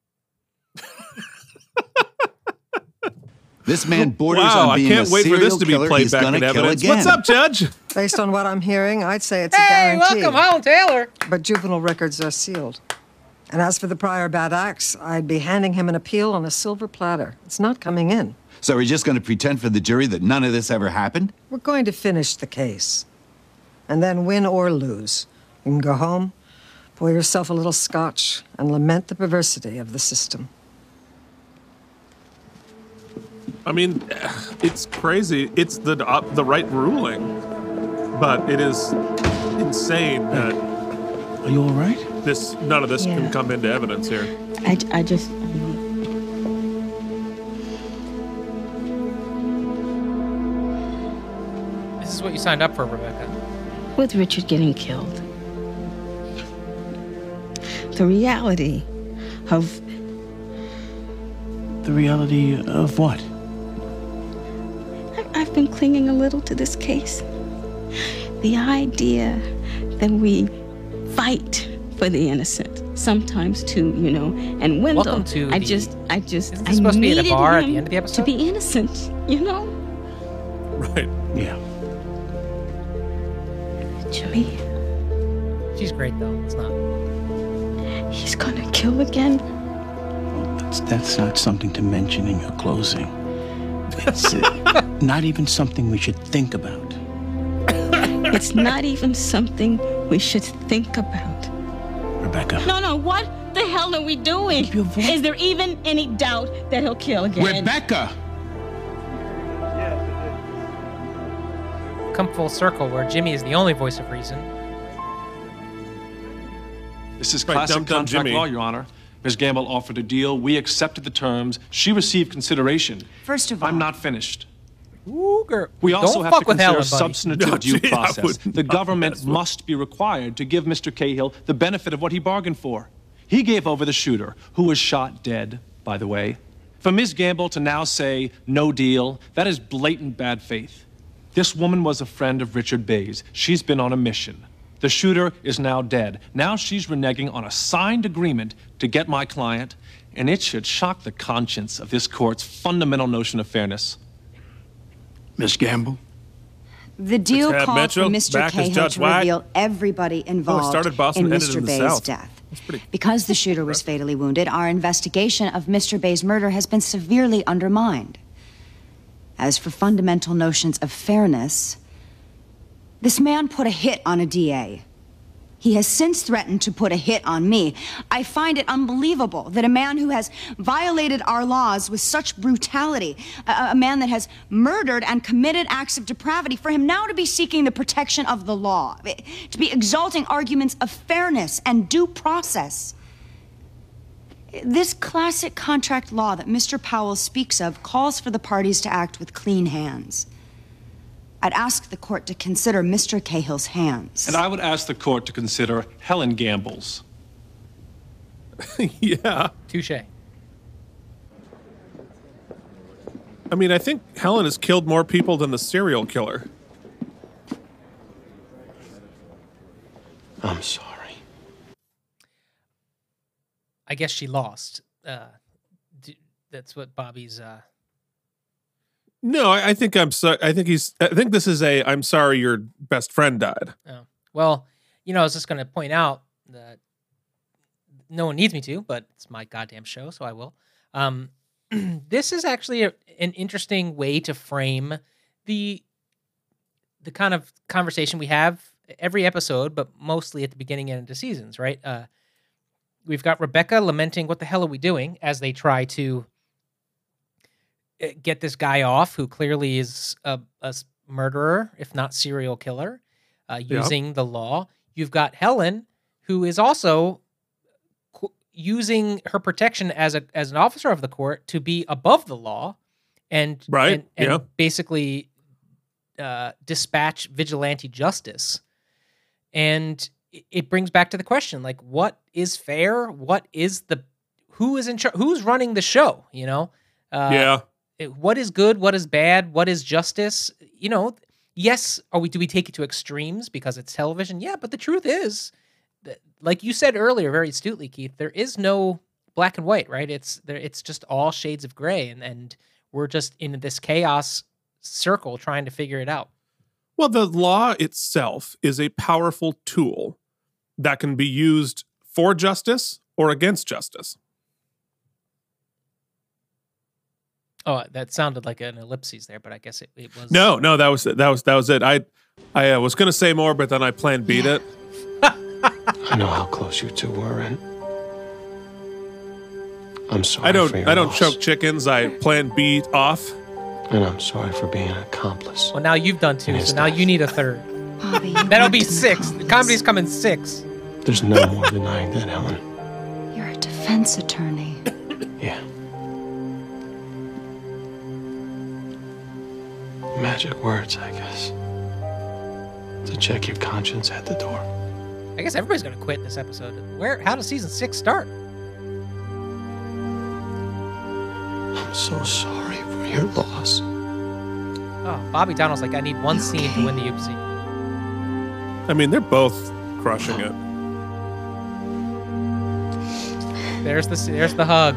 this man borders Wow, on I being can't a wait for serial this to be killer. played He's back gonna in kill evidence. again. What's up, Judge? Based on what I'm hearing, I'd say it's a guarantee. Hey, guarantee. welcome, Holland Taylor. But juvenile records are sealed. And as for the prior bad acts, I'd be handing him an appeal on a silver platter. It's not coming in. So we're just going to pretend for the jury that none of this ever happened? We're going to finish the case. And then win or lose. You can go home, pour yourself a little scotch, and lament the perversity of the system. I mean, it's crazy. It's the uh, the right ruling, but it is insane that. Are you all right? This none of this Yeah. can come into evidence here. I, I just. This is what you signed up for, Rebecca. With Richard getting killed. The reality of The reality of what? I- I've been clinging a little to this case. The idea that we fight for the innocent, sometimes too, you know. And Wendell, Welcome to I the- just, I just, I this supposed to be at a needed bar at the him end of the to be innocent, you know. Right. Yeah. Jimmy, She's great though. It's not. he's gonna kill again. That's, that's not something to mention in your closing. It's uh, [LAUGHS] not even something we should think about. [COUGHS] It's not even something we should think about. Rebecca. No, no, what the hell are we doing? Is there even any doubt that he'll kill again? Rebecca! Come full circle where Jimmy is the only voice of reason. This is Right, classic dumb, dumb contract Jimmy. law, Your Honor. Ms. Gamble offered a deal. We accepted the terms. She received consideration. First of all, I'm not finished. Ooh, girl. We also Don't have fuck to with consider Helen, buddy. substantive [LAUGHS] No, due gee, process. would The government mess must be required to give Mr. Cahill the benefit of what he bargained for. He gave over the shooter, who was shot dead, by the way. For Ms. Gamble to now say no deal, that is blatant bad faith. This woman was a friend of Richard Bay's. She's been on a mission. The shooter is now dead. Now she's reneging on a signed agreement to get my client, and it should shock the conscience of this court's fundamental notion of fairness. Miss Gamble? The deal Ted called Mitchell, for Mr. back as Cahill Judge to White. reveal everybody oh, involved started Boston, in Mr. in Bay's South. death. Pretty. Because the shooter was fatally wounded, our investigation of Mr. Bay's murder has been severely undermined. As for fundamental notions of fairness, this man put a hit on a DA. He has since threatened to put a hit on me. I find it unbelievable that a man who has violated our laws with such brutality, a, a man that has murdered and committed acts of depravity, for him now to be seeking the protection of the law, to be exalting arguments of fairness and due process. This classic contract law that Mr. Powell speaks of calls for the parties to act with clean hands. I'd ask the court to consider Mr. Cahill's hands. And I would ask the court to consider Helen Gamble's. [LAUGHS] yeah. Touche. I mean, I think Helen has killed more people than the serial killer. I'm sorry. I guess she lost. Uh, d- that's what Bobby's. Uh, No, I, I think I'm so. I think he's. I think this is a. I'm sorry, your best friend died. oh. Well, you know, I was just going to point out that no one needs me to, but it's my goddamn show, so I will. Um, [CLEARS THROAT] this is actually a, an interesting way to frame the the kind of conversation we have every episode, but mostly at the beginning and end of seasons, right? Uh, we've got Rebecca lamenting, "What the hell are we doing?" as they try to uh, get this guy off, who clearly is a murderer, if not serial killer. uh, Yeah. using the law. You've got Helen, who is also qu- using her protection as a as an officer of the court to be above the law, and Right, and, and yeah. basically uh, dispatch vigilante justice. And it- brings back to the question, like, what is fair? What is the who is in charge? Who's running the show? You know, uh, Yeah. it- What is good? What is bad? What is justice? You know, yes. Are we? Do we take it to extremes because it's television? Yeah, but the truth is, that, like you said earlier, very astutely, Keith, there is no black and white, right? It's there. It's just all shades of gray, and and we're just in this chaos circle trying to figure it out. Well, the law itself is a powerful tool that can be used for justice or against justice. Oh, that sounded like an ellipses there, but I guess it, it was. No, no, that was that was that was it. I I uh, was going to say more, but then I planned beat it. [LAUGHS] I know how close you two were, and I'm sorry I don't for your I don't loss. choke chickens. I plan beat off. And I'm sorry for being an accomplice. Well, now you've done two, so now you need a third. [LAUGHS] That'll be six. The comedy's coming six. There's no more denying that, Helen. You're a defense attorney. Yeah. Magic words, I guess. To check your conscience at the door. I guess everybody's gonna quit this episode. Where? How does season six start? I'm so sorry for your loss. Oh, Bobby Donnell's like, I need one scene to win the Oopsie. I mean, they're both crushing it. There's the there's the hug.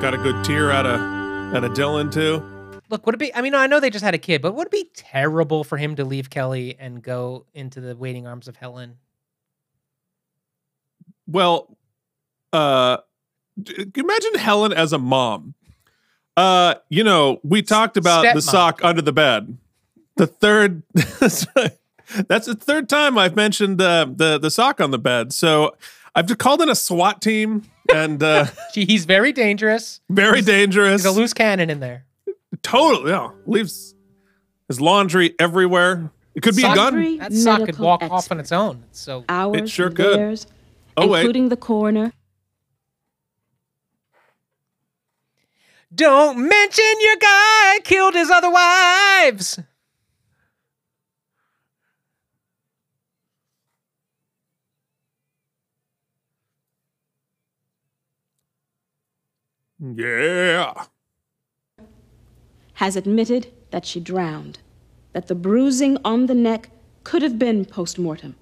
Got a good tear out of out of Dylan too. Look, would it be? I mean, I know they just had a kid, but would it be terrible for him to leave Kelly and go into the waiting arms of Helen? Well, uh, imagine Helen as a mom. Uh, you know, we talked about the Stepmom. sock under the bed. The third, [LAUGHS] that's the third time I've mentioned uh, the the sock on the bed. So I've just called in a SWAT team, and uh, [LAUGHS] Gee, he's very dangerous. very dangerous. There's a loose cannon in there. Totally, yeah. Leaves his laundry everywhere. It could be a gun. That sock could medical walk off on its own. So Ours, sure could. theirs, Oh, wait. including the coroner. Don't mention your guy killed his other wives. Yeah. has admitted that she drowned, that the bruising on the neck could have been post mortem,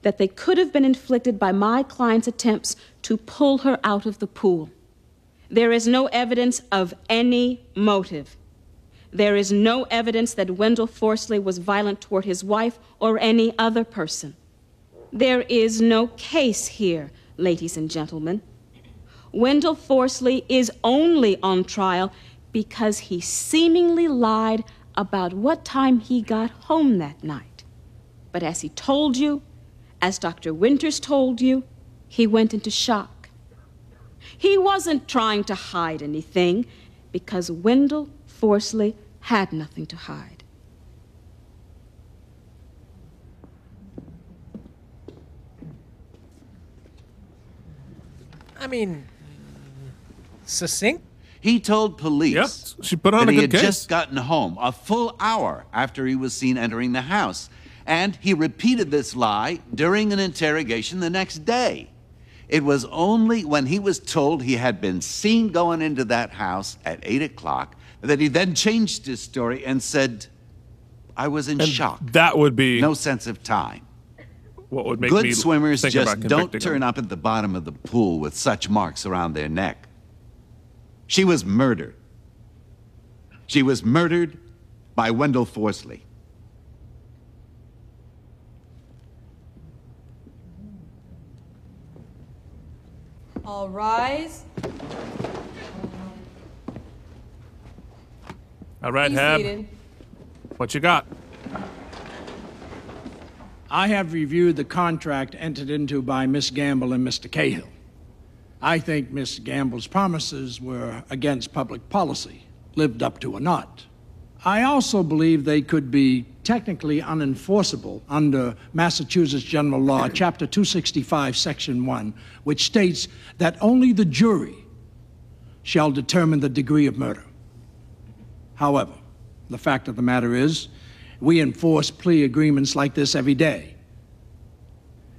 that they could have been inflicted by my client's attempts to pull her out of the pool. There is no evidence of any motive. There is no evidence that Wendell Forsley was violent toward his wife or any other person. There is no case here, ladies and gentlemen. Wendell Forsley is only on trial because he seemingly lied about what time he got home that night. But as he told you, as Dr. Winters told you, he went into shock. He wasn't trying to hide anything because Wendell Forsley had nothing to hide. I mean, succinct. He told police she put on that a he good had case. just gotten home a full hour after he was seen entering the house. And he repeated this lie during an interrogation the next day. It was only when he was told he had been seen going into that house at 8 o'clock that he then changed his story and said, I was in And shock. That would be No sense of time. what would make Good swimmers just don't turn him. up at the bottom of the pool with such marks around their neck. She was murdered. She was murdered by Wendell Forsley. All rise. All right, Be Hab. seated. What you got? I have reviewed the contract entered into by Miss Gamble and Mr. Cahill. I think Miss Gamble's promises were against public policy. lived up to or not. I also believe they could be technically unenforceable under Massachusetts General Law, [CLEARS THROAT] Chapter 265, Section 1, which states that only the jury shall determine the degree of murder. However, the fact of the matter is, we enforce plea agreements like this every day.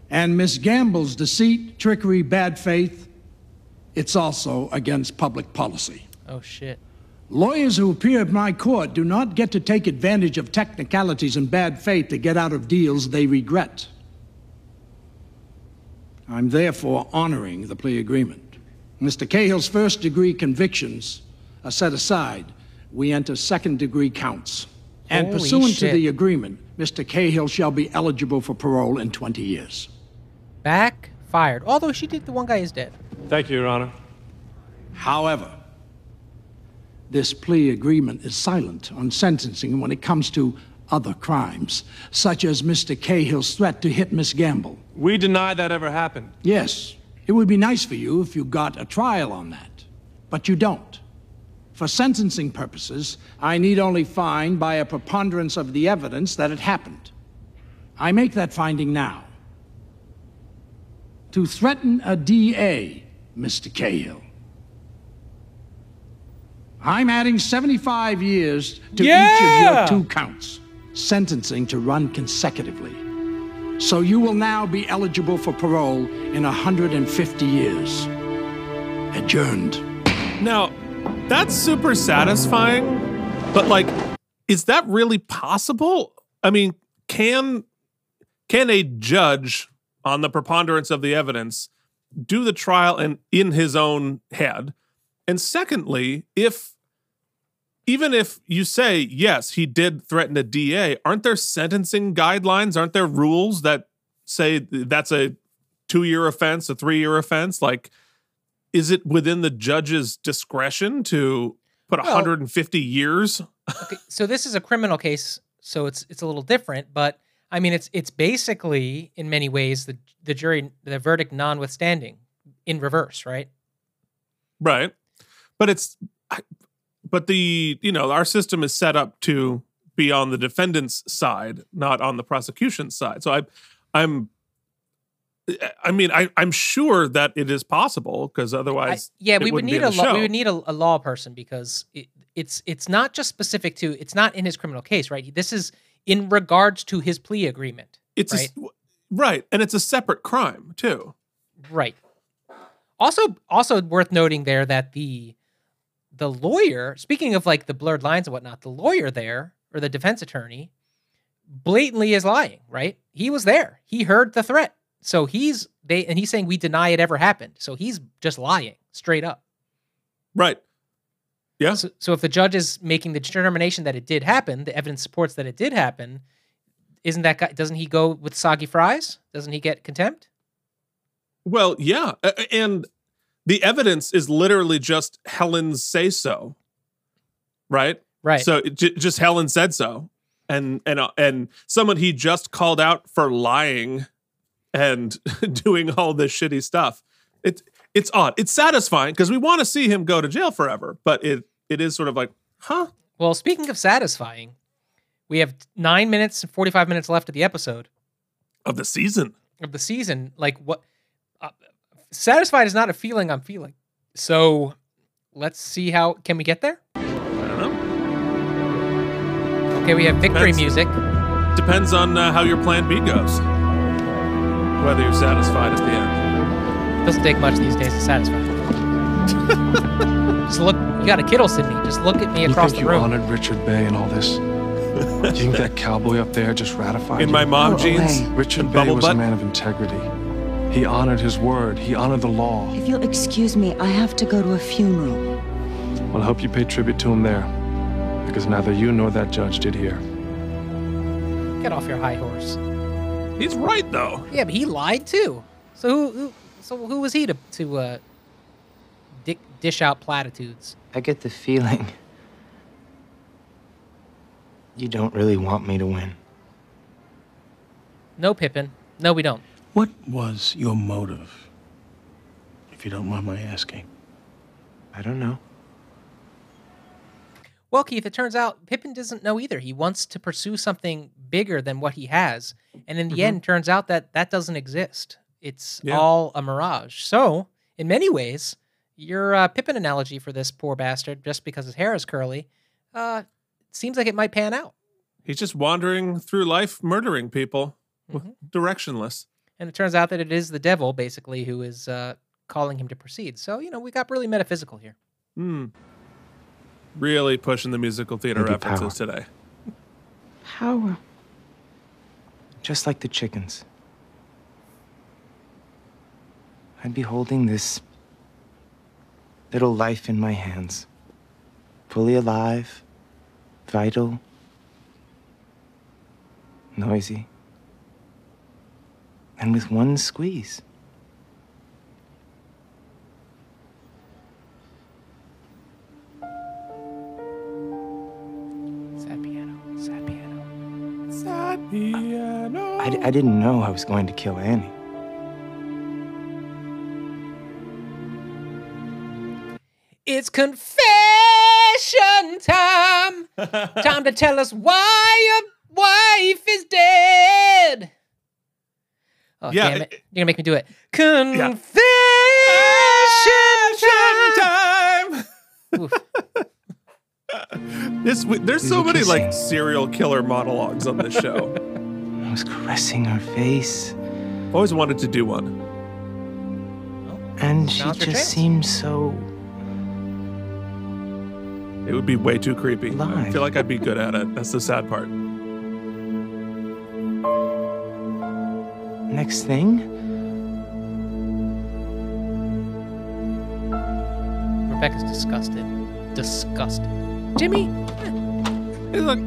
And Miss Gamble's deceit, trickery, bad faith, it's also against public policy. Oh shit. Lawyers who appear at my court do not get to take advantage of technicalities and bad faith to get out of deals they regret. I'm therefore honoring the plea agreement. Mr. Cahill's first degree convictions are set aside. We enter second degree counts. And Holy pursuant shit. to the agreement, Mr. Cahill shall be eligible for parole in 20 years. Back fired. Although she did, the one guy is dead. Thank you, Your Honor. However, this plea agreement is silent on sentencing when it comes to other crimes, such as Mr. Cahill's threat to hit Miss Gamble. We deny that ever happened. Yes, it would be nice for you if you got a trial on that, but you don't. For sentencing purposes, I need only find by a preponderance of the evidence that it happened. I make that finding now. To threaten a DA, Mr. Cahill. I'm adding 75 years to each of your two counts, sentencing to run consecutively. So you will now be eligible for parole in 150 years. Adjourned. Now, that's super satisfying, but like, is that really possible? I mean, can can a judge on the preponderance of the evidence do the trial and in his own head? And secondly, if even if you say yes, he did threaten a DA, aren't there sentencing guidelines? Aren't there rules that say that's a two-year offense, a three-year offense? Like, is it within the judge's discretion to put Well- 150 years? Okay, so this is a criminal case, so it's it's a little different, but I mean it's it's basically in many ways the the jury the verdict notwithstanding in reverse, right? Right. But it's but the, you know, our system is set up to be on the defendant's side, not on the prosecution's side. So I I'm I mean, I, I'm sure that it is possible because I- otherwise, yeah, it we would wouldn't be need a law, we would need a, a law person because it, it's it's not just specific to it's not in his criminal case, right? This is in regards to his plea agreement. It's a right? s- right, and it's a separate crime too. Right. Also, also worth noting there that the the lawyer, speaking of like the blurred lines and whatnot, the lawyer there or the defense attorney blatantly is lying. Right? He was there. He heard the threat. So he's they and he's saying we deny it ever happened. So he's just lying straight up. Right. Yeah. So, so if the judge is making the determination that it did happen, the evidence supports that it did happen. Isn't that guy? Doesn't he go with soggy fries? Doesn't he get contempt? Well, yeah, and the evidence is literally just Helen's say so, right? Right. So it j- just Helen said so, and and uh, and someone he just called out for lying and [LAUGHS] doing all this shitty stuff. It's it's odd. It's satisfying because we want to see him go to jail forever, but it it is sort of like, huh? Well, speaking of satisfying, we have nine minutes and 45 minutes left of the episode Of the season. of the season. Like, what? Uh, satisfied is not a feeling I'm feeling. So let's see how. Can we get there? I don't know. Okay, we have victory Depends. music. Depends on uh, how your plan B goes. Whether you're satisfied at the end. Doesn't take much these days to satisfy. [LAUGHS] Just look. You got a kiddo, Sydney. Just look at me You across think the you room. honored Richard Bay and all this? [LAUGHS] you think that cowboy up there just ratified In you? my mom Go jeans. Richard and Bay bubble was a man of integrity. He honored his word. He honored the law. If you'll excuse me, I have to go to a funeral. Well, I hope you pay tribute to him there, because neither you nor that judge did here. Get off your high horse. He's right though. Yeah, but he lied too. So who? who so who was he to to uh, dick, dish out platitudes? I get the feeling you don't really want me to win. No, Pippin. No, we don't. What was your motive? If you don't mind my asking. I don't know. Well, Keith, it turns out Pippin doesn't know either. He wants to pursue something bigger than what he has, and in the Mhm. end, turns out that that doesn't exist. It's Yeah. all a mirage. So, in many ways, your uh, Pippin analogy for this poor bastard, just because his hair is curly, uh, seems like it might pan out. He's just wandering through life, murdering people, Mm-hmm. directionless. And it turns out that it is the devil, basically, who is uh, calling him to proceed. So, you know, we got really metaphysical here. Hmm. Really pushing the musical theater Maybe references power. today. Power. Just like the chickens. I'd be holding this little life in my hands, fully alive, vital, noisy, and with one squeeze. Sad piano, sad piano. Sad piano. I, d- I didn't know I was going to kill Annie. It's confession time. [LAUGHS] time to tell us why your wife is dead. Oh, Yeah, damn it- it. You're going to make me do it. Confession time. [LAUGHS] Oof. This there's so many like serial killer monologues on this show. [LAUGHS] I was caressing her face, Always wanted to do one. and she Now's just chance. seemed so. It would be way too creepy. I feel like I'd be good at it. That's the sad part. Next thing, Rebecca's disgusted. Disgusted. Jimmy, Hey, look,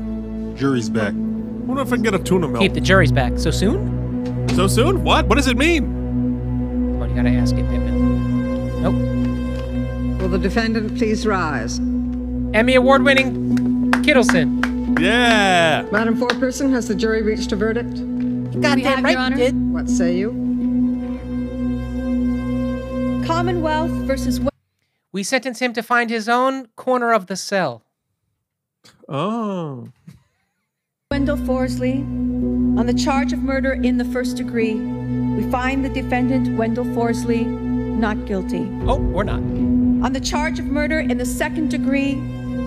Jury's back. wonder if I can get a tuna melt. keep the jury's back. So soon? So soon? What? What does it mean? Come on, you got to ask it, Pippin. Nope. Will the defendant please rise? Emmy Award winning Kittleson. Yeah. Madam Foreperson, has the jury reached a verdict? Goddamn right you did. What say you? Commonwealth versus We sentence him to find his own corner of the cell. Oh. Wendell Forsley on the charge of murder in the first degree. We find the defendant, Wendell Forsley, not guilty. Oh, or not. On the charge of murder in the second degree,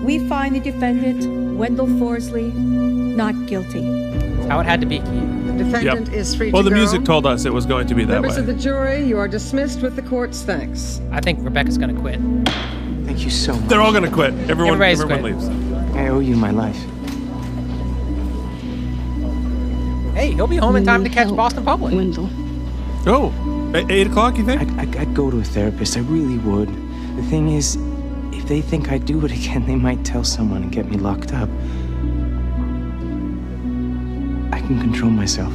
we find the defendant, Wendell Forsley, not guilty. That's how it had to be, The defendant is free Well, to the go. music told us it was going to be that Members way. of the jury, you are dismissed with the court's thanks. I think Rebecca's going to quit. thank you so much. They're all gonna quit. Everyone, Everybody's everyone quit. leaves. I owe you my life. Hey, he'll be home in time to catch Boston Public. Wendell. Oh, at eight o'clock, you think? I'd, I'd, I'd go to a therapist. I really would. The thing is, if they think I'd do it again, they might tell someone and get me locked up. I can control myself.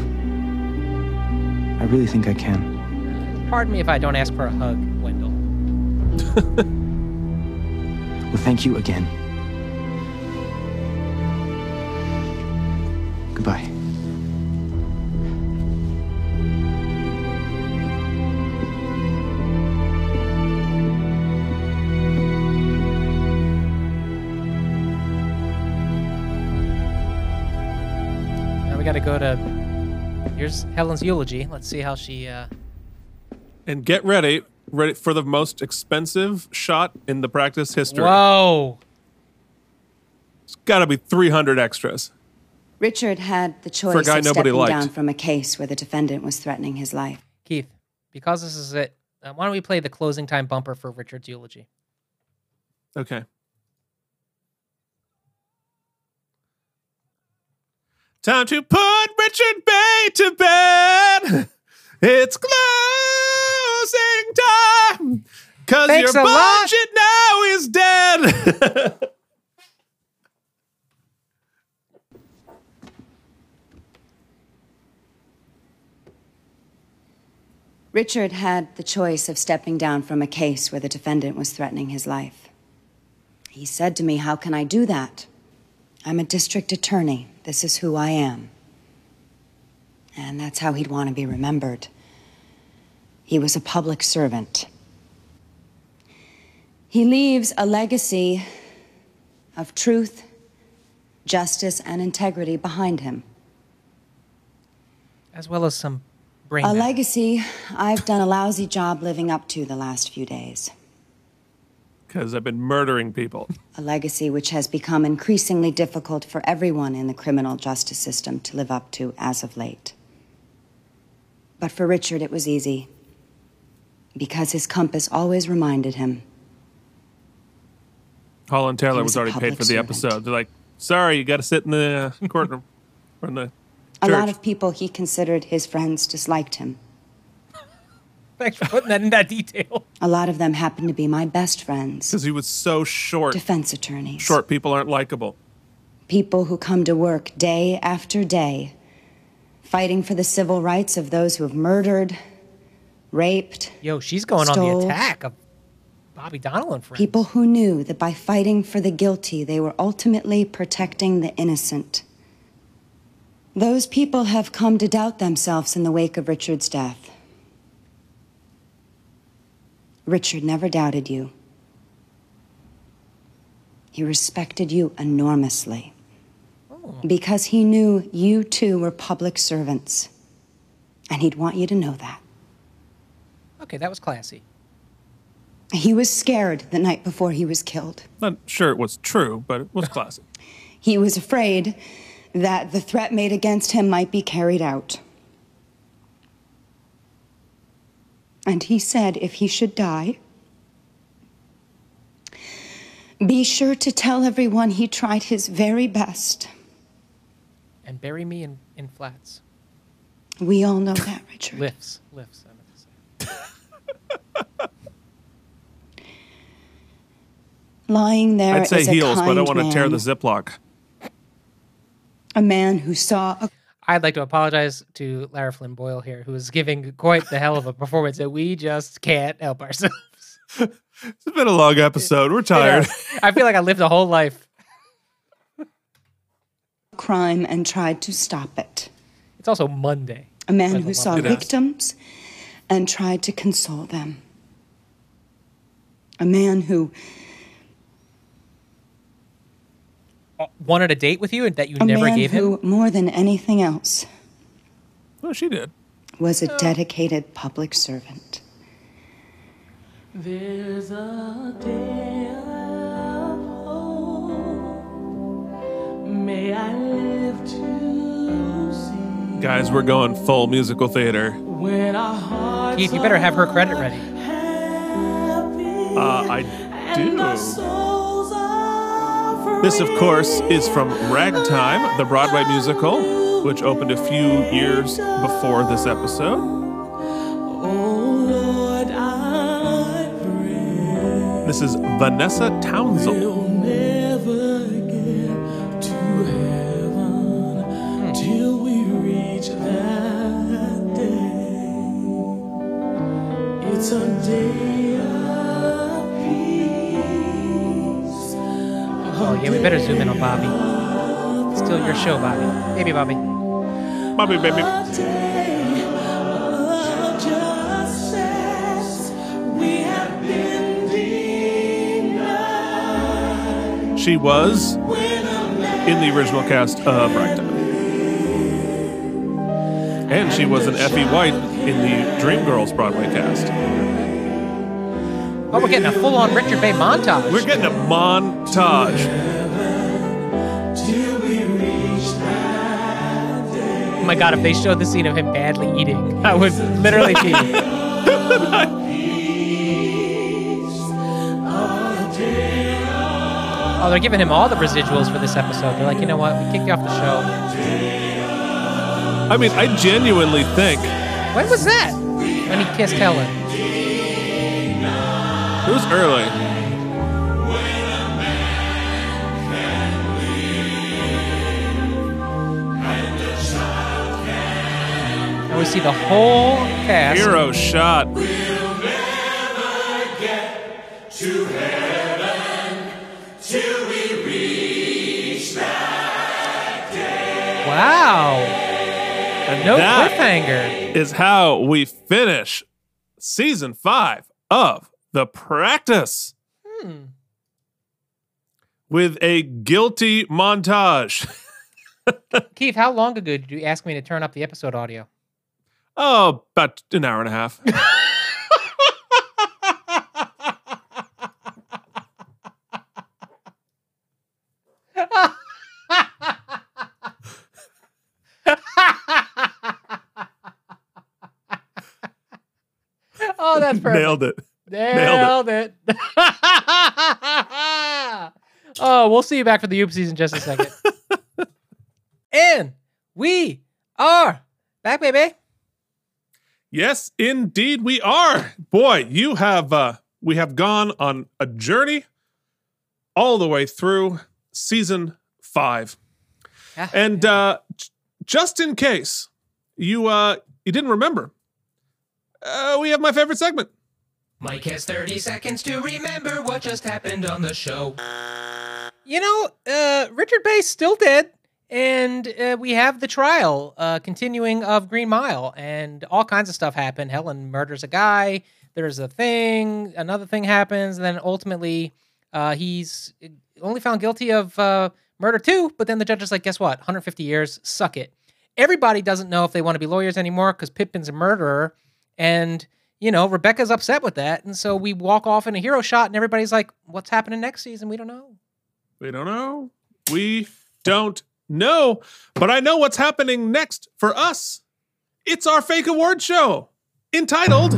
I really think I can. Pardon me if I don't ask for a hug, Wendell. [LAUGHS] Well, thank you again. Goodbye. Go to. Here's Helen's eulogy. Let's see how she. Uh... And get ready, ready for the most expensive shot in the practice history. Whoa! It's got to be 300 extras. Richard had the choice For a guy of nobody stepping liked. down from a case where the defendant was threatening his life. Keith, because this is it, uh, why don't we play the closing time bumper for Richard's eulogy? Okay. Time to put Richard Bay to bed. [LAUGHS] It's closing time. Cause Thanks your a lot. budget now is dead. [LAUGHS] Richard had the choice of stepping down from a case where the defendant was threatening his life. He said to me, How can I do that? I'm a district attorney. This is who I am. And that's how he'd want to be remembered. He was a public servant. He leaves a legacy of truth, justice, and integrity behind him. As well as some brain. A matter. legacy I've done a lousy job living up to the last few days. Because I've been murdering people. A legacy which has become increasingly difficult for everyone in the criminal justice system to live up to as of late. But for Richard, it was easy. Because his compass always reminded him Holland Taylor was, was already paid for the servant. episode. They're like, sorry, you got to sit in the courtroom or in the a lot of people he considered his friends disliked him. Thanks for putting that in that detail. [LAUGHS] A lot of them happened to be my best friends, Because he was so short. defense attorneys, Short people aren't likable. people who come to work day after day, fighting for the civil rights of those who have murdered, raped, Yo, she's going on the attack of Bobby Donnell and friends. people who knew that by fighting for the guilty, they were ultimately protecting the innocent. Those people have come to doubt themselves in the wake of Richard's death. Richard never doubted you. He respected you enormously. Oh. Because he knew you two were public servants. And he'd want you to know that. Okay, that was classy. He was scared the night before he was killed. Not sure it was true, but it was classy. He was afraid that the threat made against him might be carried out. And he said if he should die, be sure to tell everyone he tried his very best. And bury me in, in flats. We all know that, [LAUGHS] Richard. Lifts. Lifts. I meant to say. [LAUGHS] Lying there I'd say is a heels, but I kind want to tear the Ziploc. a man who saw a I'd like to apologize to Lara Flynn Boyle here, who is giving quite the hell of a performance that we just can't help ourselves. [LAUGHS] It's been a long episode. We're [LAUGHS] tired. I feel like I lived a whole life. [LAUGHS] crime and tried to stop it. It's also Monday. A man who saw lot. It is. victims and tried to console them. A man who Wanted a date with you and that you a never man gave him? who, more than anything else, Well, she did. was a dedicated public servant. There's a day of hope. May I live to see Guys, we're going full musical theater. when our hearts Keith, you better have her credit ready. Uh, I and our do. This, of course, is from Ragtime, the Broadway musical, which opened a few years before this episode. This is Vanessa Townsend. We better zoom in on Bobby. Still your show, Bobby. Baby Bobby. Bobby, baby. She was in the original cast of Ragtime. And she was an Effie White in the Dreamgirls Broadway cast. Oh, we're getting a full-on Richard Bay montage. We're getting a montage. My god, if they showed the scene of him badly eating, I would literally be. [LAUGHS] Oh, they're giving him all the residuals for this episode. They're like, you know what? We kicked you off the show. I mean, I genuinely think When was that? When he kissed Helen. it was early. And we see the whole cast. Hero shot. To heaven till we reach that day. Wow. And No that cliffhanger. is how we finish season five of The Practice. Hmm. with a guilty montage. [LAUGHS] Keith, how long ago did you ask me to turn up the episode audio? Oh, about an hour and a half. [LAUGHS] oh, that's perfect. Nailed it. Nailed it. oh, we'll see you back for the oopsies in just a second. [LAUGHS] and we are back, baby. Yes, indeed we are. Boy, you have uh we have gone on a journey all the way through season 5. Yeah. And uh just in case you uh you didn't remember, uh we have my favorite segment. Mike has 30 seconds to remember what just happened on the show. You know, uh, Richard Bay's still dead, and uh, we have the trial uh, continuing of Green Mile, and all kinds of stuff happen. Helen murders a guy. There's a thing. Another thing happens. And then ultimately, uh, he's only found guilty of uh, murder too. But then the judge is like, "Guess what? 150 years. Suck it." Everybody doesn't know if they want to be lawyers anymore because Pippin's a murderer, and you know, Rebecca's upset with that. And so we walk off in a hero shot, and everybody's like, what's happening next season? We don't know. We don't know. We don't know. But I know what's happening next for us. It's our fake award show entitled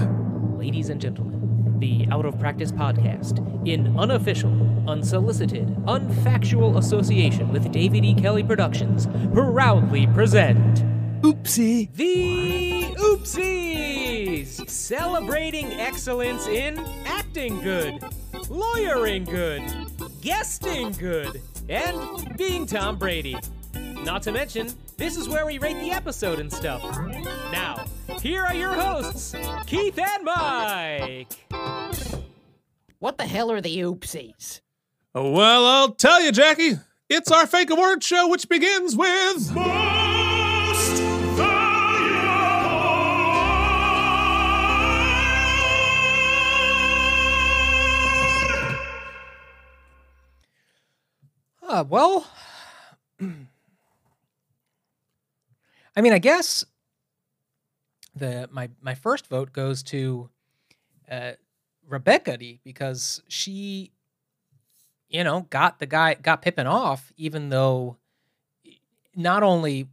Ladies and gentlemen, the Out of Practice podcast, in unofficial, unsolicited, unfactual association with David E. Kelley Productions, proudly present Oopsie. The Oopsies! Celebrating excellence in acting good, lawyering good, guesting good, and being Tom Brady. Not to mention, this is where we rate the episode and stuff. Now, here are your hosts, Keith and Mike. What the hell are the oopsies? Well, I'll tell you, Jackie. It's our fake award show, which begins with. Most Valuable! Uh, well, [CLEARS THROAT] I mean, I guess the my my first vote goes to uh, Rebecca D because she, you know, got the guy got Pippin off, even though not only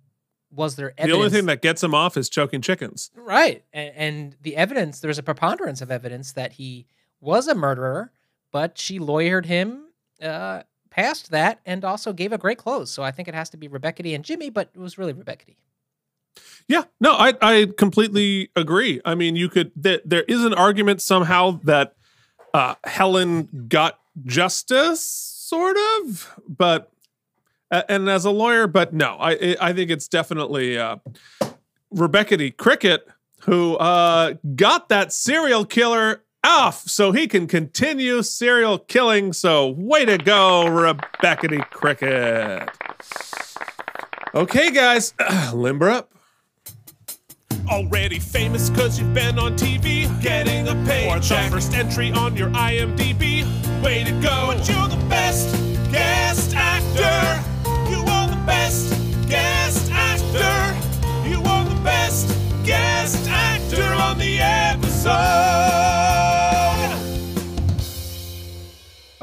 was there evidence, The only thing that gets him off is choking chickens. right, and, and the evidence there's a preponderance of evidence that he was a murderer, but she lawyered him uh, past that and also gave a great close. So I think it has to be Rebecca D and Jimmy, but it was really Rebecca D. Yeah, no, I I completely agree. I mean, you could there, there is an argument somehow that uh, Helen got justice, sort of, but and as a lawyer, but no, I I think it's definitely uh, Rebecca D. Cricket who uh, got that serial killer off so he can continue serial killing. So way to go, Rebecca D. Cricket. Okay, guys, [CLEARS THROAT] limber up. Already famous cause you've been on TV, getting a paycheck. Or the first entry on your IMDb. Way to go. But you're the best guest actor. You are the best guest actor. You are the best guest actor on the episode.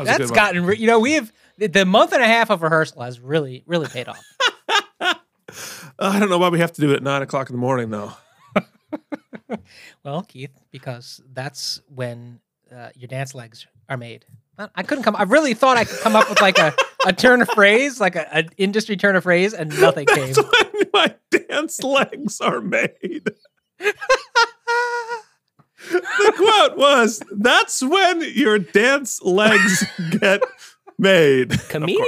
That That's gotten, re- you know, we have the- the month and a half of rehearsal has really, really paid off. [LAUGHS] I don't know why we have to do it at nine o'clock in the morning, though. Well, Keith, because that's when uh, your dance legs are made. I- I couldn't come. I really thought I could come up with like a, a turn of phrase, like an industry turn of phrase, and nothing came. when my dance [LAUGHS] legs are made. the quote was, "That's when your dance legs get made." [LAUGHS] Comedian.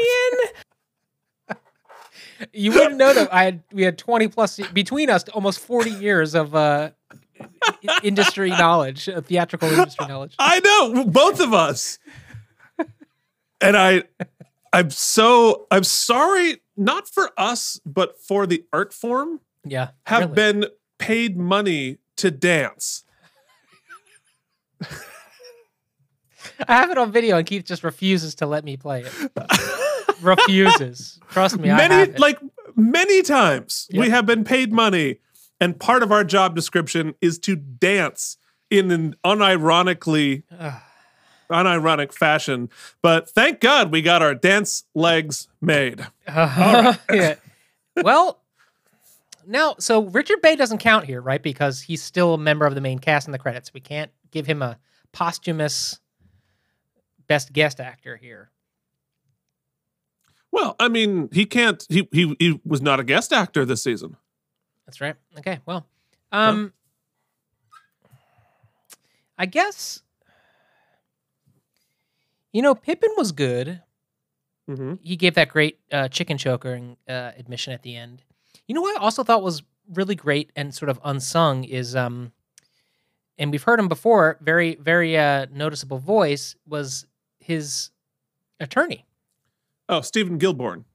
You wouldn't know that I had we had twenty plus between us, almost forty years of uh, i- industry [LAUGHS] knowledge, uh, theatrical industry knowledge. [LAUGHS] I know both of us, and I, I'm so I'm sorry, not for us, but for the art form. Yeah, have really. been paid money to dance. I have it on video, and Keith just refuses to let me play it. refuses. Trust me, I many have it. like many times we have been paid money, and part of our job description is to dance in an unironically unironic fashion. But thank God we got our dance legs made. Uh-huh. [LAUGHS] yeah. Well, now, so Richard Bay doesn't count here, right? Because he's still a member of the main cast in the credits. We can't give him a posthumous best guest actor here. Well, I mean, he can't. He he he was not a guest actor this season. That's right. Okay. Well, um, I guess you know Pippin was good. Mm-hmm. He gave that great uh, chicken choker uh, admission at the end. You know what I also thought was really great and sort of unsung is um, and we've heard him before. Very very uh, noticeable voice was his attorney. Oh, Steven Gilborn.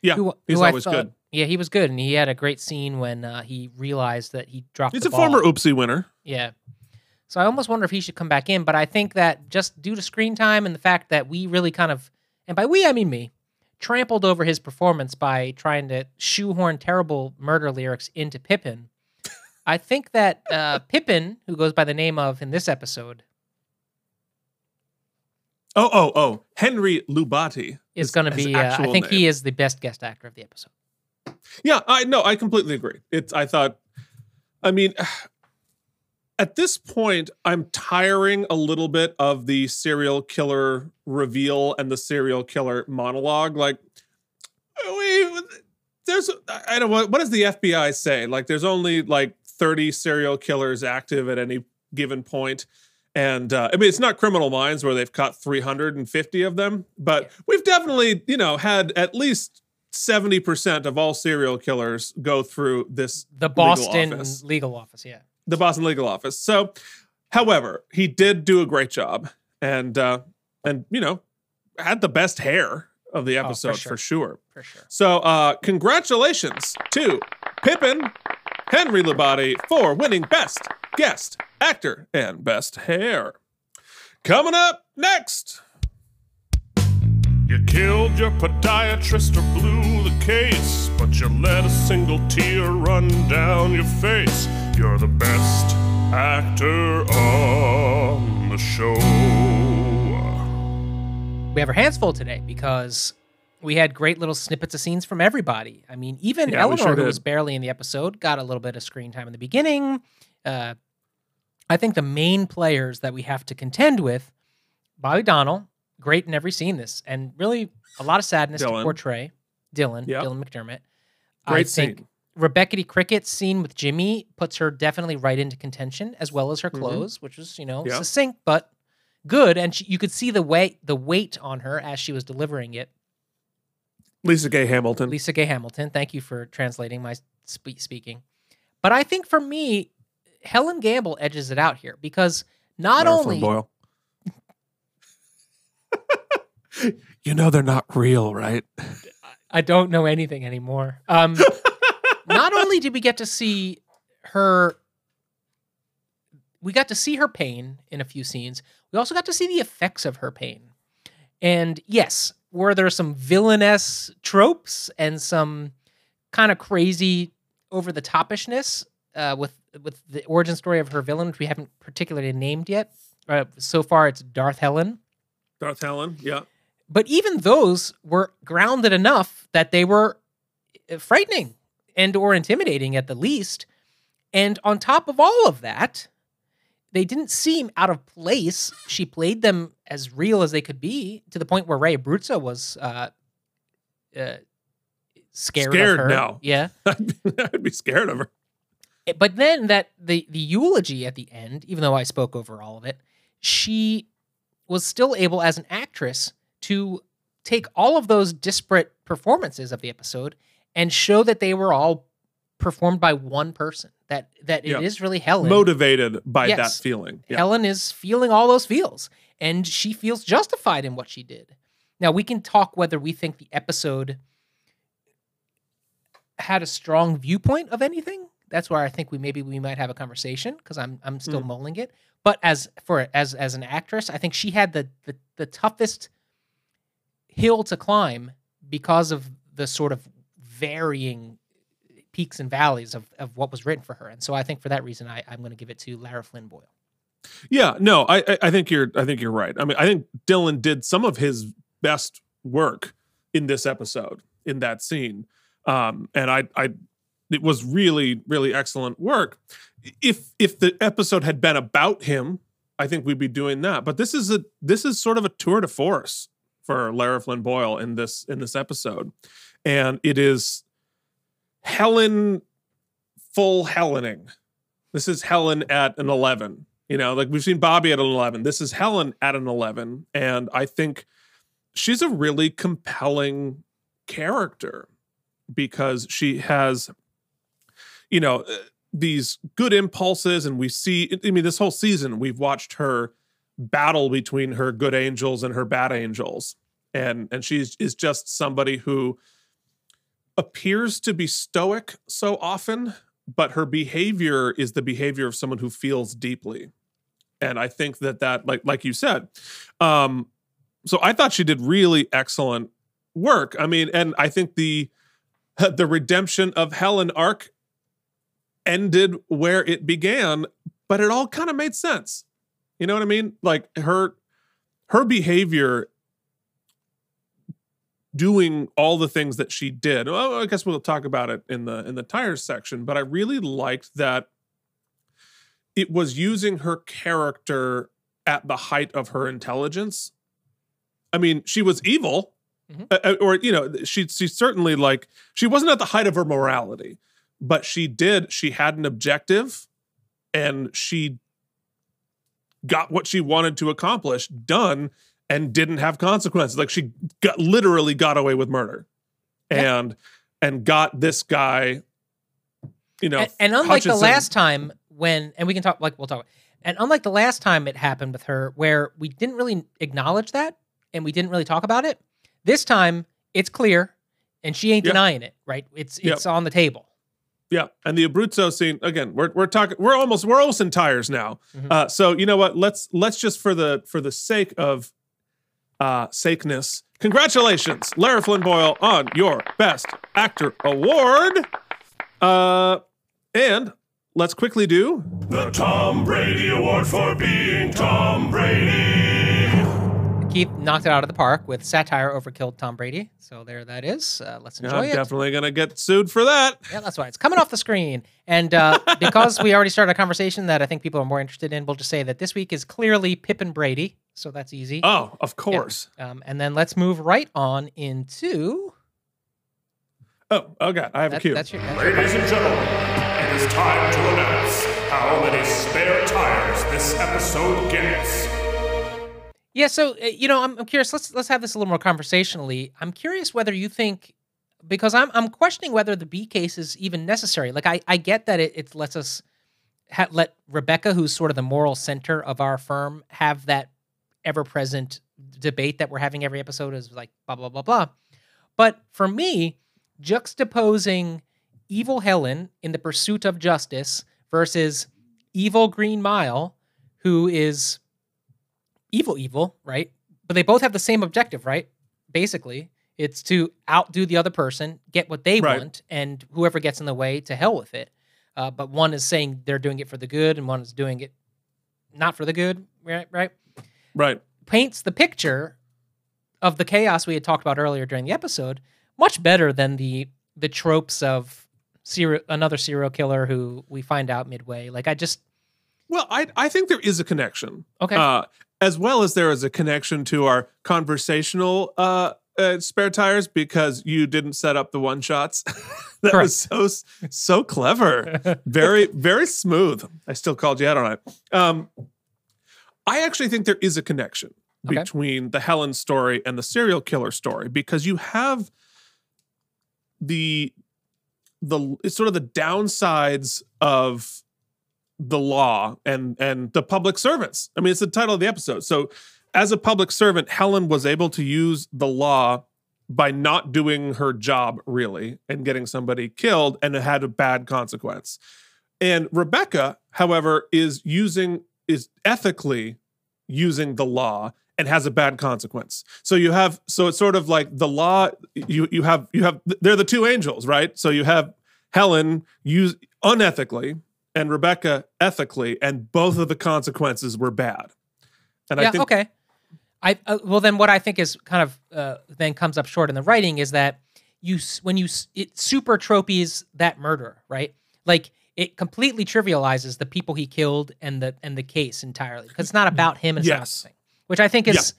Yeah, who- he's who always thought- good. Yeah, he was good, and he had a great scene when uh, he realized that he dropped. He's a former oopsie winner. Yeah. So I almost wonder if he should come back in, but I think that just due to screen time and the fact that we really kind of, and by we I mean me, trampled over his performance by trying to shoehorn terrible murder lyrics into Pippin. [LAUGHS] I think that uh, Pippin, who goes by the name of in this episode, Oh, oh, oh. Henry Lubatti is going to be. Uh, I think name. he is the best guest actor of the episode. Yeah, I no, I completely agree. It's I thought I mean [SIGHS] at this point I'm tiring a little bit of the serial killer reveal and the serial killer monologue like [SIGHS] we there's I don't know what does the FBI say? Like there's only like 30 serial killers active at any given point. And uh, I mean, it's not Criminal Minds where they've caught 350 of them, but we've definitely, you know, had at least 70% of all serial killers go through this The Boston legal Boston office. legal office, yeah. the Boston legal office. So, however, he did do a great job and, uh, and, you know, had the best hair of the episode for sure. For sure. So, uh, congratulations to Pippin Henry Lubatti for winning Best Guest Actor and Best Hair. Coming up next. You killed your podiatrist or blew the case, but you let a single tear run down your face. You're the best actor on the show. We have our hands full today because we had great little snippets of scenes from everybody. I mean, even Yeah, Ellenor, sure who was barely in the episode, got a little bit of screen time in the beginning. Uh, I think the main players that we have to contend with, Bobby Donnell, great in every scene this, and really a lot of sadness to portray. Dylan, Yep. Dylan McDermott. I Great think scene. Rebecca D. Crickett's scene with Jimmy puts her definitely right into contention, as well as her Mhm. clothes, which was you know Yeah. succinct but good, and she, you could see the weight the weight on her as she was delivering it. Lisa Gay Hamilton. Lisa Gay Hamilton, thank you for translating my spe- speaking. But I think for me, Helen Gamble edges it out here because not Lara only Boyle. [LAUGHS] you know they're not real, right? [LAUGHS] I don't know anything anymore. Um, [LAUGHS] not only did we get to see her, we got to see her pain in a few scenes. We also got to see the effects of her pain. And yes, were there some villainous tropes and some kind of crazy over the topishness uh, with with the origin story of her villain, which we haven't particularly named yet. Uh, so far, it's Darth Helen. Darth Helen, yeah. But even those were grounded enough that they were uh, frightening and or intimidating at the least. And on top of all of that, they didn't seem out of place. She played them as real as they could be to the point where Ray Abruzzo was uh, uh, scared, Scared of her. now. Yeah. [LAUGHS] I'd be scared of her. Eh, But then that the the eulogy at the end, even though I spoke over all of it, she was still able as an actress to take all of those disparate performances of the episode and show that they were all performed by one person. That that Yeah. it is really Helen Motivated by Yes. that feeling. Yeah. Helen is feeling all those feels, and she feels justified in what she did. Now we can talk whether we think the episode had a strong viewpoint of anything. That's where I think we maybe we might have a conversation because I'm I'm still Mm. mulling it. But as for as as an actress, I think she had the the, the toughest hill to climb because of the sort of varying peaks and valleys of, of what was written for her. And so I think for that reason, I, I'm going to give it to Lara Flynn Boyle. Yeah, no, I I- think you're I think you're right. I mean, I think Dylan did some of his best work in this episode in that scene, um, and I I it was really really excellent work. If if the episode had been about him, I think we'd be doing that. But this is a this is sort of a tour de force for Lara Flynn Boyle in this in this episode, and it is Helen full Helening. This is Helen at an 11. You know, like we've seen Bobby at an 11. This is Helen at an 11. And I think she's a really compelling character because she has, you know, uh, these good impulses. And we see, I mean, this whole season, we've watched her battle between her good angels and her bad angels. And, and she is just somebody who appears to be stoic so often, but her behavior is the behavior of someone who feels deeply. And I think that that, like like you said, um, so I thought she did really excellent work. I mean, and I think the [LAUGHS] the redemption of Helen arc ended where it began, but it all kind of made sense. You know what I mean? Like her her behavior doing all the things that she did. Well, I guess we'll talk about it in the in the tires section, but I really liked that it was using her character at the height of her intelligence. I mean, she was evil, uh, uh, or you know, she she certainly like she wasn't at the height of her morality, but she did. She had an objective, and she got what she wanted to accomplish done and didn't have consequences. Like she got literally got away with murder, and and got this guy. You know, and, and unlike the last time when, and we can talk, like we'll talk, and unlike the last time it happened with her, where we didn't really acknowledge that and we didn't really talk about it, this time it's clear, and she ain't Yep. denying it. Right? It's Yep. it's on the table. Yeah, and the Abruzzo scene again. We're we're talking. We're almost we're almost in tires now. Uh, so you know what? Let's let's just for the for the sake of uh, sakeness, congratulations, Lara Flynn Boyle, on your Best Actor award. Uh, and let's quickly do The Tom Brady Award for being Tom Brady. Keith knocked it out of the park with satire over killed Tom Brady. So there that is. Uh, let's enjoy I'm it. definitely gonna get sued for that. Yeah, that's why it's coming off the screen. And uh, [LAUGHS] because we already started a conversation that I think people are more interested in, we'll just say that this week is clearly Pip and Brady. So that's easy. Oh, of course. Um, and then let's move right on into. Oh, okay. I have a cue. that's your- that's your- Ladies and gentlemen, it is time to announce how many spare tires this episode gets. Yeah, so uh, you know, I'm, I'm curious. Let's let's have this a little more conversationally. I'm curious whether you think because I'm I'm questioning whether the B case is even necessary. Like I I get that it, it lets us ha- let Rebecca, who's sort of the moral center of our firm, have that ever present debate that we're having every episode is like blah blah blah blah. But for me, juxtaposing evil Helen in the pursuit of justice versus evil Green Mile, who is evil evil, right? But they both have the same objective, right? Basically, it's to outdo the other person, get what they Right. want, and whoever gets in the way, to hell with it. Uh, but one is saying they're doing it for the good, and one is doing it not for the good, right? Right? Right. Paints the picture of the chaos we had talked about earlier during the episode much better than the the tropes of serial another serial killer who we find out midway. Like I just Well, I I think there is a connection. Okay. Uh, as well as there is a connection to our conversational uh, uh, spare tires because you didn't set up the one shots. [LAUGHS] that was so so clever. [LAUGHS] very very smooth. I still called you out on it. Um, I actually think there is a connection Okay. between the Helen story and the serial killer story because you have the the it's sort of the downsides of the law and and the public servants. I mean, it's the title of the episode. So, as a public servant, Helen was able to use the law by not doing her job really and getting somebody killed, and it had a bad consequence. And Rebecca, however, is using is ethically using the law and has a bad consequence. So you have so it's sort of like the law you you have you have they're the two angels, right? So you have Helen use unethically and Rebecca ethically and both of the consequences were bad. And yeah, I think okay. I uh, well then what I think is kind of uh, then comes up short in the writing is that you when you it super tropies that murder right like it completely trivializes the people he killed and the and the case entirely because it's not about him and Yes. thing, which I think is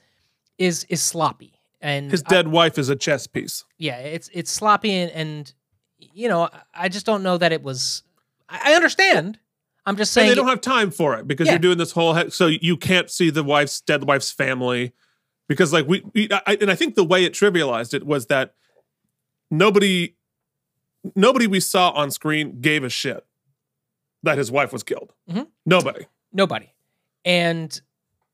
is is sloppy and his I- dead wife is a chess piece. yeah it's it's sloppy and, and you know I just don't know that it was I, I understand I'm just And saying they don't have time for it because Yeah. you're doing this whole he- so you can't see the wife's dead wife's family because like we, we I, and I think the way it trivialized it was that nobody nobody we saw on screen gave a shit that his wife was killed. Mhm. Nobody. nobody and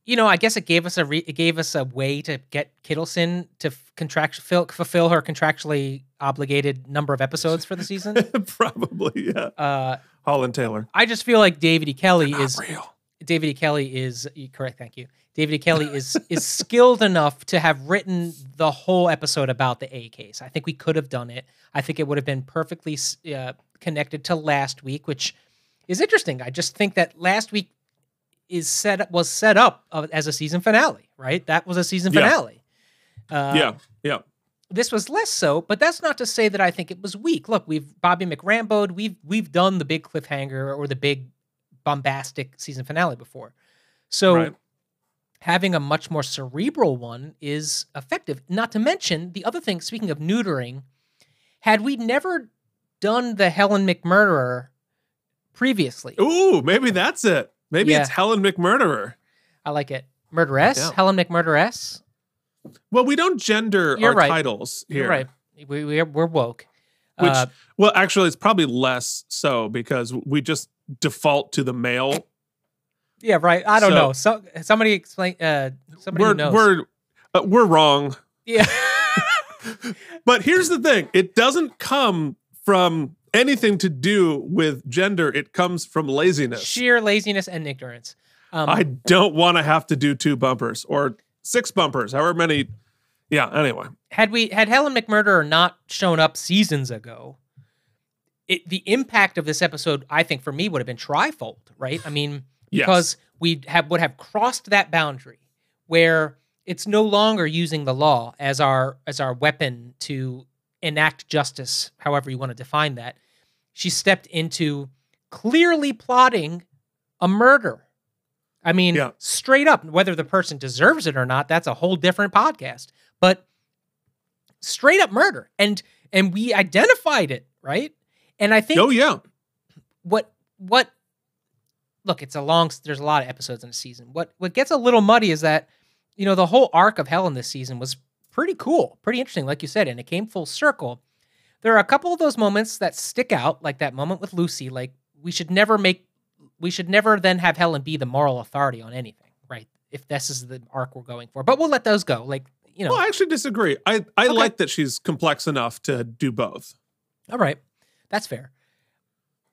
you know i guess it gave us a re- it gave us a way to get kittleson to f- contract fill, fulfill her contractually obligated number of episodes for the season. [LAUGHS] Probably, yeah. uh Holland Taylor. i just feel like david e. Kelley is real. david e. Kelley is correct thank you. David e. Kelley is is skilled enough to have written the whole episode about the a case. I think we could have done it. I think it would have been perfectly uh, connected to last week which is interesting. I just think that last week is set up was set up uh, as a season finale, right? That was a season Yeah. finale. Uh, yeah. Yeah. This was less so, but that's not to say that I think it was weak. Look, we've Bobby McRamboed, we've we've done the big cliffhanger or the big bombastic season finale before. So Right. having a much more cerebral one is effective. Not to mention the other thing, speaking of neutering, had we never done the Helen McMurderer previously. Ooh, maybe that's it. Maybe Yeah. it's Helen McMurderer. I like it. Murderess, Yeah. Helen McMurderess. Well, we don't gender You're our right. titles here. You're right. We, we're, we're woke. Which, Uh, well, actually, it's probably less so because we just default to the male. yeah, right. I don't So- know. So somebody explain. Uh, somebody we're knows. we're uh, we're wrong. yeah. [LAUGHS] But here's the thing: it doesn't come from anything to do with gender. It comes from laziness. sheer laziness and ignorance. Um, I don't want to have to do two bumpers or six bumpers, however many. Yeah. Anyway, had we had Helen McMurder not shown up seasons ago, it, the impact of this episode, I think, for me would have been trifold. Right? I mean, Yes. because we have would have crossed that boundary where it's no longer using the law as our as our weapon to enact justice, however you want to define that. She stepped into clearly plotting a murder. I mean, Yeah. straight up, whether the person deserves it or not, that's a whole different podcast. But straight up murder. And and we identified it, right? And I think oh yeah, what what look it's a long there's a lot of episodes in a season what what gets a little muddy is that you know the whole arc of helen this season was pretty cool pretty interesting like you said and it came full circle there are a couple of those moments that stick out like that moment with lucy like we should never make we should never then have helen be the moral authority on anything right if this is the arc we're going for but we'll let those go like you know Well, I actually disagree. I I Okay. like that she's complex enough to do both. All right, that's fair.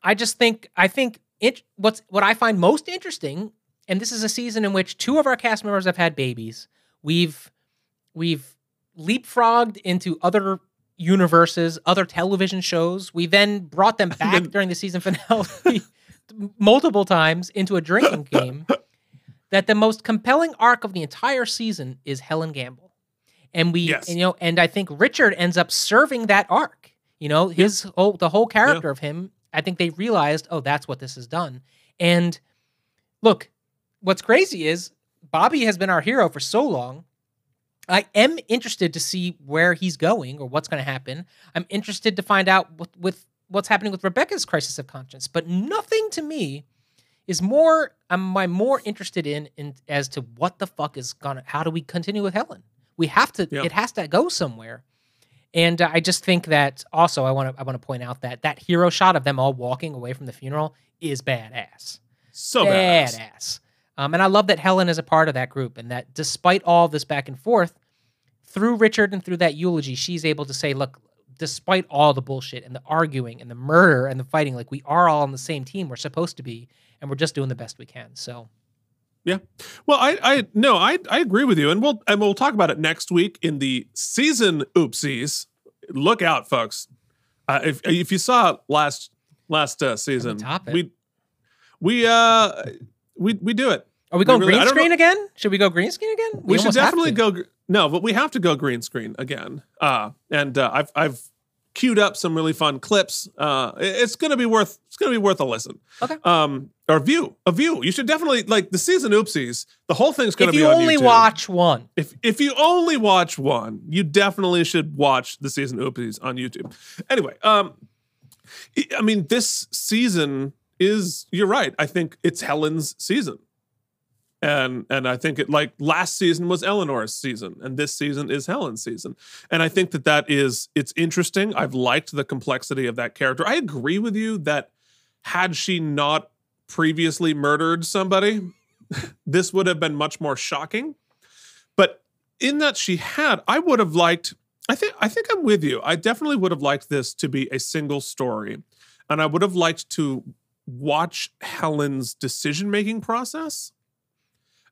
I just think I think it what's what I find most interesting, and this is a season in which two of our cast members have had babies. We've we've leapfrogged into other universes, other television shows. We then brought them [LAUGHS] back during the season finale [LAUGHS] multiple times into a drinking [LAUGHS] game. That the most compelling arc of the entire season is Helen Gamble. And we Yes. and, you know, and I think Richard ends up serving that arc. You know, his whole the whole character of him, I think they realized, oh, that's what this has done. And look, what's crazy is Bobby has been our hero for so long. I am interested to see where he's going or what's going to happen. I'm interested to find out what, with what's happening with Rebecca's crisis of conscience, but nothing to me is more am I more interested in in as to what the fuck is gonna how do we continue with Helen? We have to Yeah. it has to go somewhere. And uh, I just think that also I want to I want to point out that that hero shot of them all walking away from the funeral is badass. So badass. badass. Um, and I love that Helen is a part of that group, and that despite all this back and forth, through Richard and through that eulogy, she's able to say, "Look, despite all the bullshit and the arguing and the murder and the fighting, like we are all on the same team. We're supposed to be, and we're just doing the best we can." So, Yeah. Well, I, I no, I, I agree with you, and we'll and we'll talk about it next week in the season oopsies. Look out, folks! Uh, if if you saw last last uh, season, we we uh we we do it. Are we going really- green screen again? Should we go green screen again? We, should definitely go. No, but we have to go green screen again. Uh, and uh, I've I've queued up some really fun clips. Uh, it's gonna be worth it's gonna be worth a listen. Okay. Um, or view a view. You should definitely like the season oopsies. The whole thing's gonna If be you only watch one, If if you only watch one, you definitely should watch the season oopsies on YouTube. Anyway, um, I mean, this season is you're right. I think it's Helen's season. And and I think it like last season was Ellenor's season, and this season is Helen's season. And I think that that is it's interesting. I've liked the complexity of that character. I agree with you that had she not previously murdered somebody, [LAUGHS] this would have been much more shocking. But in that she had, I would have liked. I think I think I'm with you. I definitely would have liked this to be a single story, and I would have liked to watch Helen's decision making process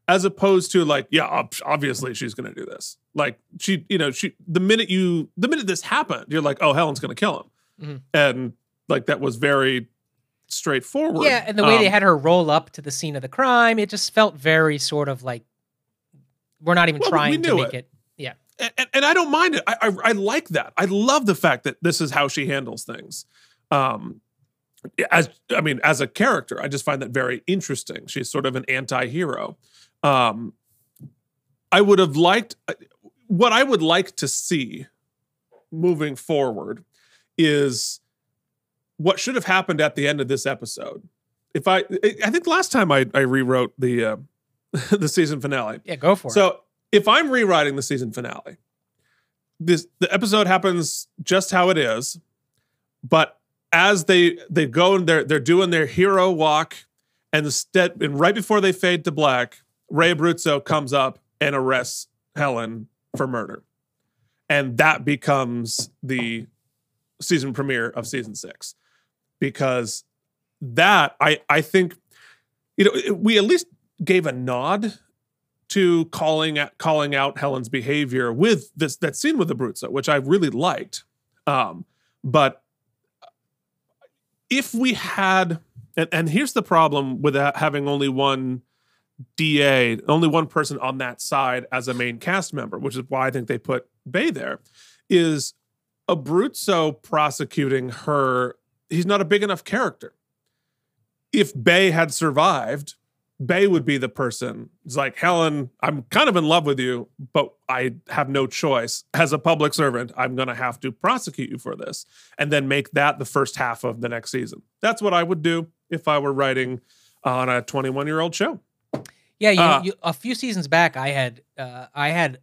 as opposed to like yeah obviously she's going to do this like she you know she the minute you the minute this happened you're like oh helen's going to kill him Mhm. and like that was very straightforward yeah, and the way they Um, had her roll up to the scene of the crime, it just felt very sort of like we're not even Well, trying to make it. it. Yeah, and, and I don't mind it. I, I I like that. I love the fact that this is how she handles things. Um, as I mean, as a character, I just find that very interesting. She's sort of an anti-hero. Um, I would have liked what I would like to see moving forward is what should have happened at the end of this episode. If I, I think last time I, I rewrote the uh, [LAUGHS] the season finale. yeah, go for it. So if I'm rewriting the season finale, this the episode happens just how it is, but as they they go and they're they're doing their hero walk, and instead and right before they fade to black, Ray Abruzzo comes up and arrests Helen for murder, and that becomes the season premiere of season six, because that I I think you know we at least gave a nod to calling out, calling out Helen's behavior with this that scene with Abruzzo, which I really liked. Um, but if we had, and, and here's the problem with having only one DA, only one person on that side as a main cast member, which is why I think they put Bay there, is Abruzzo prosecuting her. He's not a big enough character. If Bay had survived, Bay would be the person. It's like, Helen, I'm kind of in love with you, but I have no choice. As a public servant, I'm going to have to prosecute you for this and then make that the first half of the next season. That's what I would do if I were writing on a 21 year old show. Yeah, you, Uh, you, a few seasons back, I had uh, I had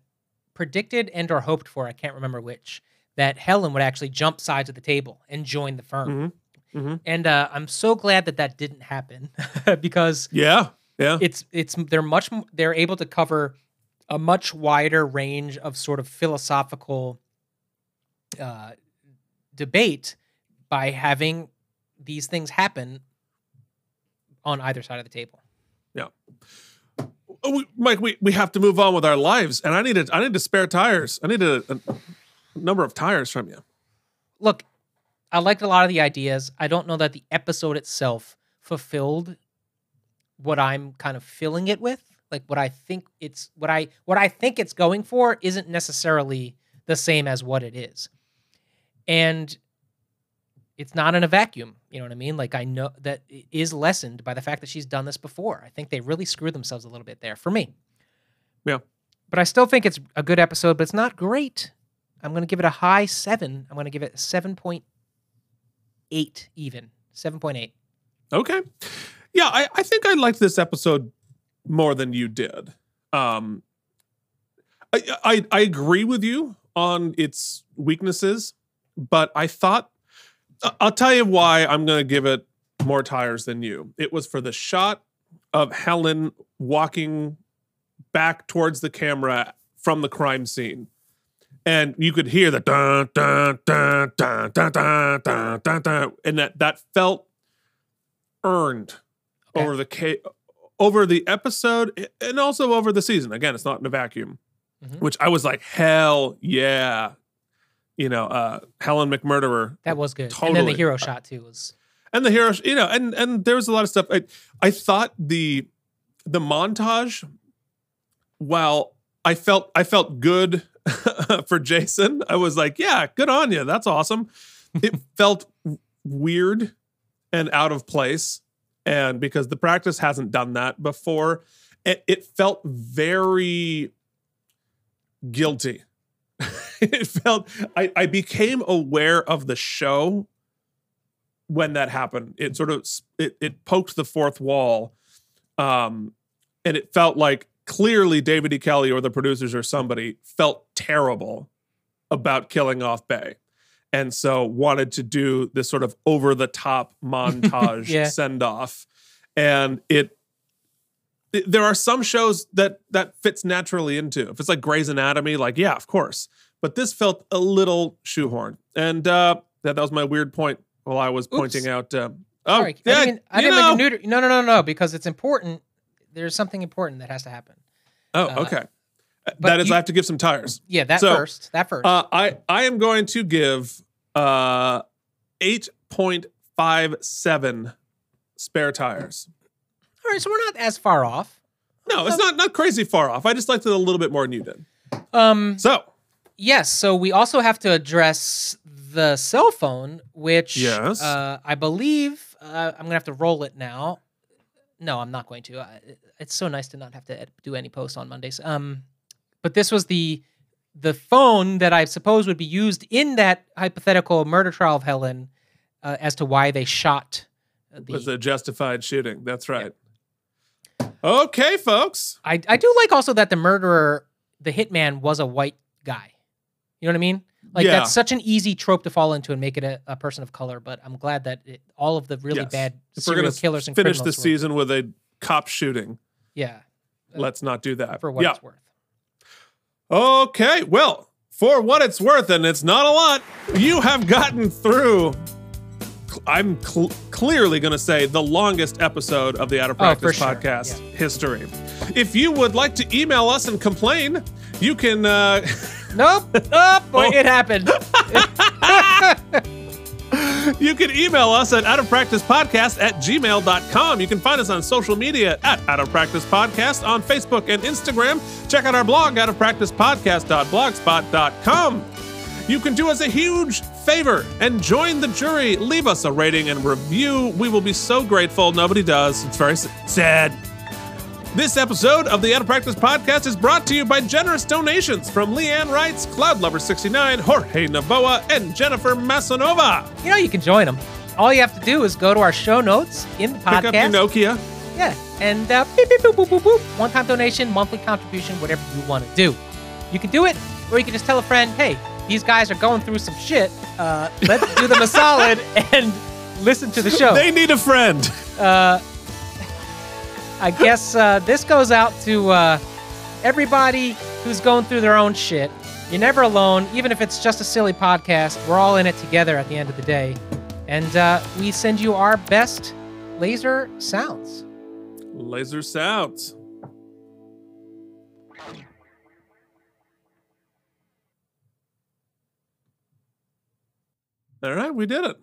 predicted and or hoped for, I can't remember which, that Helen would actually jump sides of the table and join the firm. Mhm. And uh, I'm so glad that that didn't happen [LAUGHS] because Yeah. Yeah. it's it's they're much they're able to cover a much wider range of sort of philosophical uh, debate by having these things happen on either side of the table. Yeah. Oh, we, Mike, we, we have to move on with our lives, and I need a, I need to spare tires. I need a, a number of tires from you. Look, I liked a lot of the ideas. I don't know that the episode itself fulfilled what I'm kind of filling it with. Like what I think it's what I what I think it's going for isn't necessarily the same as what it is. And it's not in a vacuum, you know what I mean? Like I know that it is lessened by the fact that she's done this before. I think they really screwed themselves a little bit there for me. Yeah. But I still think it's a good episode, but it's not great. I'm going to give it a high 7. I'm going to give it 7.8 even. 7.8. Okay. Yeah, I, I think I liked this episode more than you did. Um, I, I I agree with you on its weaknesses, but I thought I'll tell you why I'm going to give it more tires than you. It was for the shot of Helen walking back towards the camera from the crime scene. And you could hear the dun dun dun dun dun dun dun dun, dun and that that felt earned over the ca- over the episode and also over the season. Again, it's not in a vacuum, mm-hmm. which I was like, hell yeah. You know, uh, Helen McMurderer. That was good. And Totally. then the hero shot too was and the hero, you know, and and there was a lot of stuff. I, I thought the the montage, while I felt I felt good [LAUGHS] for Jason, I was like, yeah, good on you. That's awesome. It [LAUGHS] felt weird and out of place, and because the practice hasn't done that before, it, it felt very guilty. [LAUGHS] [LAUGHS] it felt I, I became aware of the show when that happened. It sort of it, it poked the fourth wall, um, and it felt like clearly David E. Kelley or the producers or somebody felt terrible about killing off Bay, and so wanted to do this sort of over the top [LAUGHS] montage Yeah. send off, and it. There are some shows that that fits naturally into. If it's like Grey's Anatomy, like yeah, of course. But this felt a little shoehorned, and uh, that, that was my weird point while I was pointing out. Uh, oh, Sorry, yeah, I didn't, I didn't know. make a neuter. No, no, no, no, because it's important. There's something important that has to happen. Oh, Uh, okay. that is, you- I have to give some tires. Yeah, that So, first. That first. Uh, I I am going to give uh eight point five seven spare tires. All right, so we're not as far off. No, it's not not crazy far off. I just liked it a little bit more than you did. Um. So yes, so we also have to address the cell phone, which Yes. uh, I believe uh, I'm gonna have to roll it now. No, I'm not going to. Uh, it's so nice to not have to do any posts on Mondays. Um, but this was the the phone that I suppose would be used in that hypothetical murder trial of Helen uh, as to why they shot it the was a justified shooting. That's right. Okay, folks. I, I do like also that the murderer, the hitman, was a white guy. You know what I mean? Like Yeah. that's such an easy trope to fall into and make it a, a person of color. But I'm glad that it, all of the really Yes. bad If serial killers and finish the season with a cop shooting, Yeah, let's not do that. for what yeah. it's worth. Okay, well, for what it's worth, and it's not a lot, you have gotten through. I'm cl- clearly going to say the longest episode of the Out of Oh, Practice sure, podcast history. If you would like to email us and complain, you can. Uh, [LAUGHS] nope. Oh boy, it happened. [LAUGHS] you can email us at outofpracticepodcast at gmail.com. You can find us on social media at Out of Practice Podcast on Facebook and Instagram. Check out our blog, outofpracticepodcast.blogspot.com. You can do us a huge favor and join the jury. Leave us a rating and review. We will be so grateful. Nobody does. It's very sad. This episode of the Out of Practice podcast is brought to you by generous donations from Leanne Wrights, Cloud Lover 69, Jorge Navoa, and Jennifer Massanova. You know, you can join them. All you have to do is go to our show notes in the podcast. Pick up your Nokia. Yeah, and uh, beep, beep, boop, boop, boop, boop. one-time donation, monthly contribution, whatever you want to do. You can do it, or you can just tell a friend, "Hey, these guys are going through some shit. Uh, let's do them a [LAUGHS] solid and listen to the show." They need a friend. Uh, I guess uh, this goes out to uh, everybody who's going through their own shit. You're never alone, even if it's just a silly podcast. We're all in it together at the end of the day, and uh, we send you our best laser sounds. Laser sounds. All right, we did it.